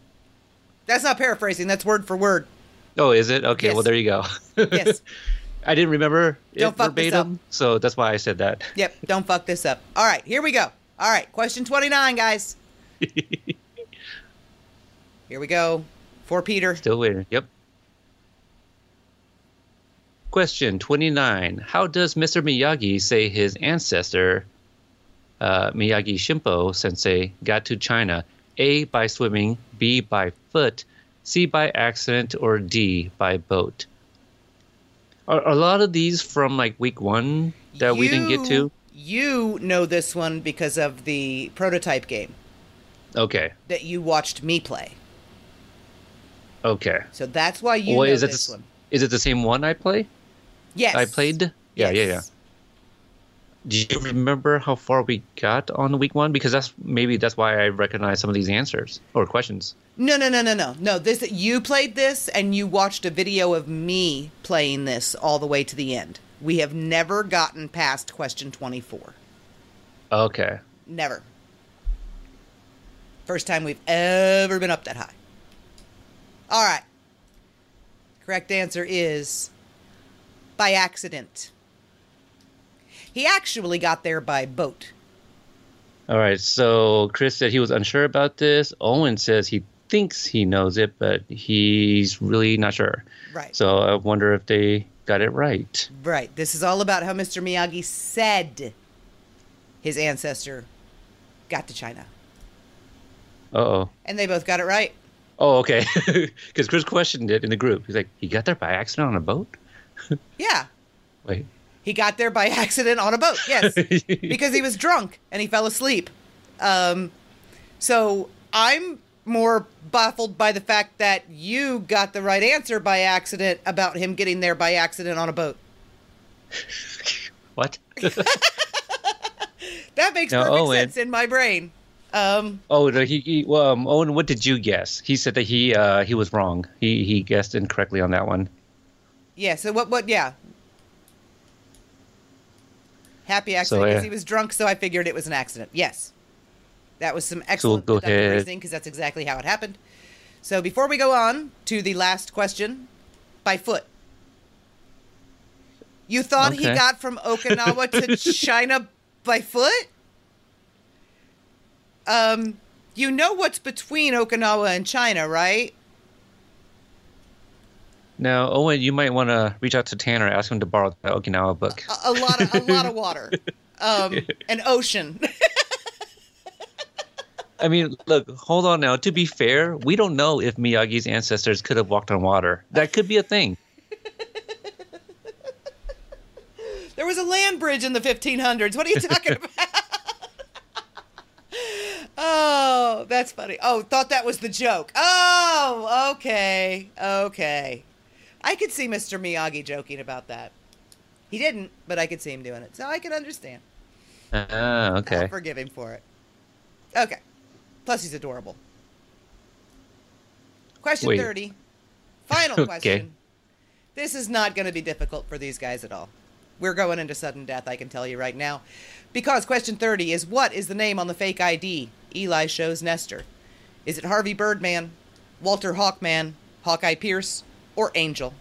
That's not paraphrasing, that's word for word.
Oh, is it? Okay,
Yes.
well there you go.
Yes. [laughs]
I didn't remember
Don't
it
fuck this
verbatim, so that's why I said that.
Yep, don't fuck this up. All right, here we go. All right, question 29, guys. [laughs] here we go. For Peter.
Still waiting. Yep. Question 29. How does Mr. Miyagi say his ancestor, uh, Miyagi Shimpo sensei, got to China? A, by swimming, B, by foot, C, by accident, or D, by boat? Are, are a lot of these from like week one that we didn't get to?
You- You know this one because of the prototype game
Okay.
that you watched me play.
Okay.
So that's why you
Well,
know
is
this
the,
one.
is it the same one I play?
Yes.
I played? Yeah, yeah, yeah.
Yes.
Do you remember how far we got on week one? Because that's maybe that's why I recognize some of these answers or questions.
No, no, no, no, no. No, this you played this and you watched a video of me playing this all the way to the end. We have never gotten past question 24.
Okay.
Never. First time we've ever been up that high. All right. Correct answer is by accident. He actually got there by boat.
All right. So Chris said he was unsure about this. Owen says he thinks he knows it, but he's really not sure.
Right.
So I wonder if they got it right.
Right. This is all about how Mr. Miyagi said his ancestor got to China.
Uh oh.
And they both got it right.
Oh, okay. [laughs] Because Chris questioned it in the group. He's like, he got there by accident on a boat? [laughs]
Yeah.
Wait.
He got there by [laughs] accident on a boat. Yes. [laughs] because he was drunk and he fell asleep. Um, so I'm more baffled by the fact that you got the right answer by accident about him getting there by accident on a boat.
What?
That makes
Now,
perfect
Owen-
sense in my brain. Um,
Oh, no, he, he well, um, Owen, what did you guess? He said that he uh, he was wrong. He he guessed incorrectly on that one.
Yeah. So what? What? Yeah. Happy accident
So,
because
uh,
he was drunk, so I figured it was an accident. Yes, that was some excellent
ahead.
reasoning because that's exactly how it happened. So before we go on to the last question, by foot. You thought he got from Okinawa to [laughs] China by foot? Um, you know what's between Okinawa and China, right?
Now, Owen, you might want to reach out to Tanner, ask him to borrow the Okinawa book.
a, a lot of a lot of [laughs] water, um, an ocean. [laughs]
I mean, look, hold on now. To be fair, we don't know if Miyagi's ancestors could have walked on water. That could be a thing.
there was a land bridge in the 1500s. What are you talking [laughs] about? oh, that's funny. Oh, thought that was the joke. Oh, okay, okay. I could see Mr. Miyagi joking about that. He didn't, but I could see him doing it, so I can understand.
Ah,
I'll
okay.
forgive him for it. Okay. Plus, he's adorable. Question
Wait.
30. Final [laughs]
Okay.
question. This is not going to be difficult for these guys at all. We're going into sudden death, I can tell you right now. Because question 30 is what is the name on the fake ID Eli shows Nestor? Is it Harvey Birdman, Walter Hawkman, Hawkeye Pierce, or Angel?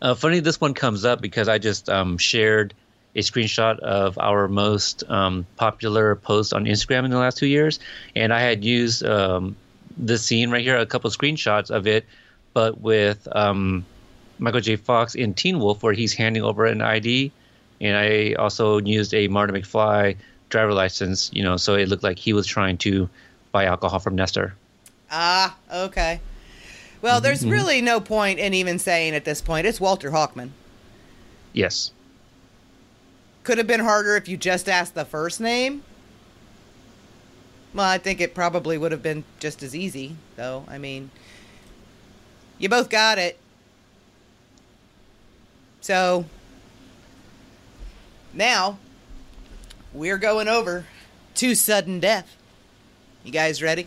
Uh, funny this one comes up because I just um, shared a screenshot of our most um, popular post on Instagram in the last two years, and I had used um, this scene right here, a couple screenshots of it, but with um, Michael J. Fox in Teen Wolf, where he's handing over an ID, and I also used a Martin McFly driver license, you know, so it looked like he was trying to buy alcohol from Nestor.
Ah, okay. Well,
Mm-hmm,
there's really no point in even saying at this point it's Walter Hawkman.
Yes.
Could have been harder if you just asked the first name. Well, I think it probably would have been just as easy, though. I mean, you both got it. So, now we're going over to sudden death. You guys ready?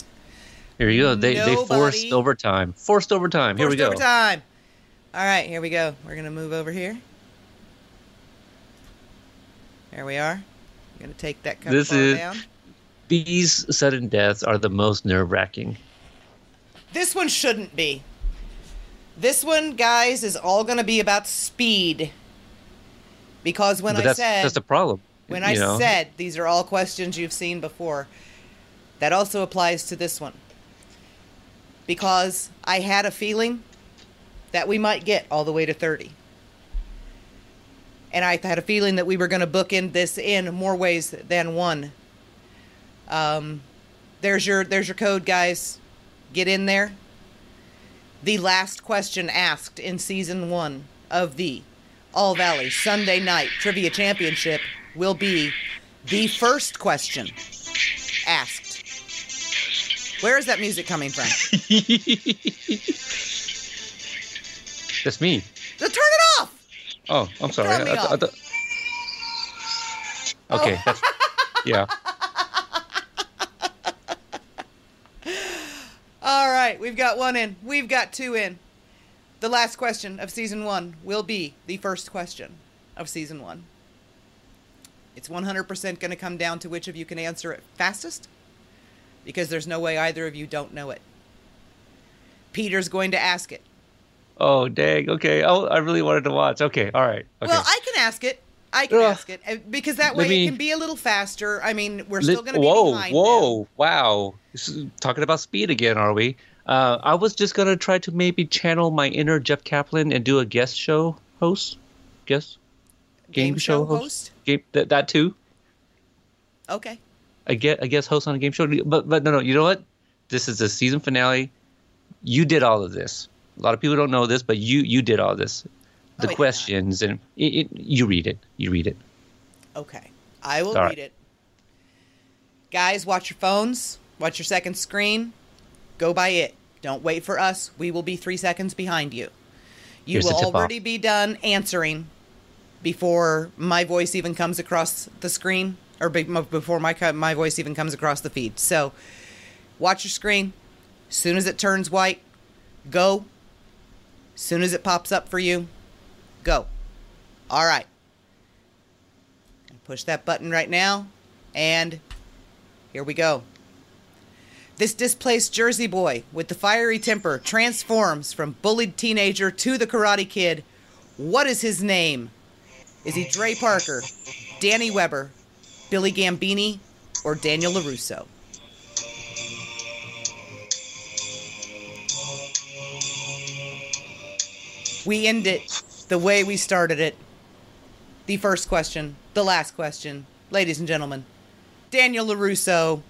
Here you go. They they forced overtime. Forced overtime. Here we
Forced
go.
overtime. All right, here we go. We're gonna move over here. There we are. I'm gonna take that cover
This is-
down.
These sudden deaths are the most nerve wracking.
This one shouldn't be. This one, guys, is all gonna be about speed. Because when
but
I
that's
said
that's the problem.
when
you
I
know?
said these are all questions you've seen before, that also applies to this one. Because I had a feeling that we might get all the way to 30. And I had a feeling that we were going to bookend this in more ways than one. Um, there's your there's your code, guys. Get in there. The last question asked in season one of the All Valley Sunday Night Trivia Championship will be the first question asked. Where is that music coming from? [laughs]
That's me.
Turn it off!
Oh, I'm sorry. I I th- okay, oh. that's yeah. [laughs]
All right, we've got one in. We've got two in. The last question of season one will be the first question of season one. It's 100% going to come down to which of you can answer it fastest because there's no way either of you don't know it. Peter's going to ask it.
Oh, dang. Okay. Oh, I really wanted to watch. Okay. All right. Okay.
Well, I can ask it. I can
Ugh.
ask it because that way
me-
it can be a little faster. I mean, we're still going to be
whoa,
behind.
whoa,
them.
wow! Talking about speed again, are we? Uh, I was just gonna try to maybe channel my inner Jeff Kaplan and do a guest show host, guest game, show, host, game that that too.
Okay.
I get guest host on a game show, but but no no, you know what? This is the season finale. You did all of this. A lot of people don't know this, but you you did all this.
Oh,
The
not.
questions and it, it, you read it. You read it.
Okay. I will
All
read
right.
it. Guys, watch your phones. Watch your second screen. Go by it. Don't wait for us. We will be three seconds behind you. You
Here's
will already be done answering before my voice even comes across the screen or before my, my voice even comes across the feed. So watch your screen. As soon as it turns white, go. As soon as it pops up for you, go. All right. Push that button right now, and here we go. This displaced Jersey boy with the fiery temper transforms from bullied teenager to the Karate Kid. What is his name? Is he Dre Parker, Danny Weber, Billy Gambini, or Daniel LaRusso? We end it the way we started it. The first question, the last question, ladies and gentlemen. Daniel LaRusso,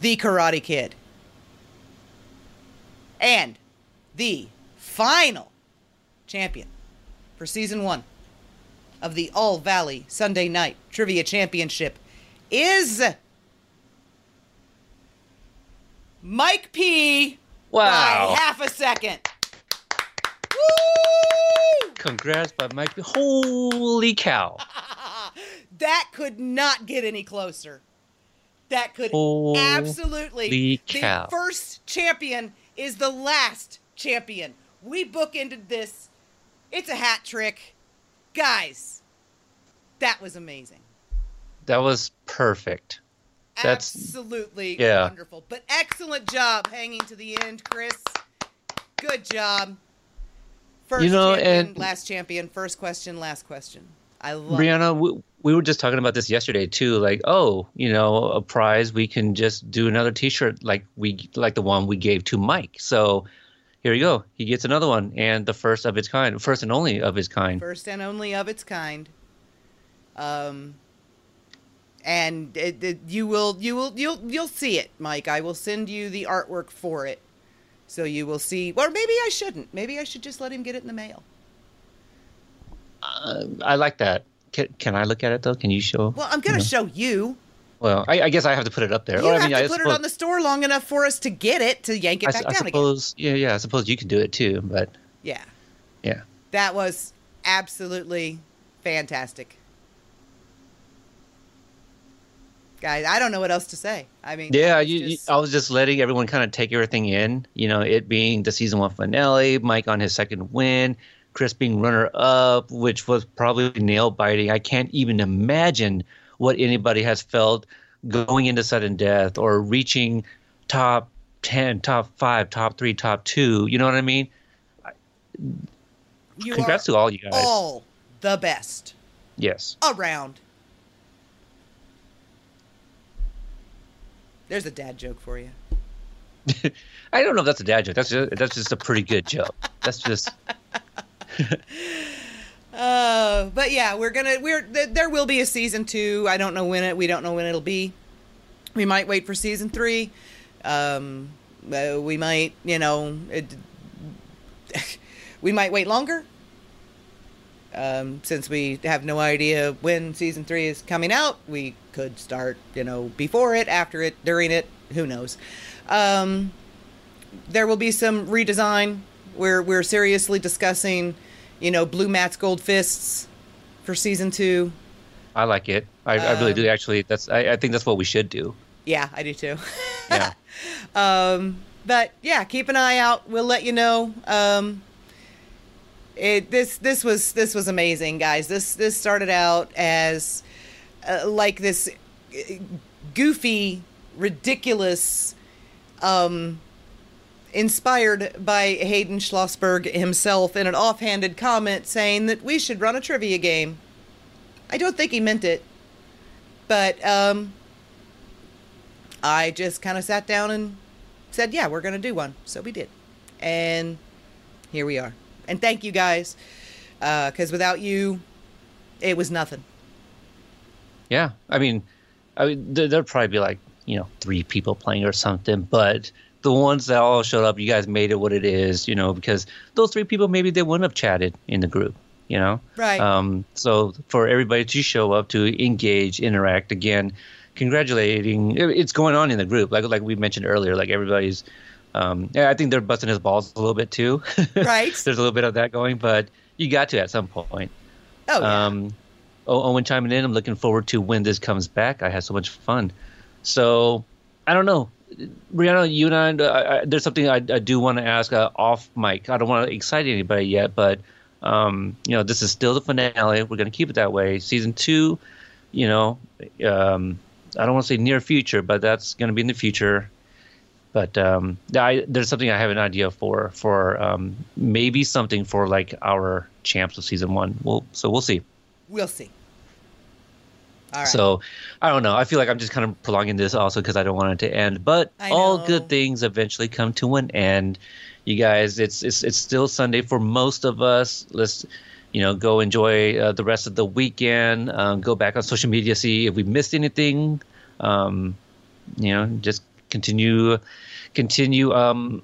the Karate Kid. And the final champion for season one of the All Valley Sunday Night Trivia Championship is Mike P.
Wow.
By half a second. Woo!
Congrats by Mike. P. Holy cow! [laughs]
that could not get any closer. That could
Holy
absolutely.
cow.
The first champion is the last champion. We bookended this. It's a hat trick. Guys, that was amazing.
That was perfect. That's-
Absolutely
yeah.
wonderful. But excellent job hanging to the end, Chris. Good job. First
You know,
champion,
and-
last champion, first question, last question. I love.
Brianna, we, we were just talking about this yesterday too. Like, oh, you know, a prize we can just do another T-shirt like we like the one we gave to Mike. So here you go. He gets another one, and the first of its kind, first and only of its kind.
first and only of its kind. Um, and it, it, you will you will you'll you'll see it, Mike. I will send you the artwork for it, so you will see. Or maybe I shouldn't. Maybe I should just let him get it in the mail.
Uh, I like that. Can, can I look at it though? Can you show?
Well, I'm gonna
No.
show you.
Well, I, I guess I have to put it up there.
You
Or, I
have
mean,
to
I
put it on the store long enough for us to get it to yank it
I,
back
I
down again.
suppose. Yeah, yeah. I suppose you can do it too. But
Yeah,
yeah.
that was absolutely fantastic. guys. I don't know what else to say. I mean,
Yeah, you, you, I was just letting everyone kind of take everything in. You know, it being the season one finale, Mike on his second win, Chris being runner up, which was probably nail biting. I can't even imagine what anybody has felt going into sudden death or reaching top 10, top five, top three, top two. You know what I mean?
you
Congrats to all you guys.
all the best
Yes.
around. There's a dad joke for you. [laughs]
I don't know if that's a dad joke. That's just, that's just a pretty good joke. That's just [laughs]
Uh, but yeah, we're gonna we're th- there will be a season two. I don't know when it. We don't know when it'll be. We might wait for season three. Um, uh, we might, you know, it, [laughs] we might wait longer. Um, since we have no idea when season three is coming out, we could start, you know, before it, after it, during it. Who knows? Um, there will be some redesign. We're we're seriously discussing, you know, Blue Mats Gold Fists for season two.
I like it. I, I really
Um,
do actually. That's I, I think that's what we should do.
Yeah, I do too.
Yeah. [laughs]
um, but yeah, keep an eye out. We'll let you know. Um, it this this was this was amazing, guys. This this started out as uh, like this uh, goofy, ridiculous, um, inspired by Hayden Schlossberg himself in an offhanded comment saying that we should run a trivia game. I don't think he meant it, but um, I just kind of sat down and said, "Yeah, we're going to do one." So we did, and here we are. And thank you guys, because without you, it was nothing.
Yeah, I mean, I mean, there'd probably be like you know three people playing or something, but the ones that all showed up, you guys made it what it is, you know, because those three people maybe they wouldn't have chatted in the group, you know.
Right.
Um. So for everybody to show up to engage, interact again, congratulating, it's going on in the group, like like we mentioned earlier, like everybody's. Um, yeah, I think they're busting his balls a little bit too. [laughs]
Right.
There's a little bit of that going, but you got to at some point.
Oh, yeah.
Um, Owen chiming in. I'm looking forward to when this comes back. I had so much fun. So I don't know, Brianna. You and I, I, I there's something I, I do want to ask uh, off mic. I don't want to excite anybody yet, but um, you know, this is still the finale. We're going to keep it that way. Season two, you know, um, I don't want to say near future, but that's going to be in the future. But um, I, there's something I have an idea for for um, maybe something for like our champs of season one. We'll so we'll see.
we'll see. Right.
So I don't know. I feel like I'm just kind of prolonging this also because I don't want it to end. But all good things eventually come to an end. You guys, it's it's it's still Sunday for most of us. Let's you know go enjoy uh, the rest of the weekend. Um, go back on social media, see if we missed anything. Um, you know, just continue continue um,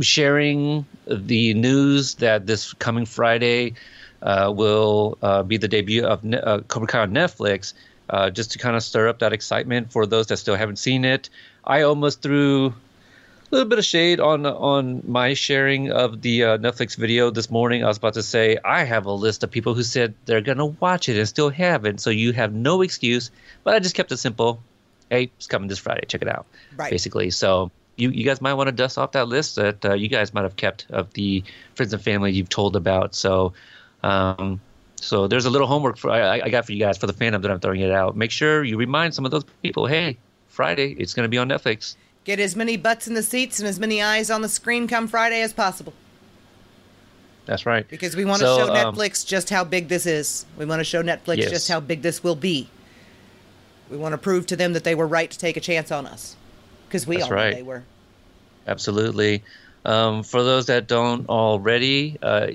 sharing the news that this coming Friday uh, will uh, be the debut of Ne- uh, Cobra Kai on Netflix, uh, just to kind of stir up that excitement for those that still haven't seen it. I almost threw a little bit of shade on on my sharing of the uh, Netflix video this morning. I was about to say I have a list of people who said they're gonna watch it and still haven't, so you have no excuse. But I just kept it simple. Hey, it's coming this Friday. Check it out.
Right.
Basically, so you you guys might want to dust off that list that uh, you guys might have kept of the friends and family you've told about. So. Um, so there's a little homework for I, I got for you guys for the fandom that I'm throwing it out. Make sure you remind some of those people, hey, Friday it's going to be on Netflix.
Get as many butts in the seats and as many eyes on the screen come Friday as possible.
That's right.
Because we want to
So,
show
um,
Netflix just how big this is. We want to show Netflix
Yes.
just how big this will be. We want to prove to them that they were right to take a chance on us. Because we all
right.
they were.
Absolutely. Um, for those that don't already, uh,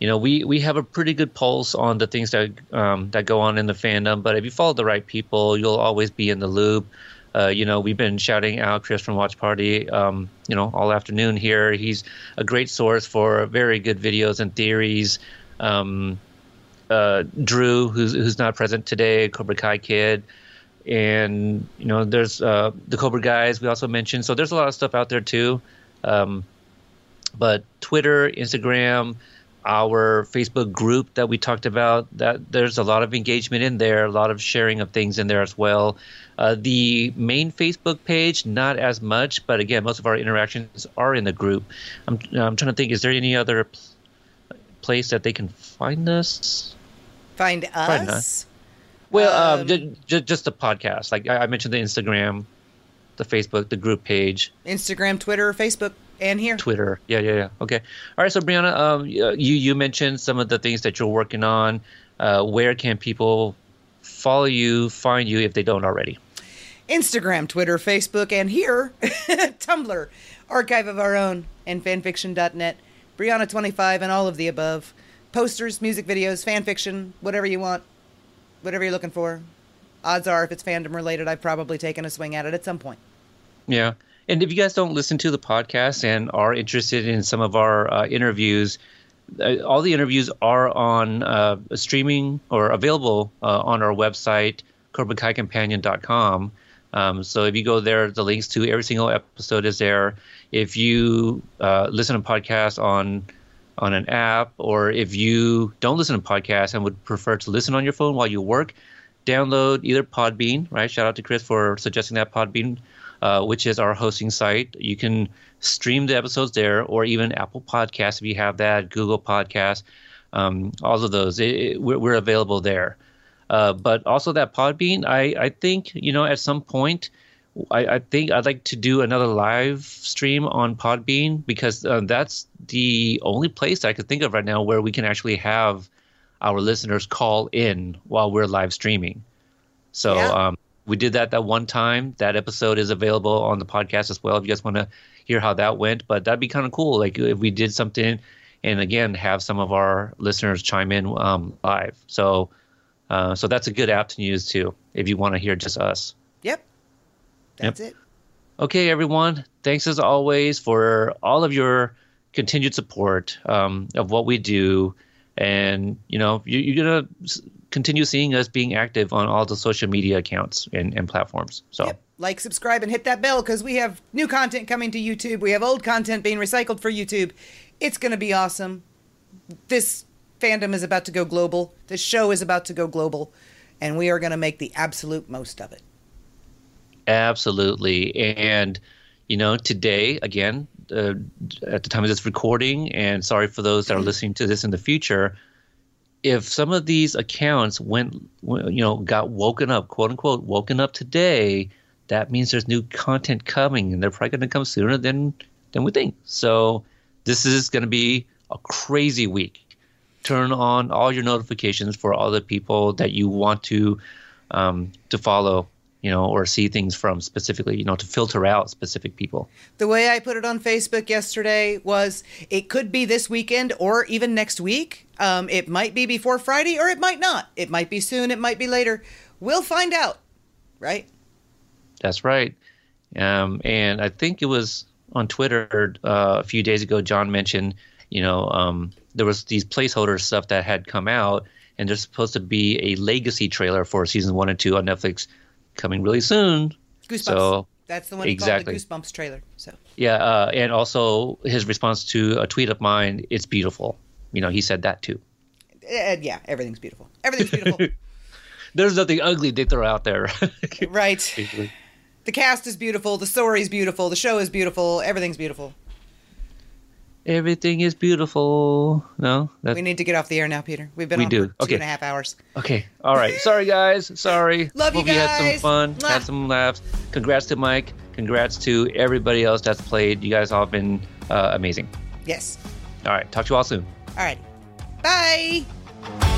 you know, we, we have a pretty good pulse on the things that um, that go on in the fandom. But if you follow the right people, you'll always be in the loop. Uh, you know, we've been shouting out Chris from Watch Party, um, you know, all afternoon here. He's a great source for very good videos and theories. Um, uh, Drew, who's who's not present today, Cobra Kai Kid, and you know, there's uh, the Cobra guys. We also mentioned, so there's a lot of stuff out there too. Um, but Twitter, Instagram, our Facebook group that we talked about. That there's a lot of engagement in there, a lot of sharing of things in there as well. Uh, the main Facebook page, not as much, but again, most of our interactions are in the group. I'm I'm trying to think. Is there any other pl- place that they can find us?
Find us?
Find
us.
Well, um,
Um,
ju- ju- just the podcast. Like I I mentioned, the Instagram, the Facebook, the group page.
Instagram, Twitter, Facebook, and here.
Twitter. Yeah, yeah, yeah. Okay. All right. So, Brianna, um, you you mentioned some of the things that you're working on. Uh, where can people follow you, find you if they don't already?
Instagram, Twitter, Facebook, and here, [laughs] Tumblr, archive of our own, and fanfiction.net. Brianna25 and all of the above. Posters, music videos, fanfiction, whatever you want, whatever you're looking for. Odds are, if it's fandom related, I've probably taken a swing at it at some point.
Yeah. And if you guys don't listen to the podcast and are interested in some of our uh, interviews, uh, all the interviews are on uh, streaming or available uh, on our website, CobraKaiCompanion.com. Um, so if you go there, the links to every single episode is there. If you uh, listen to podcasts on on an app, or if you don't listen to podcasts and would prefer to listen on your phone while you work, download either Podbean, right? Shout out to Chris for suggesting that Podbean, uh, which is our hosting site. You can stream the episodes there, or even Apple Podcasts if you have that, Google Podcasts, um, all of those. It, it, we're, we're available there. Uh, but also that Podbean, I, I think you know at some point, I, I think I'd like to do another live stream on Podbean because uh, that's the only place I could think of right now where we can actually have our listeners call in while we're live streaming. So
Yeah.
um, we did that that one time. That episode is available on the podcast as well if you guys want to hear how that went. But that'd be kind of cool, like if we did something, and again have some of our listeners chime in um, live. So. Uh, so that's a good app to use too if you want to hear just us.
Yep. That's it.
Okay, everyone. Thanks as always for all of your continued support um, of what we do, and you know you, you're gonna continue seeing us being active on all the social media accounts and, and platforms. So
Yep. Like, subscribe, and hit that bell because we have new content coming to YouTube. We have old content being recycled for YouTube. It's going to be awesome. This fandom is about to go global. This show is about to go global. And we are going to make the absolute most of it.
Absolutely. And, you know, today, again, uh, at the time of this recording, and sorry for those that are listening to this in the future, if some of these accounts went, you know, got woken up, quote unquote, woken up today, that means there's new content coming, and they're probably going to come sooner than than we think. So this is going to be a crazy week. Turn on all your notifications for all the people that you want to um, to follow, you know, or see things from specifically, you know, to filter out specific people.
The way I put it on Facebook yesterday was it could be this weekend or even next week. Um, it might be before Friday or it might not. It might be soon, it might be later. We'll find out, right?
That's right. Um, and I think it was on Twitter uh, a few days ago. John mentioned, you know, um, there was these placeholder stuff that had come out, and there's supposed to be a legacy trailer for season one and two on Netflix coming really soon.
Goosebumps.
So
That's the one
exactly.
called the Goosebumps trailer. So
yeah, uh, and also his response to a tweet of mine, "It's beautiful." You know, he said that too.
uh, yeah, everything's beautiful. Everything's beautiful. [laughs]
There's nothing ugly to throw out there. [laughs]
right. The cast is beautiful. The story is beautiful. The show is beautiful. Everything's beautiful.
Everything is beautiful. No, that,
We need to get off the air now, Peter. We've been
We
on
do.
for
Okay.
and a half hours.
Okay. All right. Sorry, guys. Sorry. [laughs]
Love you
Hope you had some fun,
Mwah.
had some laughs. Congrats to Mike. Congrats to everybody else that's played. You guys all have been uh, amazing.
Yes.
All right. Talk to you all soon.
All right. Bye.